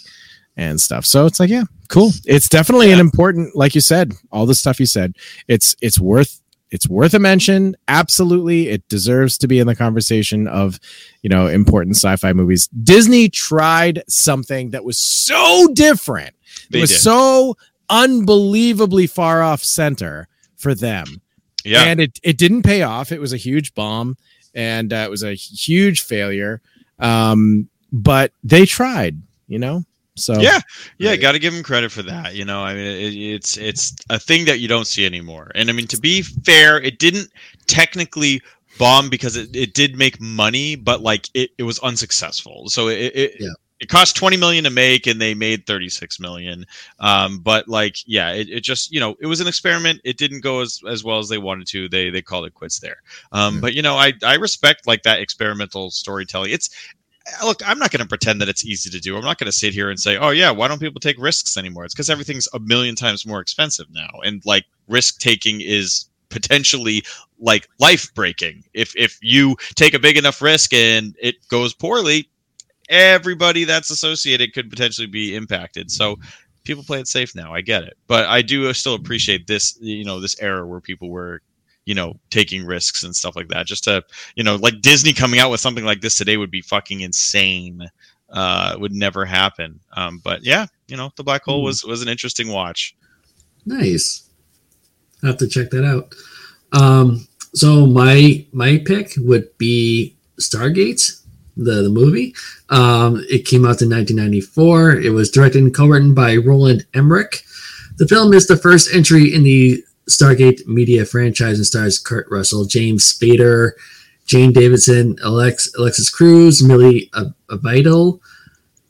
and stuff. So it's like yeah cool. It's definitely an important like you said all the stuff you said it's it's worth it's worth a mention. Absolutely it deserves to be in the conversation of you know important sci-fi movies. Disney tried something that was so different. They it was did. so unbelievably far off center for them. Yeah. and it, it didn't pay off. It was a huge bomb and uh, it was a huge failure. Um but they tried you know so yeah. Yeah Right. got to give him credit for that you know i mean it, it's it's a thing that you don't see anymore. And i mean to be fair it didn't technically bomb because it, it did make money but like it, it was unsuccessful. So it it, Yeah. it cost 20 million to make and they made 36 million. Um but like yeah it, it just you know it was an experiment. It didn't go as, as well as they wanted to. They they called it quits there. Um Yeah. but you know i i respect like that experimental storytelling. It's look, I'm not going to pretend that it's easy to do. I'm not going to sit here and say, "Oh yeah, why don't people take risks anymore?" It's because everything's a million times more expensive now, and like risk taking is potentially like life breaking. If if you take a big enough risk and it goes poorly, everybody that's associated could potentially be impacted. So people play it safe now. I get it, but I do still appreciate this. You know, this era where people were you know taking risks and stuff like that just to you know like disney coming out with something like this today would be fucking insane uh would never happen um but yeah you know the black hole Hmm. was was an interesting watch Nice. I have to check that out. Um, so my my pick would be Stargate, the the movie. Um, it came out in 1994. It was directed and co-written by Roland Emmerich. The film is the first entry in the Stargate media franchise and stars Kurt Russell, James Spader, Jane Davidson, Alex Alexis Cruz, Millie Abidal,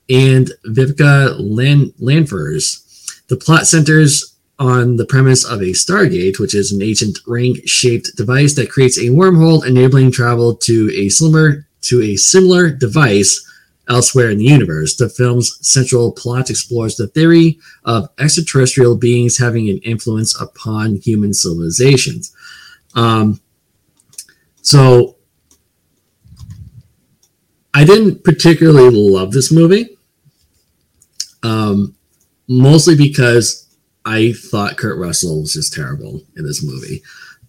and Vivica Lan- Lanfers. The plot centers on the premise of a Stargate, which is an ancient ring-shaped device that creates a wormhole enabling travel to a similar to a similar device elsewhere in the universe. The film's central plot explores the theory of extraterrestrial beings having an influence upon human civilizations. Um, so I didn't particularly love this movie, um, mostly because I thought Kurt Russell was just terrible in this movie.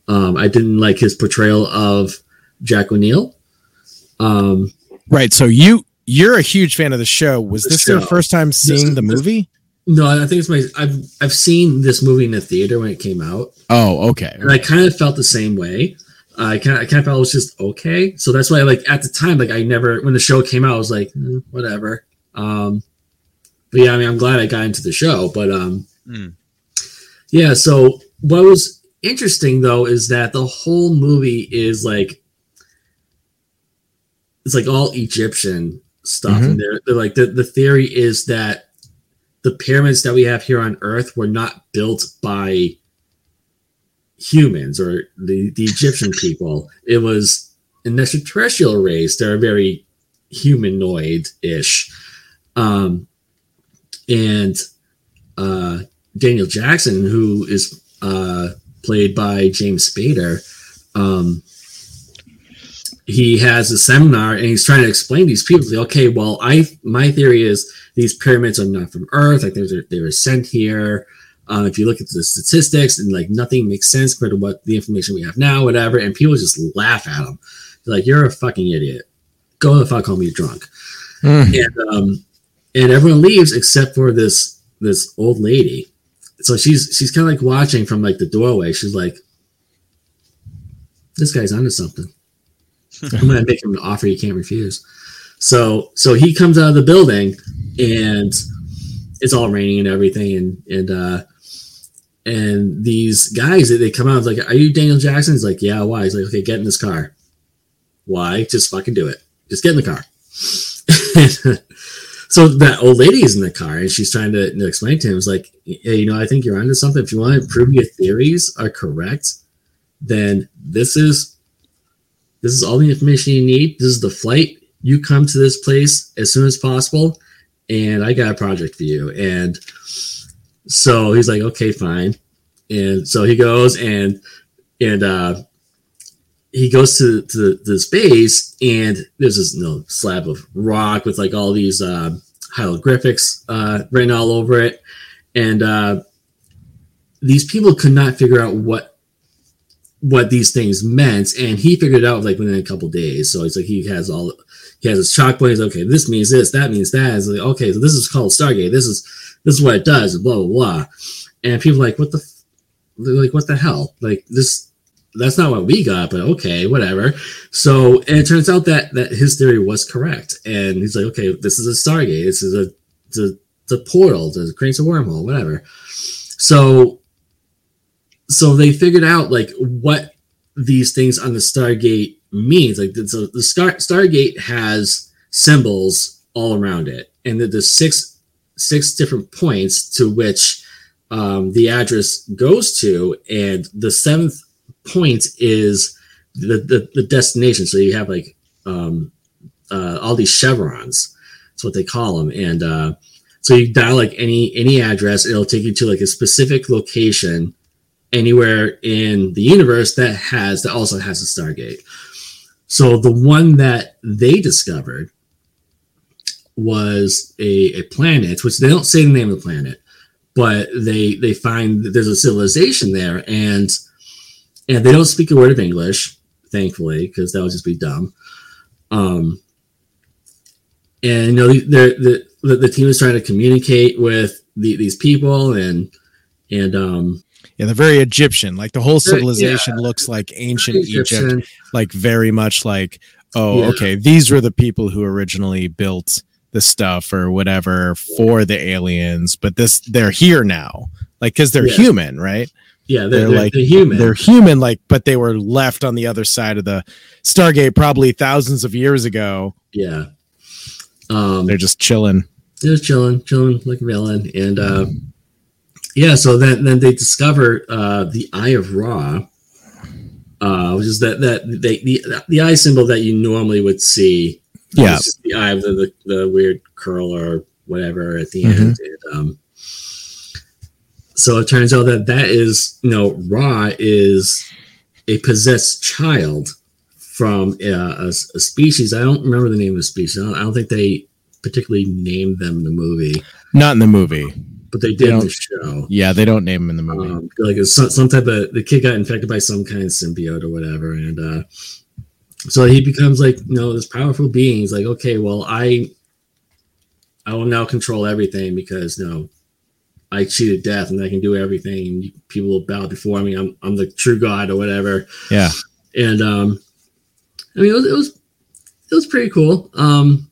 Um, I didn't like his portrayal of Jack O'Neill. Um, right so you you're a huge fan of the show was The this your first time seeing the this- movie no, I think it's my. I've I've seen this movie in the theater when it came out, oh okay and I kind of felt the same way. I kind of, I kind of felt it was just okay. So that's why, like at the time, like I never when the show came out, I was like, "Mm, whatever. Um, but yeah, I mean, I'm glad I got into the show. But um, Mm. yeah. So what was interesting though is that the whole movie is like it's like all Egyptian stuff, Mhm. and they're, they're like the the theory is that the pyramids that we have here on Earth were not built by humans or the, the Egyptian people. It was an extraterrestrial race. They're very humanoid ish. Um, and uh, Daniel Jackson, who is uh, played by James Spader, um, he has a seminar and he's trying to explain to these people, like, okay, well, I my theory is these pyramids are not from Earth, like they were, they were sent here. Um, if you look at the statistics and like nothing makes sense compared to what the information we have now, whatever, and people just laugh at him. They're like, you're a fucking idiot. Go the fuck home, you drunk. Mm. And um, and everyone leaves except for this this old lady. So she's she's kind of like watching from like the doorway. She's like, this guy's onto something. I'm gonna make him an offer he can't refuse. So so he comes out of the building and it's all raining and everything and and uh and these guys that they come out like are you daniel jackson? He's like yeah why? He's like okay get in this car. Why? Just fucking do it. Just get in the car. So that old lady is in the car and she's trying to, to explain to him. It's like hey you know i think you're onto something. If you want to prove your theories are correct then this is this is all the information you need. This is the flight. You come to this place as soon as possible and i got a project for you. And so he's like okay fine. And so he goes and and uh he goes to to this base and there's this you know, slab of rock with like all these uh, hieroglyphics uh, written all over it. And uh, these people could not figure out what what these things meant and he figured it out like within a couple days. So it's like he has all he has his chalkboard he's like, okay this means this that means that. It's like okay so this is called stargate. This is this is what it does blah blah blah. And people like what the like what the hell? Like this that's not what we got but okay whatever. So and it turns out that that his theory was correct. And he's like okay this is a stargate. This is a the a portal it creates a wormhole whatever. So so they figured out like what these things on the stargate means. Like so the Star, stargate has symbols all around it and the, the six six different points to which um, the address goes to and the seventh point is the, the, the destination. So you have like um, uh, all these chevrons that's what they call them and uh, so you dial like any any address it'll take you to like a specific location anywhere in the universe that has that also has a stargate. So the one that they discovered was a, a planet which they don't say the name of the planet but they they find there's a civilization there and and they don't speak a word of english thankfully because that would just be dumb. Um and you know the, the the team is trying to communicate with the, these people and and um Yeah, they're very Egyptian. Like the whole civilization looks like ancient Egyptian. Egypt, like very much like, oh, Yeah. okay, these were the people who originally built the stuff or whatever for the aliens, but this they're here now. Like cuz they're Yeah. human, right? yeah they're, They're they're, like- they're human They're human like but they were left on the other side of the Stargate probably thousands of years ago. yeah um They're just chilling. just chilling, chilling like a villain. And uh, yeah, so then then they discover uh, the Eye of Ra, uh, which is that that they, the the eye symbol that you normally would see. Yeah. The eye of the, the, the weird curl or whatever at the Mhm. end. And, um, so it turns out that that is you know Ra is a possessed child from uh, a, a species. I don't remember the name of the species. I don't, I don't think they particularly named them in the movie, Not in the movie. But they They did in don't- the show. Yeah, they don't name him in the movie. Um, like it's some, some type of the kid got infected by some kind of symbiote or whatever, and uh, so he becomes like you know this powerful being. He's like, okay, well I I will now control everything because you know I cheated death and I can do everything, people will bow before me. I'm I'm the true god or whatever. yeah. and um i mean it was it was, it was pretty cool um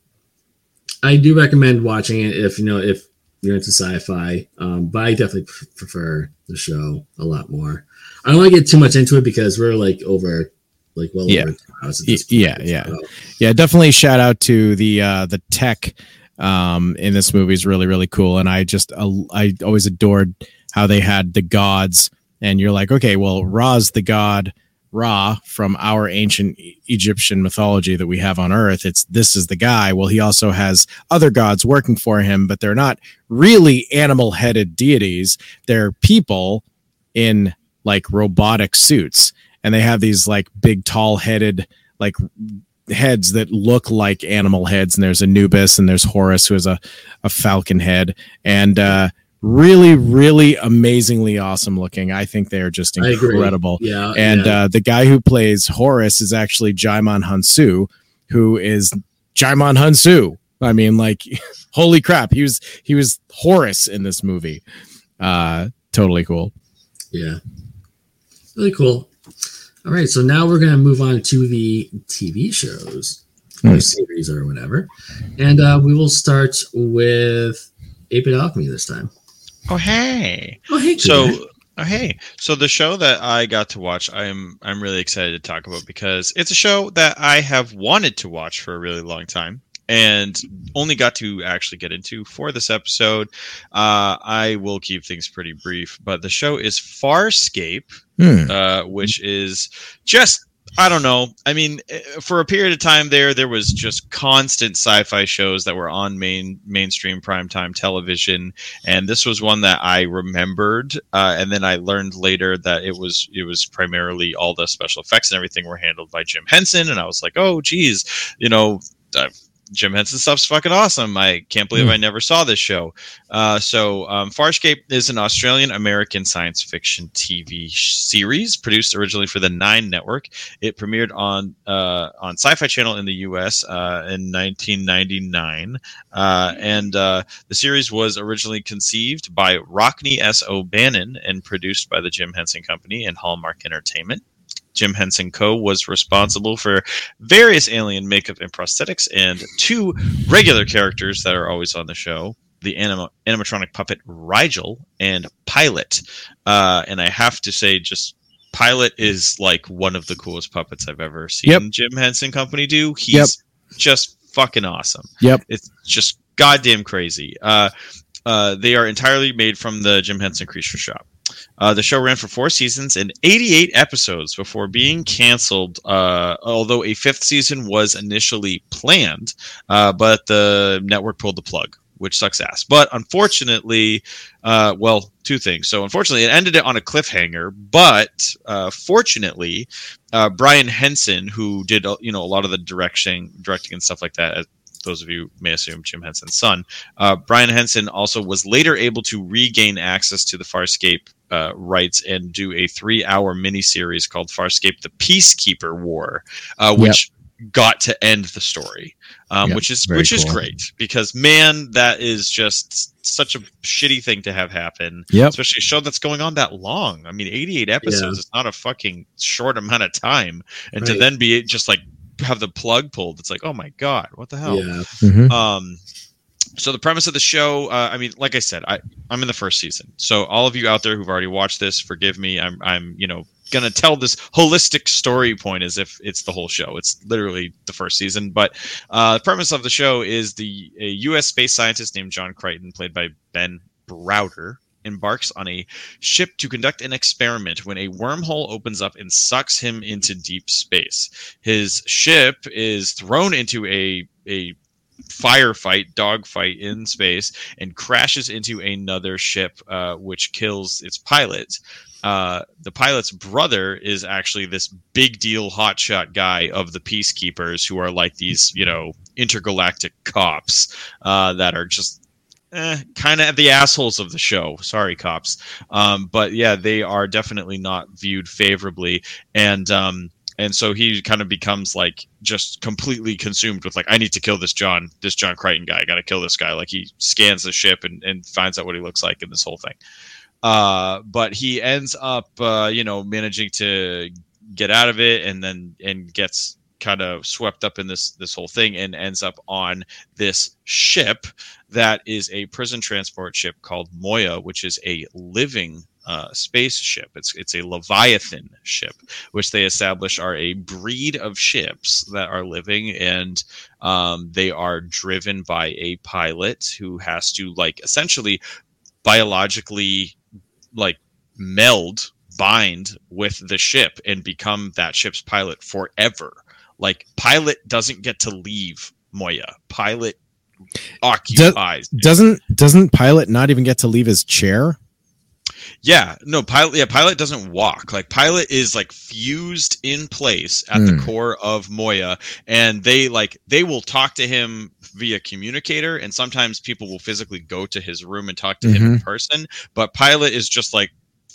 i do recommend watching it if you know if you're into sci-fi, um, but I definitely prefer the show a lot more. I don't want to get too much into it because we're like over, like well Yeah. over hours. at Y- this point, yeah, yeah. so- yeah definitely shout out to the uh the tech um in this movie is really really cool and i just uh, i always adored how they had the gods and you're like okay well ra's the god ra from our ancient egyptian mythology that we have on earth. It's this is the guy. Well he also has other gods working for him but they're not really animal headed deities. They're people in like robotic suits and they have these like big tall headed like heads that look like animal heads and there's anubis and there's horus who has a, a falcon head. And uh really really amazingly awesome looking i think they are just incredible Yeah, and yeah. uh the guy who plays horus is actually djimon hounsou who is djimon hounsou i mean like holy crap he was he was horus in this movie uh totally cool Yeah. Really cool. All right, so now we're going to move on to the TV shows or Hmm. series or whatever. And uh, we will start with 8 Bit Alchemy this time. Oh hey. Oh, hey, So oh, hey. So the show that I got to watch, I'm I'm really excited to talk about because it's a show that I have wanted to watch for a really long time and only got to actually get into for this episode. Uh, I will keep things pretty brief, but the show is Farscape, Hmm. uh, which is just I don't know. I mean, eh, for a period of time there, there was just constant sci-fi shows that were on main mainstream primetime television, and this was one that I remembered. Uh, and then I learned later that it was it was primarily all the special effects and everything were handled by Jim Henson, and I was like, oh, geez, you know. Uh, Jim Henson stuff's fucking awesome. I can't believe I never saw this show. Uh, so, um, Farscape is an Australian American science fiction TV series produced originally for the Nine Network. It premiered on uh, on Sci-Fi Channel in the U.S. Uh, in 1999, uh, and uh, the series was originally conceived by Rockne S. O'Bannon and produced by the Jim Henson Company and Hallmark Entertainment. Jim Henson Co. was responsible for various alien makeup and prosthetics, and two regular characters that are always on the show the anima- animatronic puppet Rygel and Pilot. Uh, and I have to say, just Pilot is like one of the coolest puppets I've ever seen Yep. Jim Henson Company do. He's Yep. just fucking awesome. Yep. It's just goddamn crazy. Uh, uh, they are entirely made from the Jim Henson Creature Shop. Uh, the show ran for four seasons and 88 episodes before being canceled. Uh, although a fifth season was initially planned, uh, but the network pulled the plug, which sucks ass. But unfortunately, uh, well, two things. So unfortunately, it ended it on a cliffhanger. But uh, fortunately, uh, Brian Henson, who did you know a lot of the directing, directing and stuff like that. Those of you may assume Jim Henson's son, uh, Brian Henson also was later able to regain access to the Farscape uh, rights and do a three-hour miniseries called Farscape: The Peacekeeper War, uh, which got to end the story, um, Yep, which is which is great because man, that is just such a shitty thing to have happen. Yep. Especially a show that's going on that long. I mean, 88 episodes is not a fucking short amount of time, and to then be just like have the plug pulled, it's like, oh my god, what the hell? Yeah. Mhm. Um, so the premise of the show, uh, I mean, like I said, I I'm in the first season. So all of you out there who've already watched this, forgive me. I'm I'm you know gonna tell this holistic story point as if it's the whole show. It's literally the first season. But uh, the premise of the show is the a U.S. space scientist named John Crichton, played by Ben Browder. Embarks on a ship to conduct an experiment when a wormhole opens up and sucks him into deep space. His ship is thrown into a a firefight, dogfight in space, and crashes into another ship, uh, which kills its pilot. Uh, the pilot's brother is actually this big deal hotshot guy of the peacekeepers, who are like these, you know, intergalactic cops uh, that are just eh, kind of the assholes of the show. Sorry, cops. Um, but yeah, they are definitely not viewed favorably, and um, and so he kind of becomes like just completely consumed with like I need to kill this John, this John Crichton guy. I got to kill this guy. Like he scans the ship and and finds out what he looks like in this whole thing. Uh, but he ends up, uh, you know, managing to get out of it, and then and gets kind of swept up in this this whole thing and ends up on this ship that is a prison transport ship called Moya, which is a living uh, spaceship. It's it's a Leviathan ship, which they establish are a breed of ships that are living, and um, they are driven by a pilot who has to like essentially biologically like meld bind with the ship and become that ship's pilot forever. Like pilot doesn't get to leave Moya. Pilot occupies. Doesn't doesn't pilot not even get to leave his chair? Yeah, no, pilot. Yeah, pilot doesn't walk. Like pilot is like fused in place at the Hmm. core of Moya, and they like they will talk to him via communicator, and sometimes people will physically go to his room and talk to him in person. But pilot is just like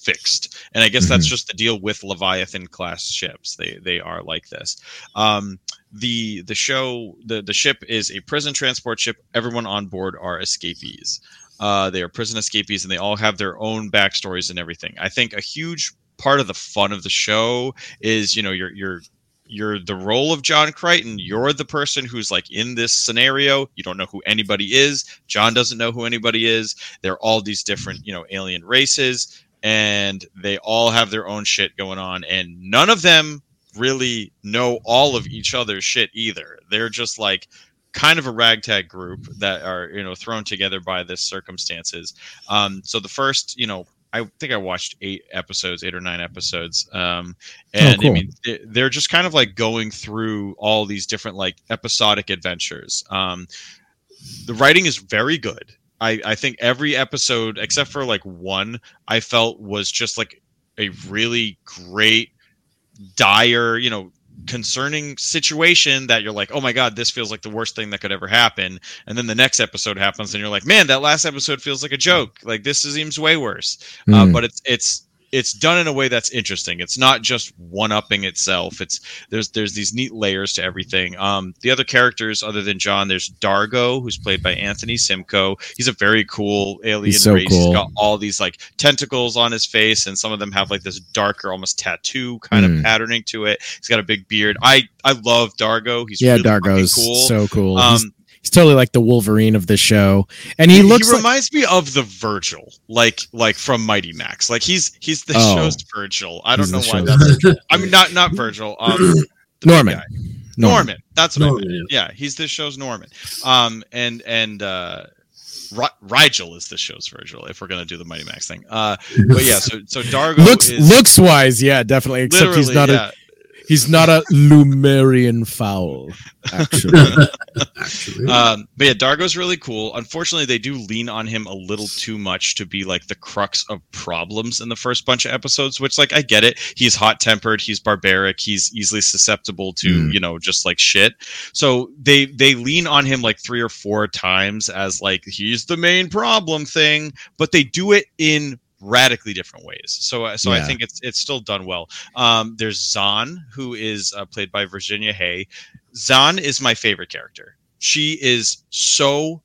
fixed, and I guess that's just the deal with Leviathan class ships. They they are like this. Um, the the show the the ship is a prison transport ship. Everyone on board are escapees. Uh, they are prison escapees, and they all have their own backstories and everything. I think a huge part of the fun of the show is, you know, you're you're you're the role of John Crichton. You're the person who's like in this scenario. You don't know who anybody is. John doesn't know who anybody is. They're all these different, you know, alien races, and they all have their own shit going on, and none of them really know all of each other's shit either. They're just like kind of a ragtag group that are you know thrown together by this circumstances. Um, so the first, you know, I think I watched eight episodes, eight or nine episodes, um, and I cool. mean they- they're just kind of like going through all these different like episodic adventures. Um, the writing is very good. I, I think every episode except for like one I felt was just like a really great dire, you know, concerning situation that you're like, oh my god, this feels like the worst thing that could ever happen. And then the next episode happens, and you're like, man, that last episode feels like a joke. Like this seems way worse. Uh, Mm. but it's it's it's done in a way that's interesting. It's not just one upping itself. It's there's there's these neat layers to everything. Um, the other characters other than John, there's Dargo, who's played by Anthony Simcoe. He's a very cool alien He's so race. cool. He's got all these like tentacles on his face, and some of them have like this darker, almost tattoo kind Mm. of patterning to it. He's got a big beard. I I love Dargo. He's yeah, really Dargo's cool. so cool. Um, he's, he's totally like the Wolverine of the show, and he he, looks like reminds me of the Virgil, like like from Mighty Max. Like he's he's the Oh. show's Virgil. I don't know why that's. I mean, not not Virgil. Um, the big Norman. Norman. That's what I Norman, meant. Yeah, he's this show's Norman. Um, and and uh, Ri- Rygel is this show's Virgil. If we're gonna do the Mighty Max thing. Uh, but yeah. So so Dargo looks is looks wise, yeah, definitely. Except he's not yeah. a he's not a Lemurian fowl, actually. Actually, Um, but yeah, Dargo's really cool. Unfortunately, they do lean on him a little too much to be like the crux of problems in the first bunch of episodes. Which, like, I get it. He's hot tempered. He's barbaric. He's easily susceptible to Mm. you know just like shit. So they they lean on him like three or four times as like he's the main problem thing, but they do it in radically different ways. So uh, so I think it's it's still done well. Um, there's Zhaan, who is uh, played by Virginia Hay. Zhaan is my favorite character. She is so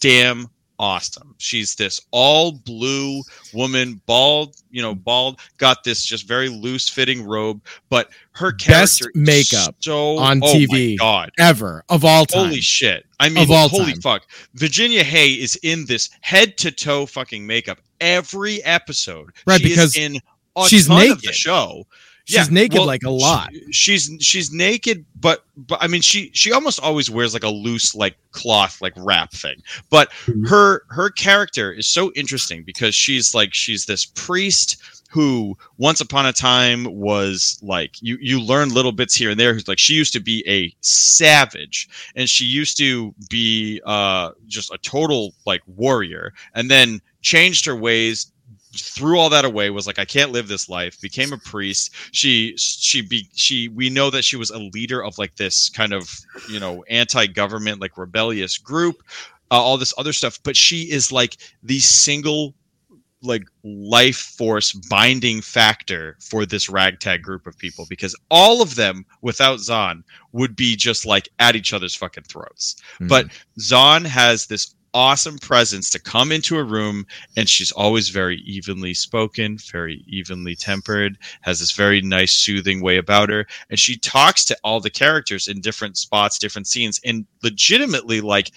damn awesome. She's this all blue woman, bald, you know, bald, got this just very loose fitting robe, but her Best makeup so, on oh TV. God. Ever of all time. Holy shit. I mean, Of all holy time. fuck. Virginia Hay is in this head to toe fucking makeup every episode. Right, She because is in she's of the naked. show. She's naked, like, a lot. she- she's she's naked, but but I mean she she almost always wears like a loose like cloth like wrap thing. But Mhm. her her character is so interesting because she's like she's this priest who once upon a time was like you you learn little bits here and there who's like she used to be a savage and she used to be uh just a total like warrior and then changed her ways threw all that away was like i can't live this life became a priest she she be she we know that she was a leader of like this kind of you know anti-government like rebellious group uh, all this other stuff but she is like the single like life force binding factor for this ragtag group of people because all of them without Zhaan would be just like at each other's fucking throats. Mhm. But Zhaan has this awesome presence to come into a room and she's always very evenly spoken very evenly tempered has this very nice soothing way about her and she talks to all the characters in different spots different scenes and legitimately like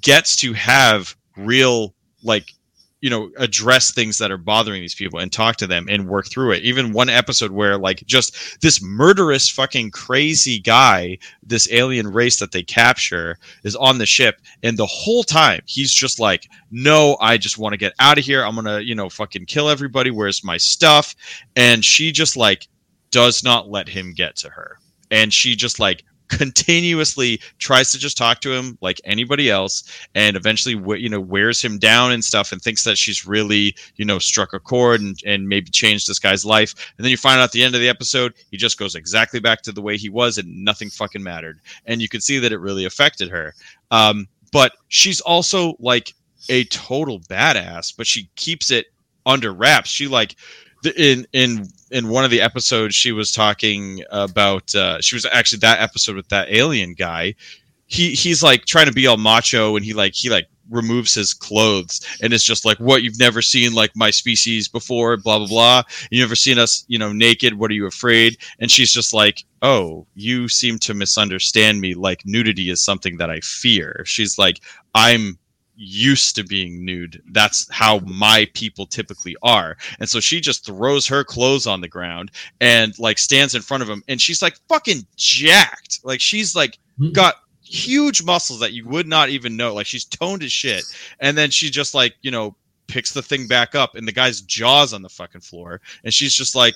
gets to have real like you know address things that are bothering these people and talk to them and work through it. Even one episode where like just this murderous fucking crazy guy this alien race that they capture is on the ship and the whole time he's just like no i just want to get out of here. I'm gonna you know fucking kill everybody. Where's my stuff? And she just like does not let him get to her. And she just like continuously tries to just talk to him like anybody else and eventually you know wears him down and stuff and thinks that she's really you know struck a chord and, and maybe changed this guy's life. And then you find out at the end of the episode he just goes exactly back to the way he was and nothing fucking mattered. And you can see that it really affected her. Um, but she's also like a total badass but she keeps it under wraps. She like in in in one of the episodes she was talking about uh she was actually that episode with that alien guy. He he's like trying to be all macho and he like he like removes his clothes and it's just like what? You've never seen like my species before blah blah blah. You never seen us you know naked. What are you afraid? And she's just like oh you seem to misunderstand me. Like nudity is something that i fear. She's like i'm used to being nude. That's how my people typically are. And so she just throws her clothes on the ground and like stands in front of him and she's like fucking jacked. Like she's like Mhm. got huge muscles that you would not even know. Like she's toned as shit. And then she just like, you know, picks the thing back up and the guy's jaws on the fucking floor and she's just like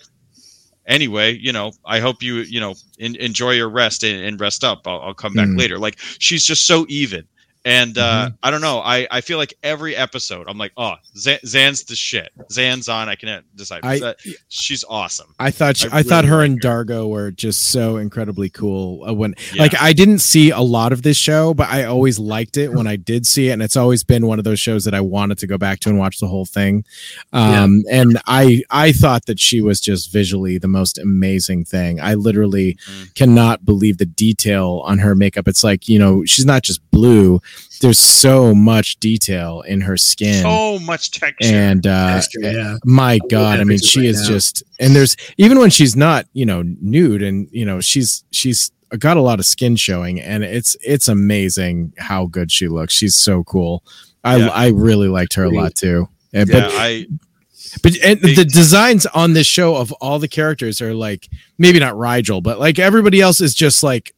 anyway you know i hope you you know en- enjoy your rest and, and rest up I'll, I'll come back Mm. later like she's just so even and uh i don't know i i feel like every episode i'm like oh Z- zhaan's the shit zhaan's on i can't decide I- That- she's awesome I thought she, I I, thought her like and Dargo were just so incredibly cool. Uh, when Yeah. like I didn't see a lot of this show, but I always liked it when I did see it, and it's always been one of those shows that I wanted to go back to and watch the whole thing. Um, And I I thought that she was just visually the most amazing thing. I literally Mm. cannot believe the detail on her makeup. It's like you know she's not just blue. There's so much detail in her skin so much texture and uh Texture, yeah. my god i mean she right is now. just and there's even when she's not you know nude and you know she's she's got a lot of skin showing and it's it's amazing how good she looks she's so cool i Yeah. i really liked her a lot too and, yeah but i but and the designs on this show of all the characters are like maybe not rygel but like everybody else is just like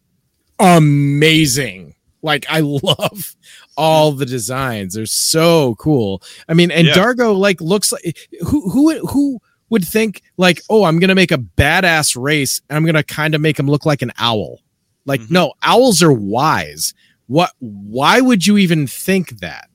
amazing like i love all the designs. They're so cool. I mean and Yeah. dargo like looks like who who who would think like oh i'm gonna make a badass race and i'm gonna kind of make him look like an owl? Like Mhm. no owls are wise. What why would you even think that?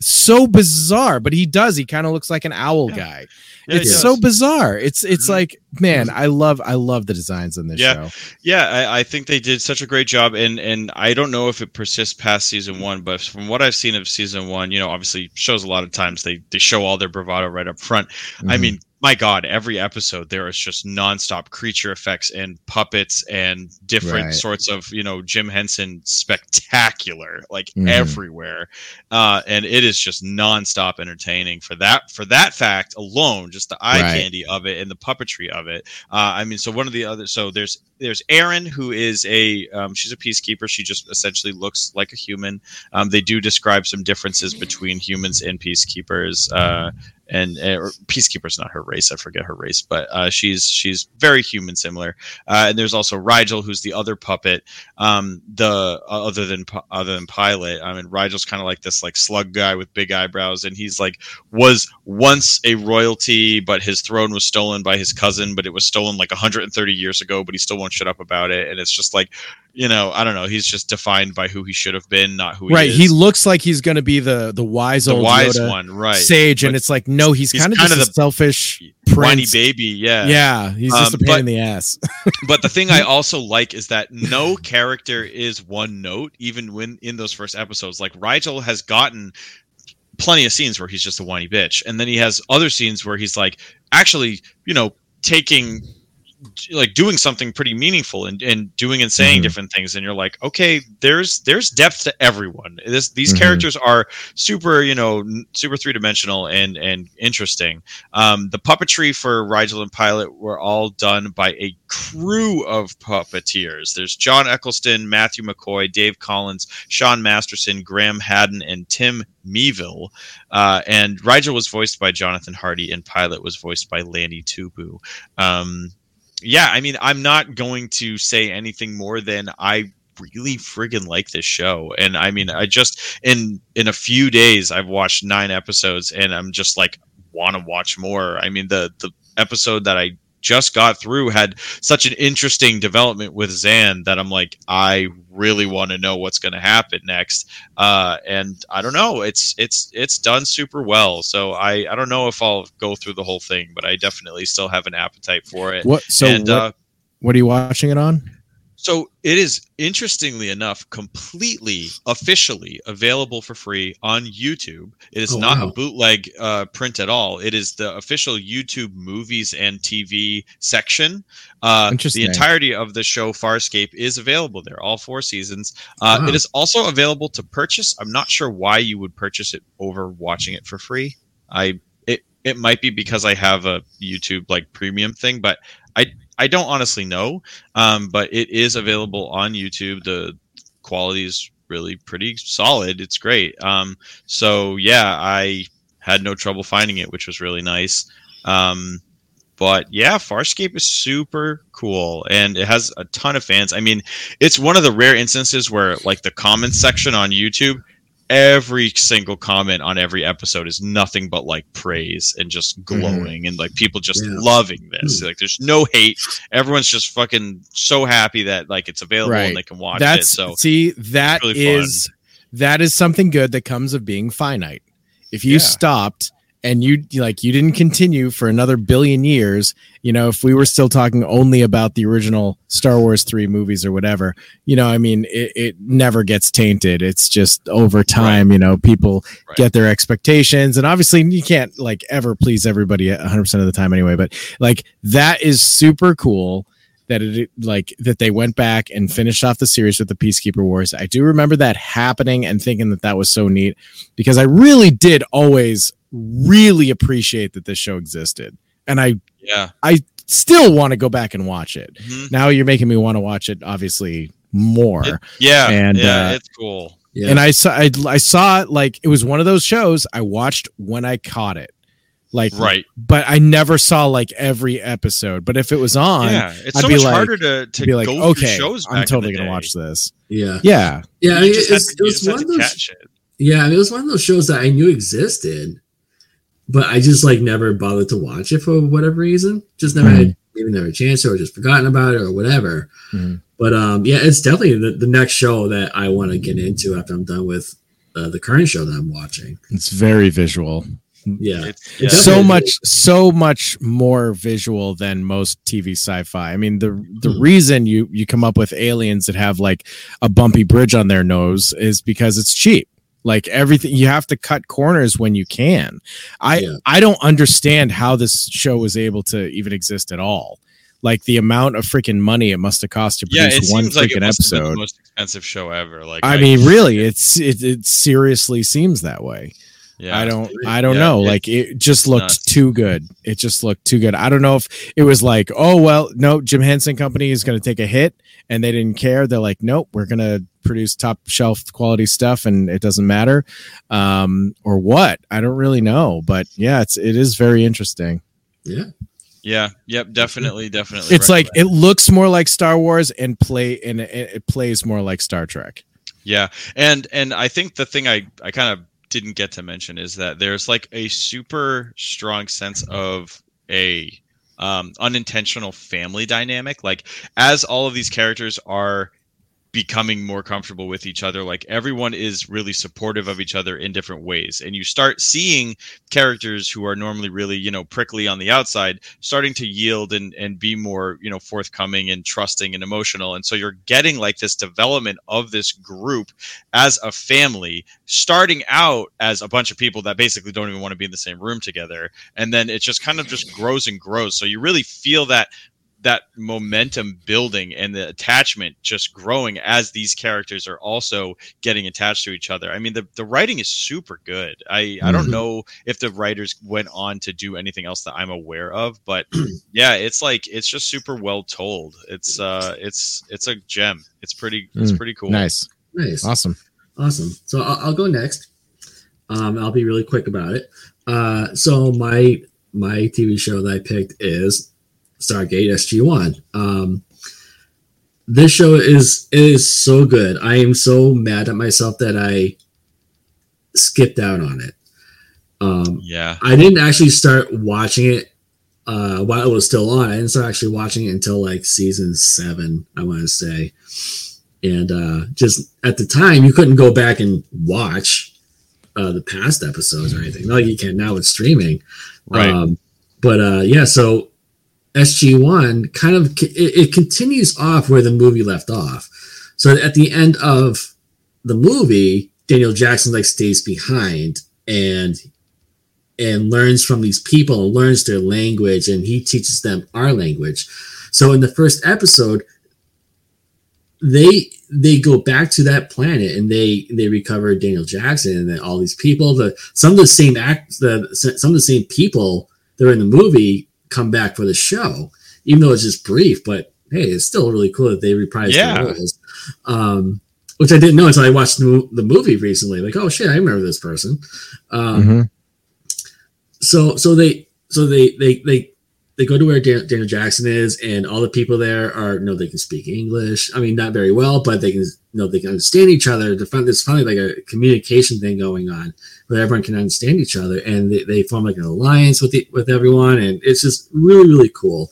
So bizarre but he does. He kind of looks like an owl Yeah. guy Yeah, it's does. so bizarre it's it's Mhm. like man i love i love the designs in this Yeah. show Yeah, I, I think they did such a great job, and and I don't know if it persists past season one, but from what I've seen of season one, you know, obviously shows a lot of times they they show all their bravado right up front. I Mhm. mean, my God, every episode there is just nonstop creature effects and puppets and different Right. sorts of you know Jim Henson spectacular, like Mhm. everywhere, uh, and it is just nonstop entertaining for that for that fact alone, just the eye Right. candy of it and the puppetry of it. Uh, I mean, so one of the other, so there's there's Aeryn who is a um, she's a peacekeeper. She just essentially looks like a human. Um, they do describe some differences between humans and peacekeepers. Uh, and uh, peacekeeper's not her race. I forget her race, but uh, she's she's very human similar. Uh, and there's also Rygel, who's the other puppet. Um, the uh, other than other than Pilot, I mean, Rygel's kind of like this like slug guy with big eyebrows, and he's like was once a royalty, but his throne was stolen by his cousin, but it was stolen like 130 years ago, but he still won't shut up about it. And it's just like, you know, I don't know. He's just defined by who he should have been, not who right he is. Right. He looks like he's gonna be the the wise the old wise Yoda one, right? sage and it's like no he's, he's kind of just a the selfish whiny baby, yeah. yeah he's just Um, a pain but- in the ass but the thing I also like is that no character is one note, even when in those first episodes. Like Rygel has gotten plenty of scenes where he's just a whiny bitch, and then he has other scenes where he's like actually, you know, taking like doing something pretty meaningful and, and doing and saying Mhm. different things and you're like okay there's there's depth to everyone this these Mhm. characters are super you know super three-dimensional and and interesting um the puppetry for rygel and pilot were all done by a crew of puppeteers there's john eccleston matthew mccoy dave collins sean masterson graham haddon and tim Mieville, uh, and Rygel was voiced by Jonathan Hardy, and Pilot was voiced by Lani Tupu. Um, yeah, I mean, I'm not going to say anything more than I really friggin' like this show, and I mean, I just in in a few days I've watched nine episodes, and I'm just like want to watch more. I mean, the the episode that I just got through had such an interesting development with Zhaan that I'm like, I really want to know what's going to happen next. Uh, and I don't know, it's it's it's done super well. So I I don't know if I'll go through the whole thing, but I definitely still have an appetite for it. What? So and what? uh, what are you watching it on? So it is interestingly enough completely officially available for free on YouTube. It is Oh, not wow. a bootleg uh, print at all. It is the official YouTube movies and TV section. Uh, Interesting. the entirety of the show Farscape is available there, all four seasons. Uh, Wow. It is also available to purchase. I'm not sure why you would purchase it over watching it for free. I it it might be because I have a YouTube like premium thing, but I I don't honestly know. Um, but it is available on YouTube. The quality is really pretty solid. It's great. Um, so yeah, I had no trouble finding it, which was really nice. Um, but yeah, Farscape is super cool and it has a ton of fans. I mean, it's one of the rare instances where like the comments section on YouTube, every single comment on every episode is nothing but like praise and just mm-hmm. glowing and like people just Yeah. loving this. Mm. Like there's no hate. Everyone's just fucking so happy that like it's available Right. and they can watch That's it. So see that really is that is something good that comes of being finite. If you Yeah. stopped and you like you didn't continue for another billion years, you know, if we were still talking only about the original Star Wars 3 movies or whatever, you know, I mean, it, it never gets tainted. It's just over time, you know, people Right. get their expectations and obviously you can't like ever please everybody 100% of the time anyway, but like that is super cool that it like that they went back and finished off the series with the Peacekeeper Wars. I do remember that happening and thinking that that was so neat because I really did always really appreciate that this show existed, and I yeah. I still want to go back and watch it. Mhm. Now you're making me want to watch it, obviously more. It- yeah. And, yeah, uh, it's cool. Yeah. And I saw I, I saw it like it was one of those shows I watched when I caught it. Like Right. but I never saw like every episode. But if it was on, Yeah. It's I'd so be much like- harder to, to be like, go okay, shows I'm totally gonna day. watch this. yeah. Yeah. Yeah. I mean, it's, to- it was one of those. it. Yeah, I mean, it was one of those shows that I knew existed, but I just like never bothered to watch it for whatever reason. Just never had even never a chance or just forgotten about it or whatever. Mhm. But um, yeah, it's definitely the, the next show that I want to get into after I'm done with uh, the current show that I'm watching. It's very visual. Yeah, It's, yeah. It's so much so much more visual than most TV sci-fi. I mean, the the Hmm. reason you you come up with aliens that have like a bumpy bridge on their nose is because it's cheap. Like everything you have to cut corners when you can. I Yeah. I don't understand how this show was able to even exist at all. Like the amount of freaking money it must have cost to yeah, produce it one seems like it freaking have episode. the most expensive show ever. Like I mean, really, it's it, it seriously seems that way. Yeah. I don't I don't Yeah, know. Like it just looked nuts. too good. It just looked too good. I don't know if it was like, oh well, no, Jim Henson Company is going to take a hit and they didn't care. They're like, nope, we're going to produce top shelf quality stuff and it doesn't matter. Um or what? I don't really know, but yeah, it's it is very interesting. yeah, Yeah. Yep. Definitely. Definitely. It's like it looks more like Star Wars and play and it, it plays more like Star Trek. Yeah, and and I think the thing I I kind of didn't get to mention is that there's like a super strong sense of a um, unintentional family dynamic. Like as all of these characters are becoming more comfortable with each other. Like everyone is really supportive of each other in different ways. And you start seeing characters who are normally really you know prickly on the outside starting to yield and and be more you know forthcoming and trusting and emotional. And so you're getting like this development of this group as a family starting out as a bunch of people that basically don't even want to be in the same room together. And then it just kind of just grows and grows. So you really feel that that momentum building and the attachment just growing as these characters are also getting attached to each other. I mean, the, the writing is super good. I, I don't Mhm. know if the writers went on to do anything else that I'm aware of, but yeah, it's like it's just super well told. It's uh it's it's a gem. It's pretty it's Mm, pretty cool. Nice. Nice. Awesome. Awesome. So I'll, I'll go next. Um, I'll be really quick about it. Uh, so my my TV show that I picked is Stargate SG One. Um, this show is is so good. I am so mad at myself that I skipped out on it. Um, Yeah. I didn't actually start watching it uh, while it was still on. I didn't start actually watching it until like season seven, I want to say. And uh, just at the time, you couldn't go back and watch uh, the past episodes or anything. Like you can now with streaming. Right. Um, but uh, yeah, so SG1 kind of it, it continues off where the movie left off. So at the end of the movie, Daniel Jackson like stays behind and and learns from these people and learns their language and he teaches them our language. So in the first episode, they they go back to that planet and they they recover Daniel Jackson and then all these people. The some of the same act the some of the same people that are in the movie come back for the show, even though it's just brief. But hey, it's still really cool that they reprised Yeah. their roles. Um, which I didn't know until I watched the, the movie recently. Like, oh shit, I remember this person. Um, Mhm. so so they so they they they they go to where Dan, Daniel Jackson is, and all the people there are you know they can speak English. I mean, not very well, but they can you know they can understand each other. There's fin- There's finally like a communication thing going on everyone can understand each other, and they, they form like an alliance with the, with everyone, and it's just really really cool.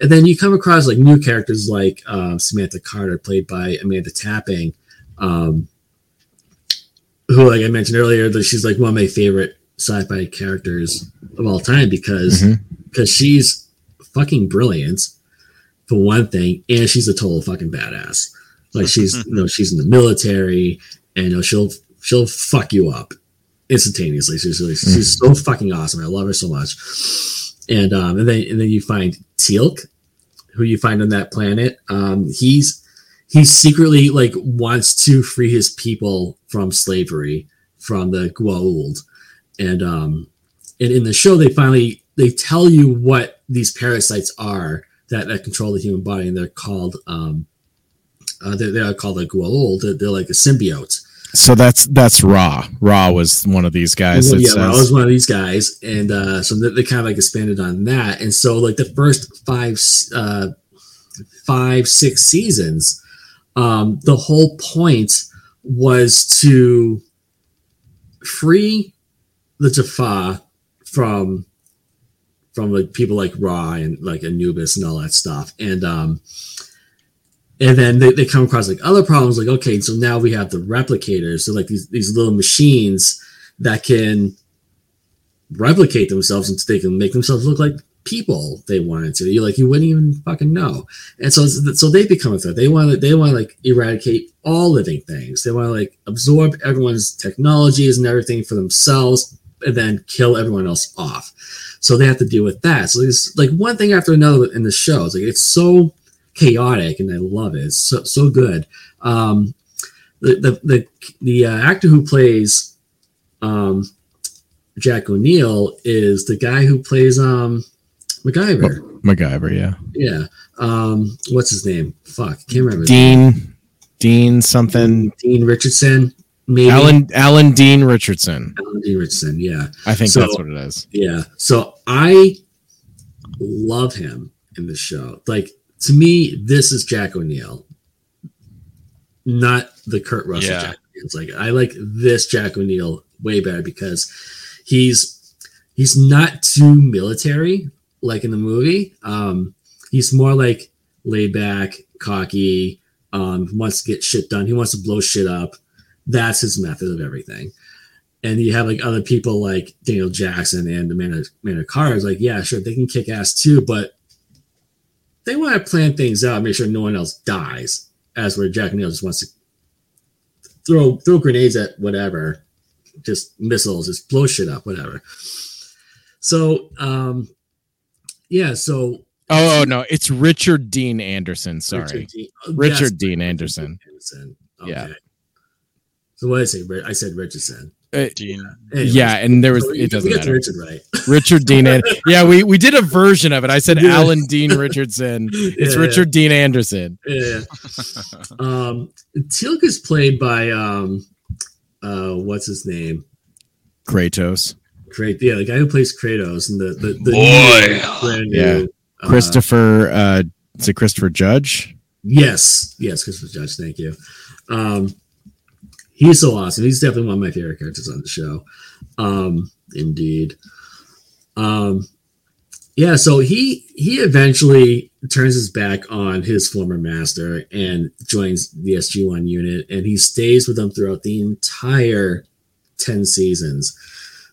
And then you come across like new characters like um, Samantha Carter, played by Amanda Tapping, um, who, like I mentioned earlier, that she's like one of my favorite sci-fi characters of all time because because she's fucking brilliant for one thing, and she's a total fucking badass. Like she's you know she's in the military, and you know she'll she'll fuck you up instantaneously. She's really, she's so fucking awesome. I love her so much. And um and then and then you find Teal'c, who you find on that planet. Um, he's he secretly like wants to free his people from slavery from the Goa'uld, and um, and in the show they finally they tell you what these parasites are that, that control the human body, and they're called um, uh, they're, they're called the Goa'uld. They're, they're like a symbiote. So that's that's Ra. Ra was one of these guys. Yeah, I was one of these guys, and uh, so they, they kind of like expanded on that. And so, like the first five, uh, five, six seasons, um, the whole point was to free the Jaffa from from like people like Ra and like Anubis and all that stuff, and um, and then they, they come across like other problems like okay so now we have the replicators. So like these, these little machines that can replicate themselves and they can make themselves look like people they wanted to. You like you wouldn't even fucking know. And so so they become a threat they want to they want to like eradicate all living things. They want to like absorb everyone's technologies and everything for themselves and then kill everyone else off. So they have to deal with that. So it's like one thing after another in the show it's like it's so chaotic and I love it. It's so so good. Um, the the the, the uh, actor who plays um, Jack O'Neill is the guy who plays um, MacGyver. MacGyver, yeah. Yeah. Um, what's his name? Fuck, can't remember. Dean, Dean something. Dean Richardson. Maybe Alan Alan Dean Richardson. Alan Dean Richardson. Yeah. I think So- that's what it is. Yeah. So I love him in the show. Like to me, this is Jack O'Neill, not the Kurt Russell Yeah. Jack. It's like I like this Jack O'Neill way better because he's he's not too military like in the movie. Um, he's more like laid back, cocky. Um, wants to get shit done. He wants to blow shit up. That's his method of everything and you have like other people like Daniel Jackson and Amanda Amanda Carr is like, yeah, sure, they can kick ass too, but they want to plan things out, make sure no one else dies. As where Jack Neal just wants to throw throw grenades at whatever, just missiles, just blow shit up, whatever. So um yeah, so Oh, oh no, it's Richard Dean Anderson. Sorry, Richard Dean, oh, Richard yes, Dean Anderson. Anderson. Yeah. So what did I say? I said Richardson. Uh, Dean. Anyways, yeah, and there was so it doesn't you got the matter. Richard right. Richard Dean. An- yeah, we we did a version of it. I said Yeah. Alan Dean Richardson. It's Yeah, Richard Dean Anderson. Yeah. um, Teal'c is played by um, uh, what's his name? Kratos. Krat- yeah, the guy who plays Kratos and the the, the Boy. new, brand Yeah. new, uh, Christopher. Uh, is it Christopher Judge? Yes, yes, Christopher Judge. Thank you. Um, he's so awesome. He's definitely one of my favorite characters on the show. Um, indeed. Um, yeah. So he he eventually turns his back on his former master and joins the SG One unit, and he stays with them throughout the entire ten seasons.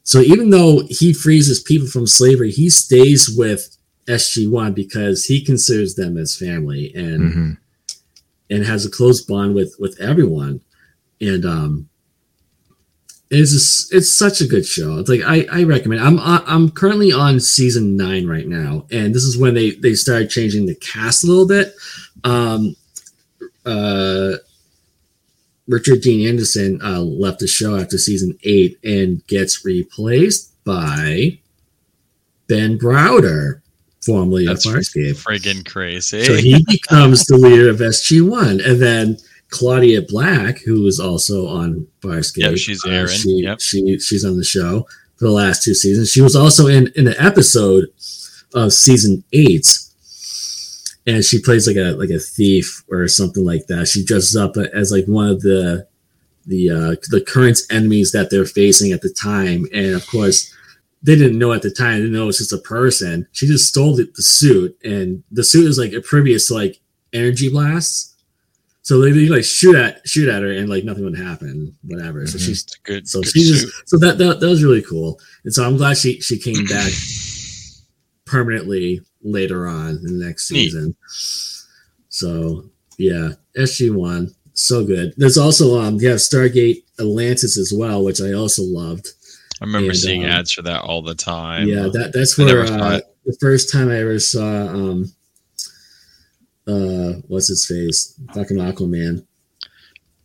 So even though he frees his people from slavery, he stays with SG One because he considers them as family and Mhm. and has a close bond with with everyone. And um, it's just, it's such a good show. It's like I I recommend. I'm I'm currently on season nine right now, and this is when they they started changing the cast a little bit. Um, uh, Richard Dean Anderson uh, left the show after season eight and gets replaced by Ben Browder, formerly That's of Farscape. friggin' crazy. So he becomes the leader of SG1. And then Claudia Black, who is also on Farscape. Yep, she's uh, she, Yep. she, she's on the show for the last two seasons. She was also in, in an episode of season eight. And she plays like a like a thief or something like that. She dresses up as like one of the the uh, the current enemies that they're facing at the time. And of course, they didn't know at the time. They didn't know it was just a person. She just stole the, the suit, and the suit is like impervious to like energy blasts. So they, they like shoot at shoot at her, and like nothing would happen. Whatever. So Mhm. she's good, so good she just so that, that that was really cool. And so I'm glad she she came back permanently later on in the next Neat. season. So yeah, SG One so good. There's also um yeah Stargate Atlantis as well, which I also loved. I remember and, seeing um, ads for that all the time. Yeah, that that's where uh, the first time I ever saw um uh what's his face? Fucking Aquaman.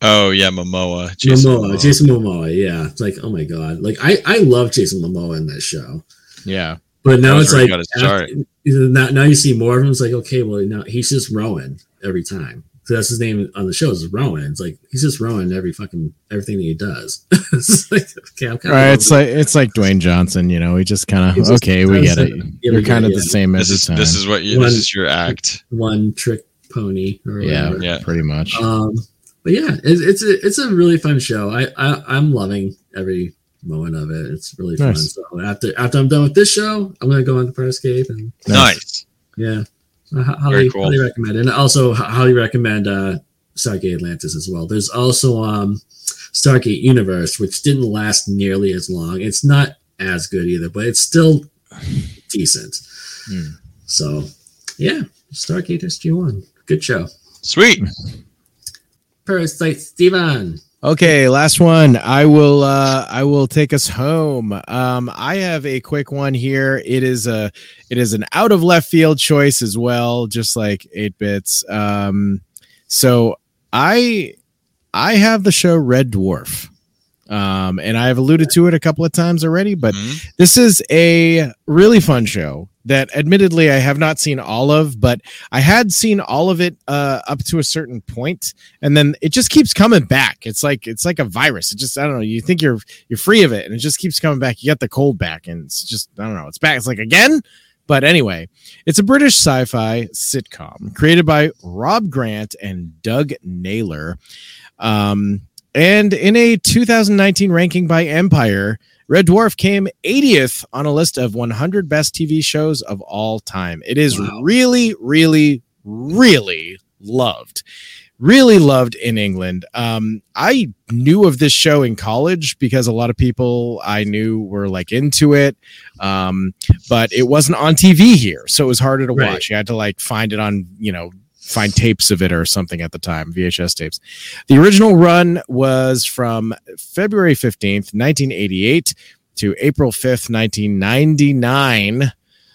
Oh yeah, Momoa. Jason Momoa, Momoa. Jason Momoa yeah. It's like oh my god. Like I I love Jason Momoa in that show. Yeah. but now it's was where he like after- now, now you see more of him it's like okay well now he's just Rowan every time so that's his name on the show is Rowan it's like he's just Rowan every fucking everything that he does it's like okay I'm kind Right. It's like it's like Dwayne Johnson. You know, he just kind of okay, we get it. it. Yeah, You're kind it, of the yeah. same This every is time. this is what you One- this is your act. one trick pony or yeah, whatever. Yeah. pretty much. Um, but yeah, it, it's a it's a really fun show. I, I I'm loving every moment of it. It's really fun. So after after I'm done with this show, I'm gonna go on to Farscape and Nice. yeah, I highly, cool. highly recommend. And also highly recommend uh, Stargate Atlantis as well. There's also um Stargate Universe, which didn't last nearly as long. It's not as good either, but it's still decent. Hmm. So yeah, Stargate SG One, good show. Sweet. Parasite Steven. Okay, last one. I will uh I will take us home. Um I have a quick one here. It is a it is an out of left field choice as well, just like 8 bits. Um so I I have the show Red Dwarf. Um and I've alluded to it a couple of times already, but Mhm. this is a really fun show that admittedly I have not seen all of, but I had seen all of it uh, up to a certain point, and then it just keeps coming back. It's like it's like a virus. It just I don't know. You think you're you're free of it, and it just keeps coming back. You get the cold back, and it's just I don't know. It's back. It's like again. But anyway, it's a British sci-fi sitcom created by Rob Grant and Doug Naylor. Um, and in a 2019 ranking by Empire, Red Dwarf came 80th on a list of 100 best TV shows of all time. It is Wow. really, really, really loved. Really loved in England. Um, I knew of this show in college because a lot of people I knew were like into it. Um, but it wasn't on TV here, so it was harder to Right. watch. You had to like find it on, you know, find tapes of it or something at the time, VHS tapes. The original run was from February 15th, 1988 to April 5th, 1999.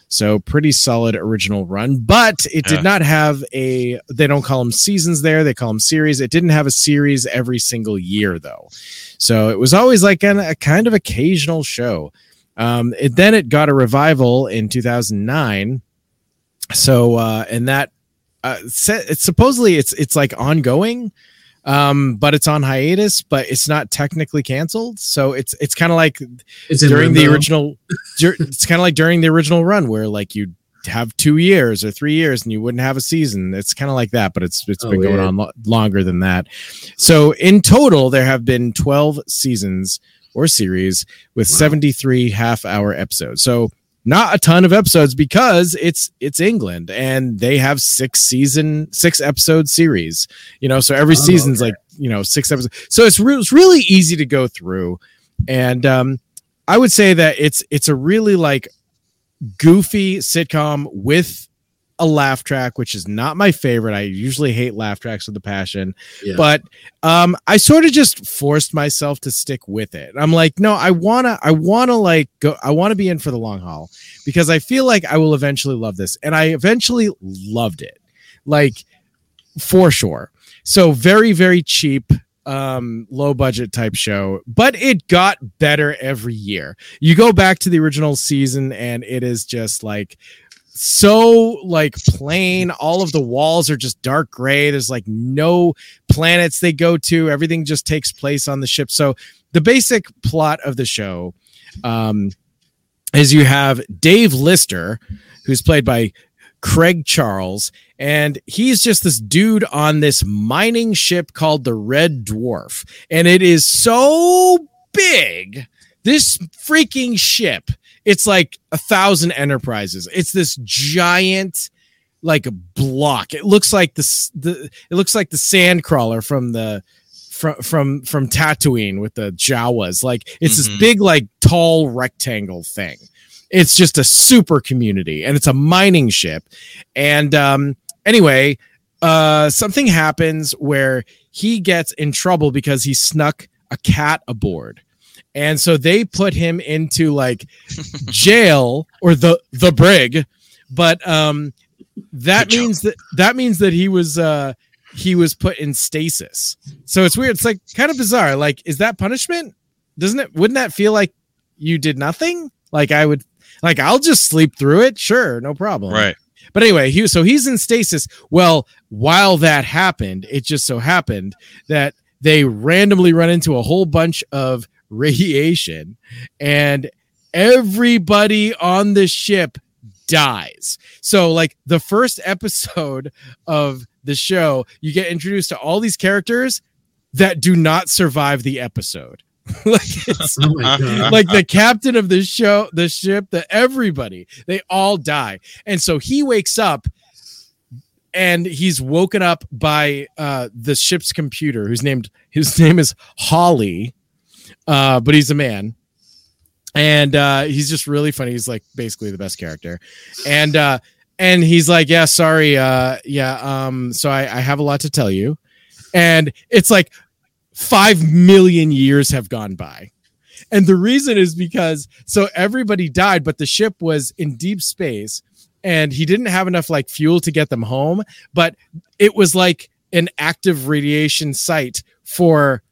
So pretty solid original run, but it Yeah. did not have a. They don't call them seasons there; they call them series. It didn't have a series every single year though, so it was always like an, a kind of occasional show. Um, it, then it got a revival in 2009. So uh, and that uh, se- it's supposedly it's it's like ongoing um but it's on hiatus but it's not technically canceled. So it's it's kind of like It's during the original dur- it's kind of like during the original run where like you have two years or three years and you wouldn't have a season. It's kind of like that but it's it's Oh, been going weird. on lo- longer than that. So in total there have been 12 seasons or series with 73 half hour episodes. So not a ton of episodes because it's it's england and they have six season six episode series you know so every Oh, season's okay. like you know six episodes so it's, re- it's really easy to go through and um i would say that it's it's a really like goofy sitcom with a laugh track which is not my favorite. I usually hate laugh tracks with a passion Yeah. but um i sort of just forced myself to stick with it. I'm like no i want to i want to like go i want to be in for the long haul because i feel like i will eventually love this. And i eventually loved it like for sure. So very very cheap um low budget type show but it got better every year. You go back to the original season and it is just like so like plain. All of the walls are just dark gray. There's like no planets they go to. Everything just takes place on the ship. So the basic plot of the show um is you have Dave Lister who's played by Craig Charles and he's just this dude on this mining ship called the Red Dwarf. And it is so big this freaking ship it's like a thousand enterprises. It's this giant like a block. It looks like this the it looks like the sand crawler from the from from from Tatooine with the Jawas. Like it's this Mhm. big like tall rectangle thing. It's just a super community and it's a mining ship. And um anyway uh something happens where he gets in trouble because he snuck a cat aboard and so they put him into like jail or the the brig. But um that Good job. means that that means that he was uh he was put in stasis. So it's weird. It's like kind of bizarre. Like is that punishment? Doesn't it wouldn't that feel like you did nothing? Like i would like i'll just sleep through it. Sure no problem. Right. but anyway, he so he's in stasis. Well, while that happened, it just so happened that they randomly run into a whole bunch of radiation, and everybody on the ship dies. So, like the first episode of the show, you get introduced to all these characters that do not survive the episode. like it's Oh like the captain of the show, the ship, the everybody, they all die. And so he wakes up and he's woken up by uh the ship's computer whose named his name is Holly. Uh, but he's a man. And uh he's just really funny. He's like basically the best character. And uh and he's like, Yeah, sorry, uh, yeah, um, so I, I have a lot to tell you. And it's like five million years have gone by. And the reason is because so everybody died, but the ship was in deep space and he didn't have enough like fuel to get them home. But it was like an active radiation site for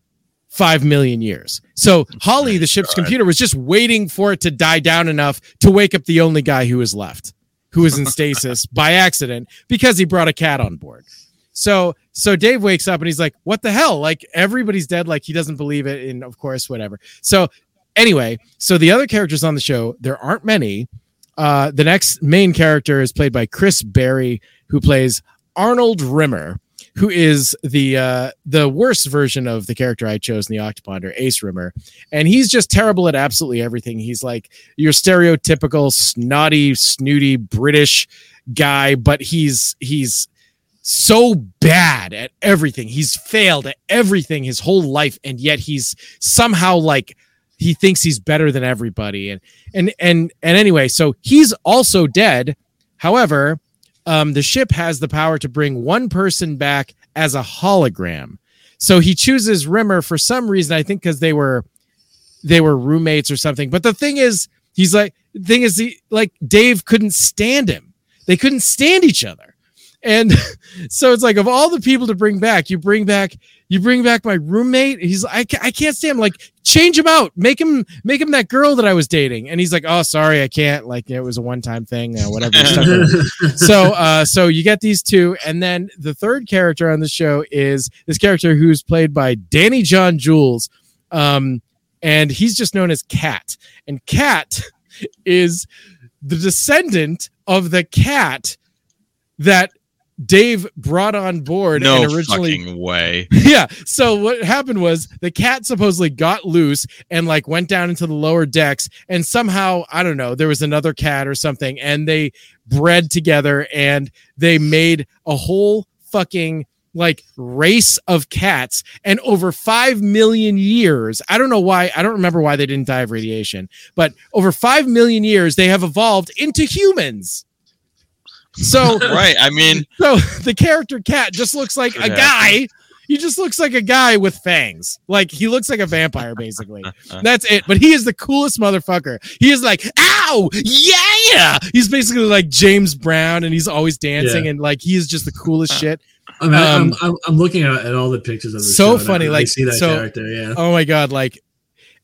five million years. So Holly, the ship's computer, was just waiting for it to die down enough to wake up the only guy who was left, who was in stasis by accident because he brought a cat on board. So so Dave wakes up and he's like, "What the hell? Like everybody's dead. Like he doesn't believe it." And of course, whatever. So anyway, so the other characters on the show, there aren't many. Uh, the next main character is played by Chris Barrie, who plays Arnold Rimmer, who is the uh, the worst version of the character I chose in the Octoponder, Ace Rimmer, and he's just terrible at absolutely everything. He's like your stereotypical snotty, snooty British guy, but he's he's so bad at everything. He's failed at everything his whole life, and yet he's somehow like he thinks he's better than everybody. And and and and anyway, so he's also dead. However, um, the ship has the power to bring one person back as a hologram. So he chooses Rimmer for some reason. I think because they were they were roommates or something. But the thing is, he's like the thing is he like Dave couldn't stand him. They couldn't stand each other. And so it's like of all the people to bring back, you bring back you bring back my roommate. He's I, ca- I can't stand him. Like change him out, make him make him that girl that I was dating. And he's like, oh sorry, I can't. Like it was a one time thing, uh, whatever. so uh, so you get these two, and then the third character on the show is this character who's played by Danny John Jules, um, and he's just known as Cat. And Cat is the descendant of the cat that Dave brought on board No and originally fucking way. yeah. So what happened was the cat supposedly got loose and like went down into the lower decks, and somehow I don't know there was another cat or something, and they bred together and they made a whole fucking like race of cats and over 5 million years i don't know why i don't remember why they didn't die of radiation but over 5 million years they have evolved into humans so Right. I mean, so the character cat just looks like a guy. He just looks like a guy with fangs. Like he looks like a vampire, basically. That's it. But he is the coolest motherfucker. He is like, ow, yeah. He's basically like James Brown, and he's always dancing, Yeah. and like he is just the coolest shit. I mean, I'm, Um, I'm, I'm looking at, at all the pictures of the so show, funny, really like, see that so- character. Yeah, Oh my god, like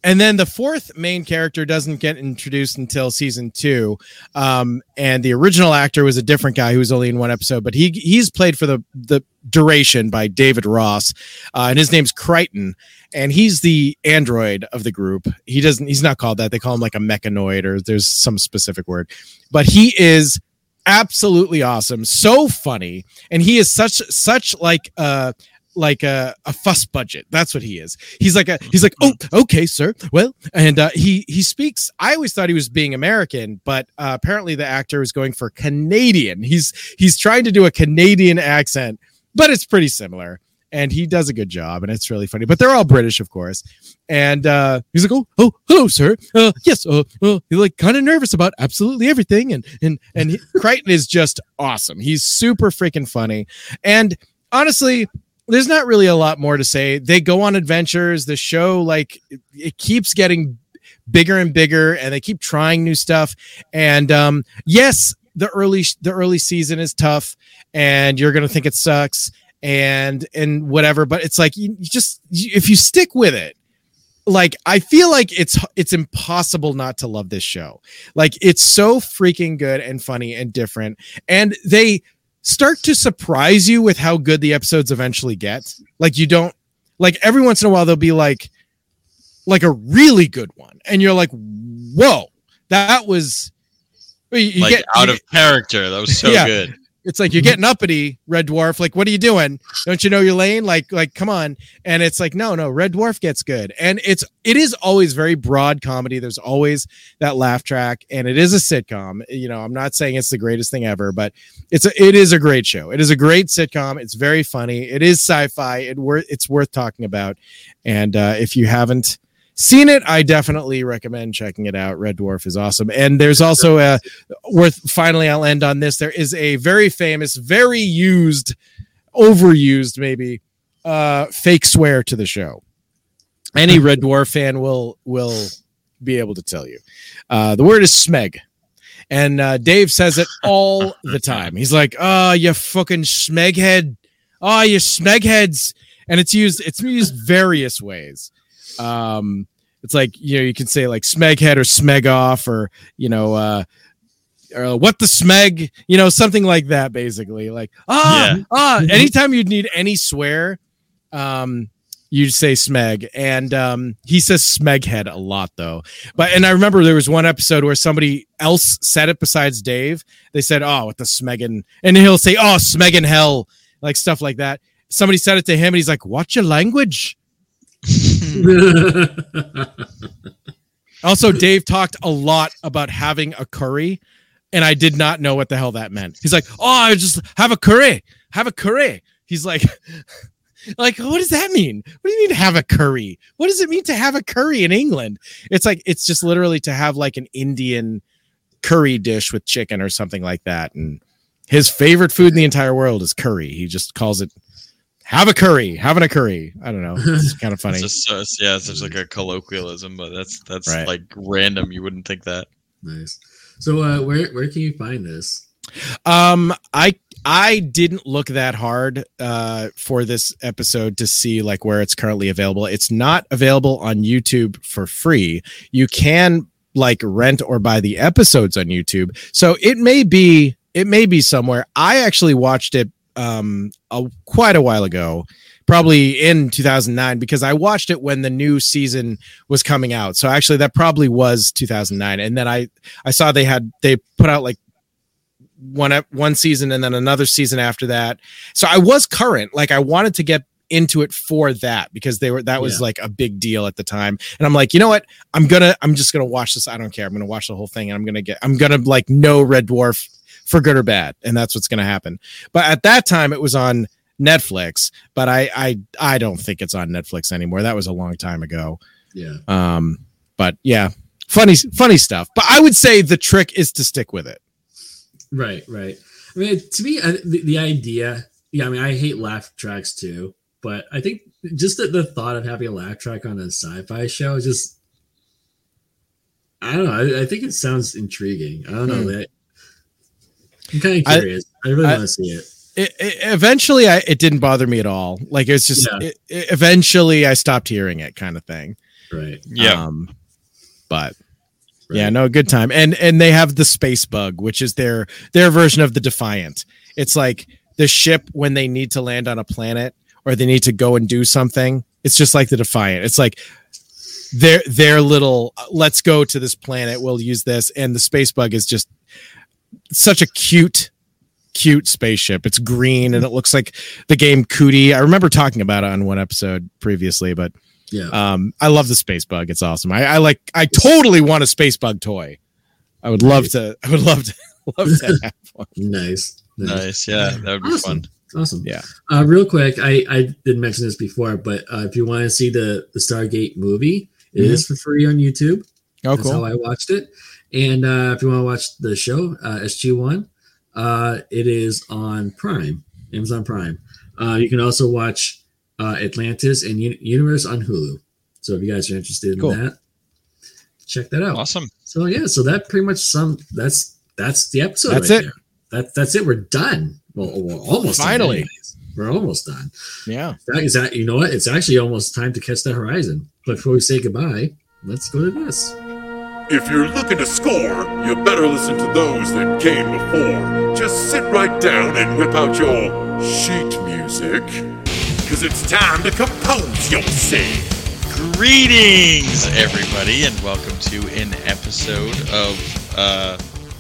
and then the fourth main character doesn't get introduced until season two. Um, and the original actor was a different guy who was only in one episode, but he he's played for the the duration by David Ross, uh, and his name's Kryten, and he's the android of the group. He doesn't he's not called that. They call him like a mechanoid or there's some specific word, but he is absolutely awesome, so funny, and he is such such like uh like a, a fuss budget. That's what he is. He's like a he's like, oh, okay, sir. Well, and uh, he he speaks. I always thought he was being American, but uh, apparently the actor is going for Canadian. He's he's trying to do a Canadian accent, but it's pretty similar. And he does a good job, and it's really funny. But they're all British, of course. And uh, he's like, "Oh, oh, hello, sir. Uh, yes, uh, uh, he's like kind of nervous about absolutely everything." And and and he, Kryten is just awesome. He's super freaking funny. And honestly, there's not really a lot more to say. They go on adventures. The show like it, it keeps getting bigger and bigger, and they keep trying new stuff. And um, yes, the early the early season is tough, and you're gonna think it sucks and and whatever. But it's like you, just you, if you stick with it. Like I feel like it's it's impossible not to love this show. Like it's so freaking good and funny and different. And they start to surprise you with how good the episodes eventually get. Like you don't like every once in a while they'll be like like a really good one and you're like whoa that was you, like get out of character. That was so Yeah. good. It's like you're getting uppity red dwarf. Like what are you doing? Don't you know your lane? Like like come on. And it's like no no red dwarf gets good. And it's it is always very broad comedy. There's always that laugh track and it is a sitcom. You know i'm not saying it's the greatest thing ever but it's a, it is a great show. It is a great sitcom. It's very funny. It is sci-fi. It worth it's worth talking about. And uh, if you haven't seen it i definitely recommend checking it out. Red dwarf is awesome. And there's also a worth finally i'll end on this. There is a very famous very used overused maybe uh fake swear to the show. Any red dwarf fan will will be able to tell you. Uh the word is smeg. And uh dave says it all the time. He's like oh you fucking smeghead. Oh you smegheads. And it's used it's used various ways um it's like you know you can say like smeghead or smeg off or you know uh or what the smeg you know something like that basically. Like ah Yeah. ah anytime you'd need any swear um you'd say smeg. And um he says smeghead a lot though. But and i remember there was one episode where somebody else said it besides dave. They said oh with the smeggin and he'll say oh smeggin hell like stuff like that. Somebody said it to him and he's like watch your language Also, Dave talked a lot about having a curry, and I did not know what the hell that meant. He's like, "Oh, I just have a curry, have a curry." He's like, "Like, what does that mean? What do you mean to have a curry? What does it mean to have a curry in England?" It's like it's just literally to have like an Indian curry dish with chicken or something like that. And his favorite food in the entire world is curry. He just calls it "have a curry, having a curry." I don't know. It's kind of funny. It's just yeah, it's just like a colloquialism, but that's that's Right. like random. You wouldn't think that. Nice. So, uh, where where can you find this? Um, I I didn't look that hard uh, for this episode to see like where it's currently available. It's not available on YouTube for free. You can like rent or buy the episodes on YouTube. So it may be it may be somewhere. I actually watched it um a, quite a while ago probably in 2009 because I watched it when the new season was coming out. So actually that probably was 2009 and then I I saw they had they put out like one one season and then another season after that. So I was current. Like I wanted to get into it for that because they were that was Yeah. like a big deal at the time. And I'm like, you know what? I'm gonna I'm just gonna watch this. I don't care. I'm gonna watch the whole thing and I'm gonna get I'm gonna like know Red Dwarf for good or bad, and that's what's gonna happen. But at that time it was on Netflix, but I I I don't think it's on Netflix anymore. That was a long time ago. Yeah. Um, but yeah, funny funny stuff. But I would say the trick is to stick with it. Right, right. I mean, to me, the, the idea, yeah, I mean, I hate laugh tracks too, but I think just the, the thought of having a laugh track on a sci fi show is just, I don't know. I, I think it sounds intriguing. I don't know. Hmm. That, I'm kind of curious. I, really I- want to see it. It, it, eventually, I, it didn't bother me at all. Like it's just Yeah. it, it- eventually I stopped hearing it, kind of thing. Right. Yeah. Um, but yeah, no, good time. And and they have the space bug, which is their their version of the Defiant. It's like the ship when they need to land on a planet or they need to go and do something. It's just like the Defiant. It's like their their little let's go to this planet. We'll use this, and the space bug is just such a cute cute spaceship. It's green and it looks like the game Cootie. I remember talking about it on one episode previously, but Yeah. um, I love the space bug. It's awesome. I, I like. I totally want a space bug toy. I would love to. I would love to. Love to have one. nice. Nice. Yeah, that would be Awesome. fun. Awesome. Yeah. Uh, real quick, I, I didn't mention this before, but uh, if you want to see the, the Stargate movie, it is Mhm. for free on YouTube. Oh, That's how. I watched it. And uh, if you want to watch the show, uh, SG1, uh, it is on Prime, Amazon Prime. Uh, you can also watch uh, Atlantis and Uni- Universe on Hulu. So if you guys are interested in that, check that out. Awesome. So yeah, so that pretty much some that's that's the episode. That's right it. There. That that's it. We're done. Well, we're almost Finally. anyways. we're almost done. Yeah. That is that. You know what? It's actually almost time to catch the horizon. But before we say goodbye, let's go to this. If you're looking to score, you better listen to those that came before. Just sit right down and whip out your sheet music. Cause it's time to compose yourself. Greetings, everybody, and welcome to an episode of uh,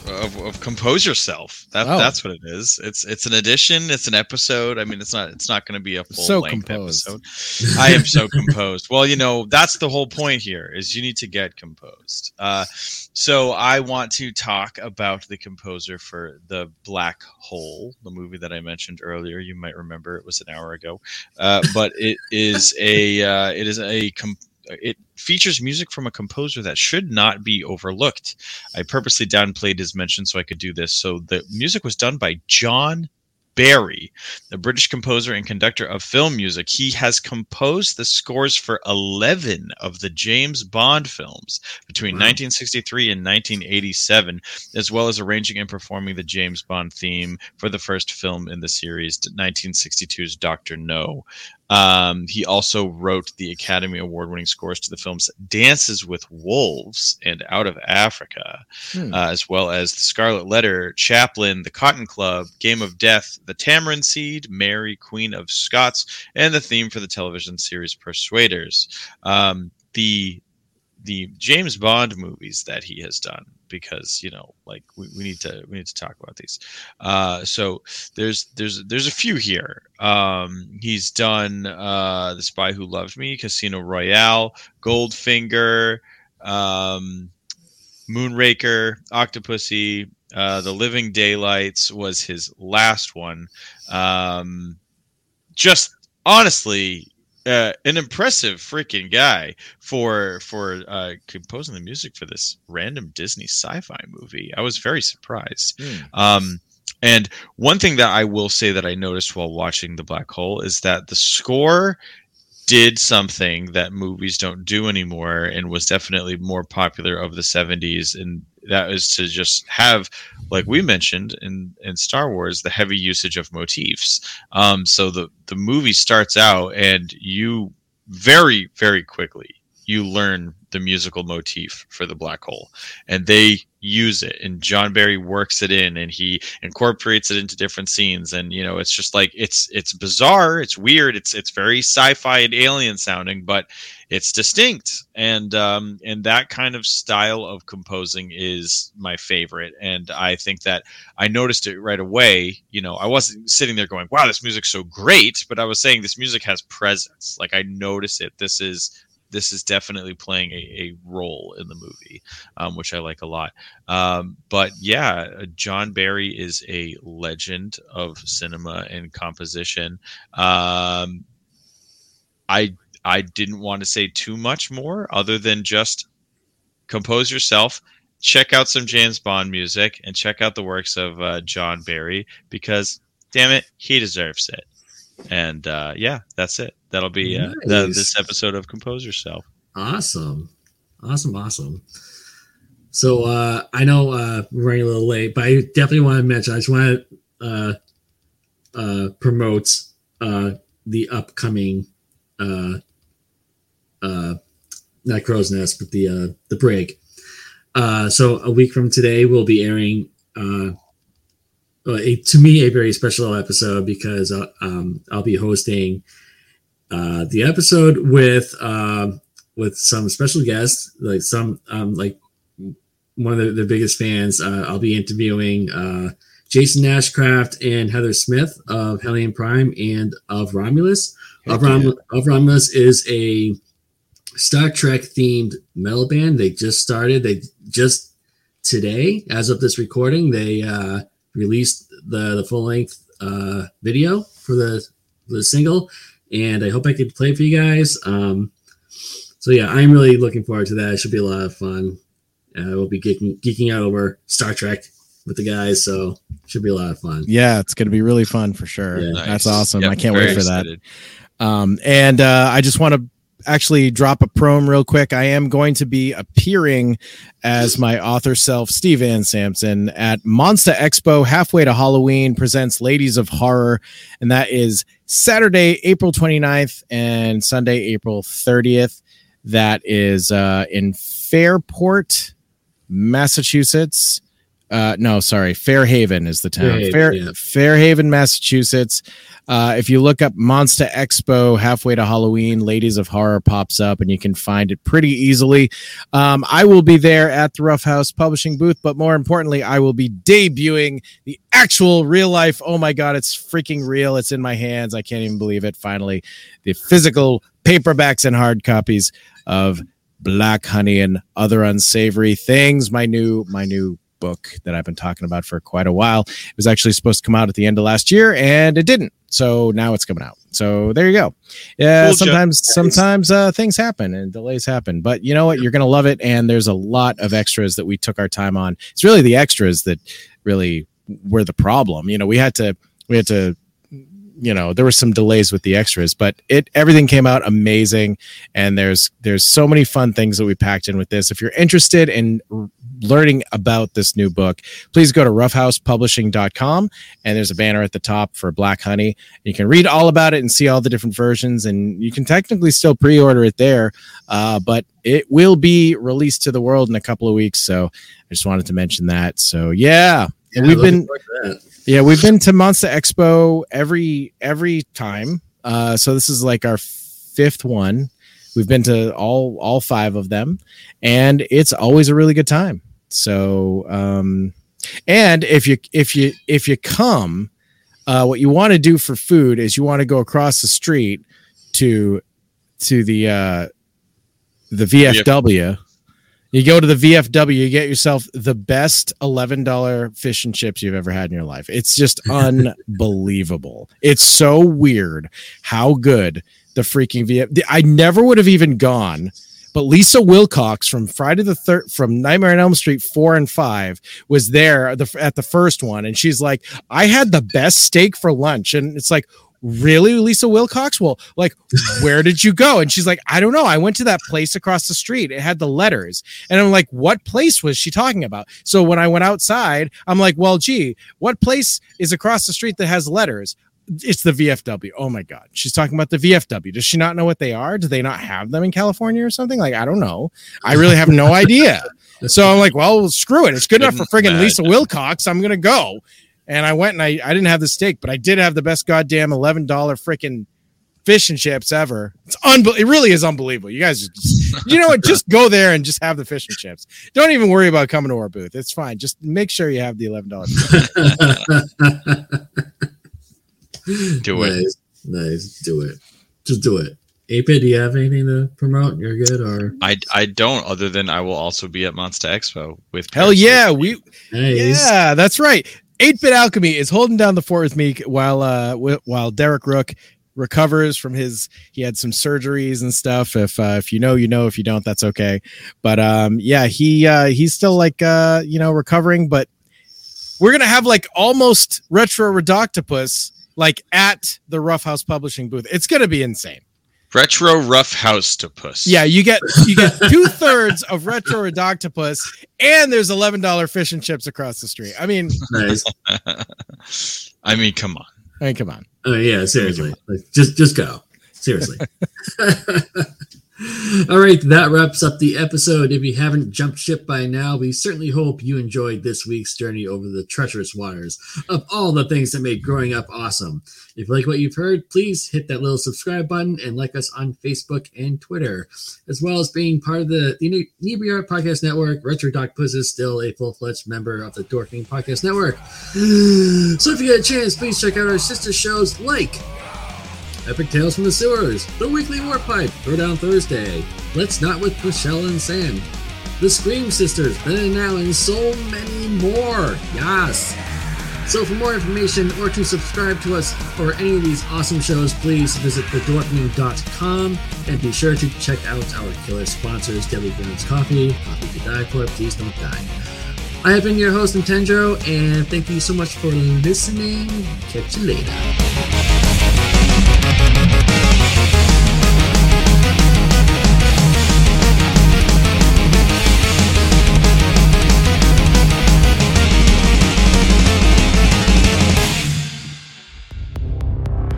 of, of Compose Yourself. That, Oh. That's what it is. It's it's an edition. It's an episode. I mean, it's not it's not going to be a full So length composed. episode. I am so composed. Well, you know, that's the whole point here is you need to get composed. Uh, so I want to talk about the composer for the Black Hole, the movie that I mentioned earlier. You might remember it was an hour ago, uh, but it is a uh, it is a com- it features music from a composer that should not be overlooked. I purposely downplayed his mention so I could do this. So the music was done by John Barry, the British composer and conductor of film music. He has composed the scores for 11 of the James Bond films between Wow. 1963 and 1987, as well as arranging and performing the James Bond theme for the first film in the series, 1962's Doctor No. Um, he also wrote the Academy Award winning scores to the films Dances with Wolves and Out of Africa, Hmm. uh, as well as The Scarlet Letter, Chaplin, The Cotton Club, Game of Death, The Tamarind Seed, Mary, Queen of Scots, and the theme for the television series Persuaders. Um, the the James Bond movies that he has done because you know like we, we need to we need to talk about these. Uh so there's there's there's a few here. Um he's done uh the spy who loved me casino royale goldfinger um moonraker octopussy uh the living daylights was his last one. Um just honestly uh, an impressive freaking guy for for uh, composing the music for this random Disney sci-fi movie. I was very surprised. Hmm. Um, and one thing that I will say that I noticed while watching The Black Hole is that the score did something that movies don't do anymore and was definitely more popular of the 70s and that is to just have like we mentioned in in Star Wars the heavy usage of motifs. Um so the the movie starts out and you very very quickly you learn the musical motif for the black hole. And they use it and john barry works it in and he incorporates it into different scenes. And you know it's just like it's it's bizarre it's weird it's it's very sci-fi and alien sounding but it's distinct. And um and that kind of style of composing is my favorite. And i think that i noticed it right away you know i wasn't sitting there going wow this music's so great but i was saying this music has presence. Like i notice it. This is this is definitely playing a, a role in the movie, um, which I like a lot. Um, but yeah, John Barry is a legend of cinema and composition. Um, I I didn't want to say too much more, other than just compose yourself. Check out some James Bond music and check out the works of uh, John Barry because, damn it, he deserves it. And uh, yeah, that's it. That'll be uh, the, this episode of Compose Yourself. Awesome. Awesome. Awesome. So uh, I know uh, we're running a little late, but I definitely want to mention, I just want to uh, uh, promote uh, the upcoming, uh, uh, not Crow's Nest, but the, uh, the break. Uh, so a week from today, we'll be airing, uh, a, to me, a very special episode because uh, um, I'll be hosting uh, the episode with um, with some special guests, like some um, like one of the, the biggest fans. Uh, I'll be interviewing uh, Jason Nashcraft and Heather Smith of Hellion Prime and of Romulus. Of, Rom- of Romulus is a Star Trek themed metal band. They just started. They just today, as of this recording, they uh, released the the full length uh, video for the the single, and I hope I can play it for you guys. Um, so yeah, I'm really looking forward to that. It should be a lot of fun. Uh, we'll be geeking, geeking out over Star Trek with the guys, so it should be a lot of fun. Yeah, it's going to be really fun for sure. Yeah. That's awesome. Yep, I can't wait for excited. that. Um, and uh, I just want to actually drop a prom real quick. I am going to be appearing as my author self, Steve Van Sampson, at Monster Expo halfway to Halloween presents Ladies of Horror. And that is Saturday, April 29th and Sunday, April 30th. That is uh, in Fairport, Massachusetts. Uh, no, sorry, Fairhaven is the town. Fairhaven, Fair, yeah. Fairhaven, Massachusetts. Uh, if you look up Monster Expo halfway to Halloween, Ladies of Horror pops up and you can find it pretty easily. Um, I will be there at the Rough House Publishing booth, but more importantly, I will be debuting the actual real life. Oh my God, it's freaking real. It's in my hands. I can't even believe it. Finally, the physical paperbacks and hard copies of Black Honey and Other Unsavory Things. My new, my new book that I've been talking about for quite a while. It was actually supposed to come out at the end of last year and it didn't. So now it's coming out. So there you go. Yeah, Cool, sometimes sometimes uh, things happen and delays happen, but you know what? You're gonna love it. And there's a lot of extras that we took our time on. It's really the extras that really were the problem. You know, we had to we had to you know there were some delays with the extras but it everything came out amazing. And there's there's so many fun things that we packed in with this. If you're interested in learning about this new book please go to roughhousepublishing.com and there's a banner at the top for black honey. You can read all about it and see all the different versions and you can technically still pre-order it there uh, but it will be released to the world in a couple of weeks. So i just wanted to mention that. So yeah, Yeah, we've been forward to that. yeah, we've been to Monster Expo every every time. Uh, so this is like our fifth one. We've been to all all five of them, and it's always a really good time. So, um, and if you if you if you come, uh, what you want to do for food is you want to go across the street to to the uh, the VFW. You go to the VFW, you get yourself the best $11 fish and chips you've ever had in your life. It's just unbelievable. It's so weird how good the freaking VF I never would have even gone, but Lisa Wilcox from Friday the third from Nightmare on Elm Street 4 and 5 was there at the, at the first one and she's like, "I had the best steak for lunch." And it's like, really, Lisa Wilcox? Well, like, where did you go? And she's like, I don't know. I went to that place across the street. It had the letters. And I'm like, what place was she talking about? So when I went outside, I'm like, well, gee, what place is across the street that has letters? It's the VFW. Oh my God. She's talking about the VFW. Does she not know what they are? Do they not have them in California or something? Like, I don't know. I really have no idea. So I'm like, well, screw it. It's good enough for friggin' Lisa Wilcox. I'm going to go. And I went and I, I didn't have the steak, but I did have the best goddamn $11 freaking fish and chips ever. It's unbelievable. It really is unbelievable. You guys, just, you know what? Just go there and just have the fish and chips. Don't even worry about coming to our booth. It's fine. Just make sure you have the $11. Do it. Nice, nice. Do it. Just do it. AP, do you have anything to promote? You're good, or I I don't. Other than I will also be at Monster Expo with. Hell yeah, we nice. yeah, that's right. 8-bit alchemy is holding down the fort with me while uh wh- while Derek Rook recovers from his he had some surgeries and stuff. If uh, if you know you know. If you don't that's okay. But um yeah he uh he's still like uh you know recovering but we're gonna have like almost Retro Ridoctopus like at the rough house publishing booth. It's gonna be insane Retro Rough House to Puss. yeah you get you get two-thirds of Retro Ridoctopus and there's $11 fish and chips across the street i mean nice. I mean, come on. i mean come on Oh yeah, seriously. Like, just just go. Seriously. All right, that wraps up the episode. If you haven't jumped ship by now, we certainly hope you enjoyed this week's journey over the treacherous waters of all the things that made growing up awesome. If you like what you've heard, please hit that little subscribe button and like us on Facebook and Twitter, as well as being part of the, the Inebriart Podcast Network. Retro Ridoctopus is still a full fledged member of the Dorkening Podcast Network. So if you get a chance, please check out our sister shows like Epic Tales from the Sewers, The Weekly Warpipe, Throwdown Thursday, Let's Not with Michelle and Sam, The Scream Sisters, Then and Now, and so many more. Yes! So for more information or to subscribe to us or any of these awesome shows, please visit thedorkening.com and be sure to check out our killer sponsors, Deadly Grounds Coffee, Coffee to Die For, Please Don't Die. I have been your host, Nintenjoe, and thank you so much for listening. Catch you later.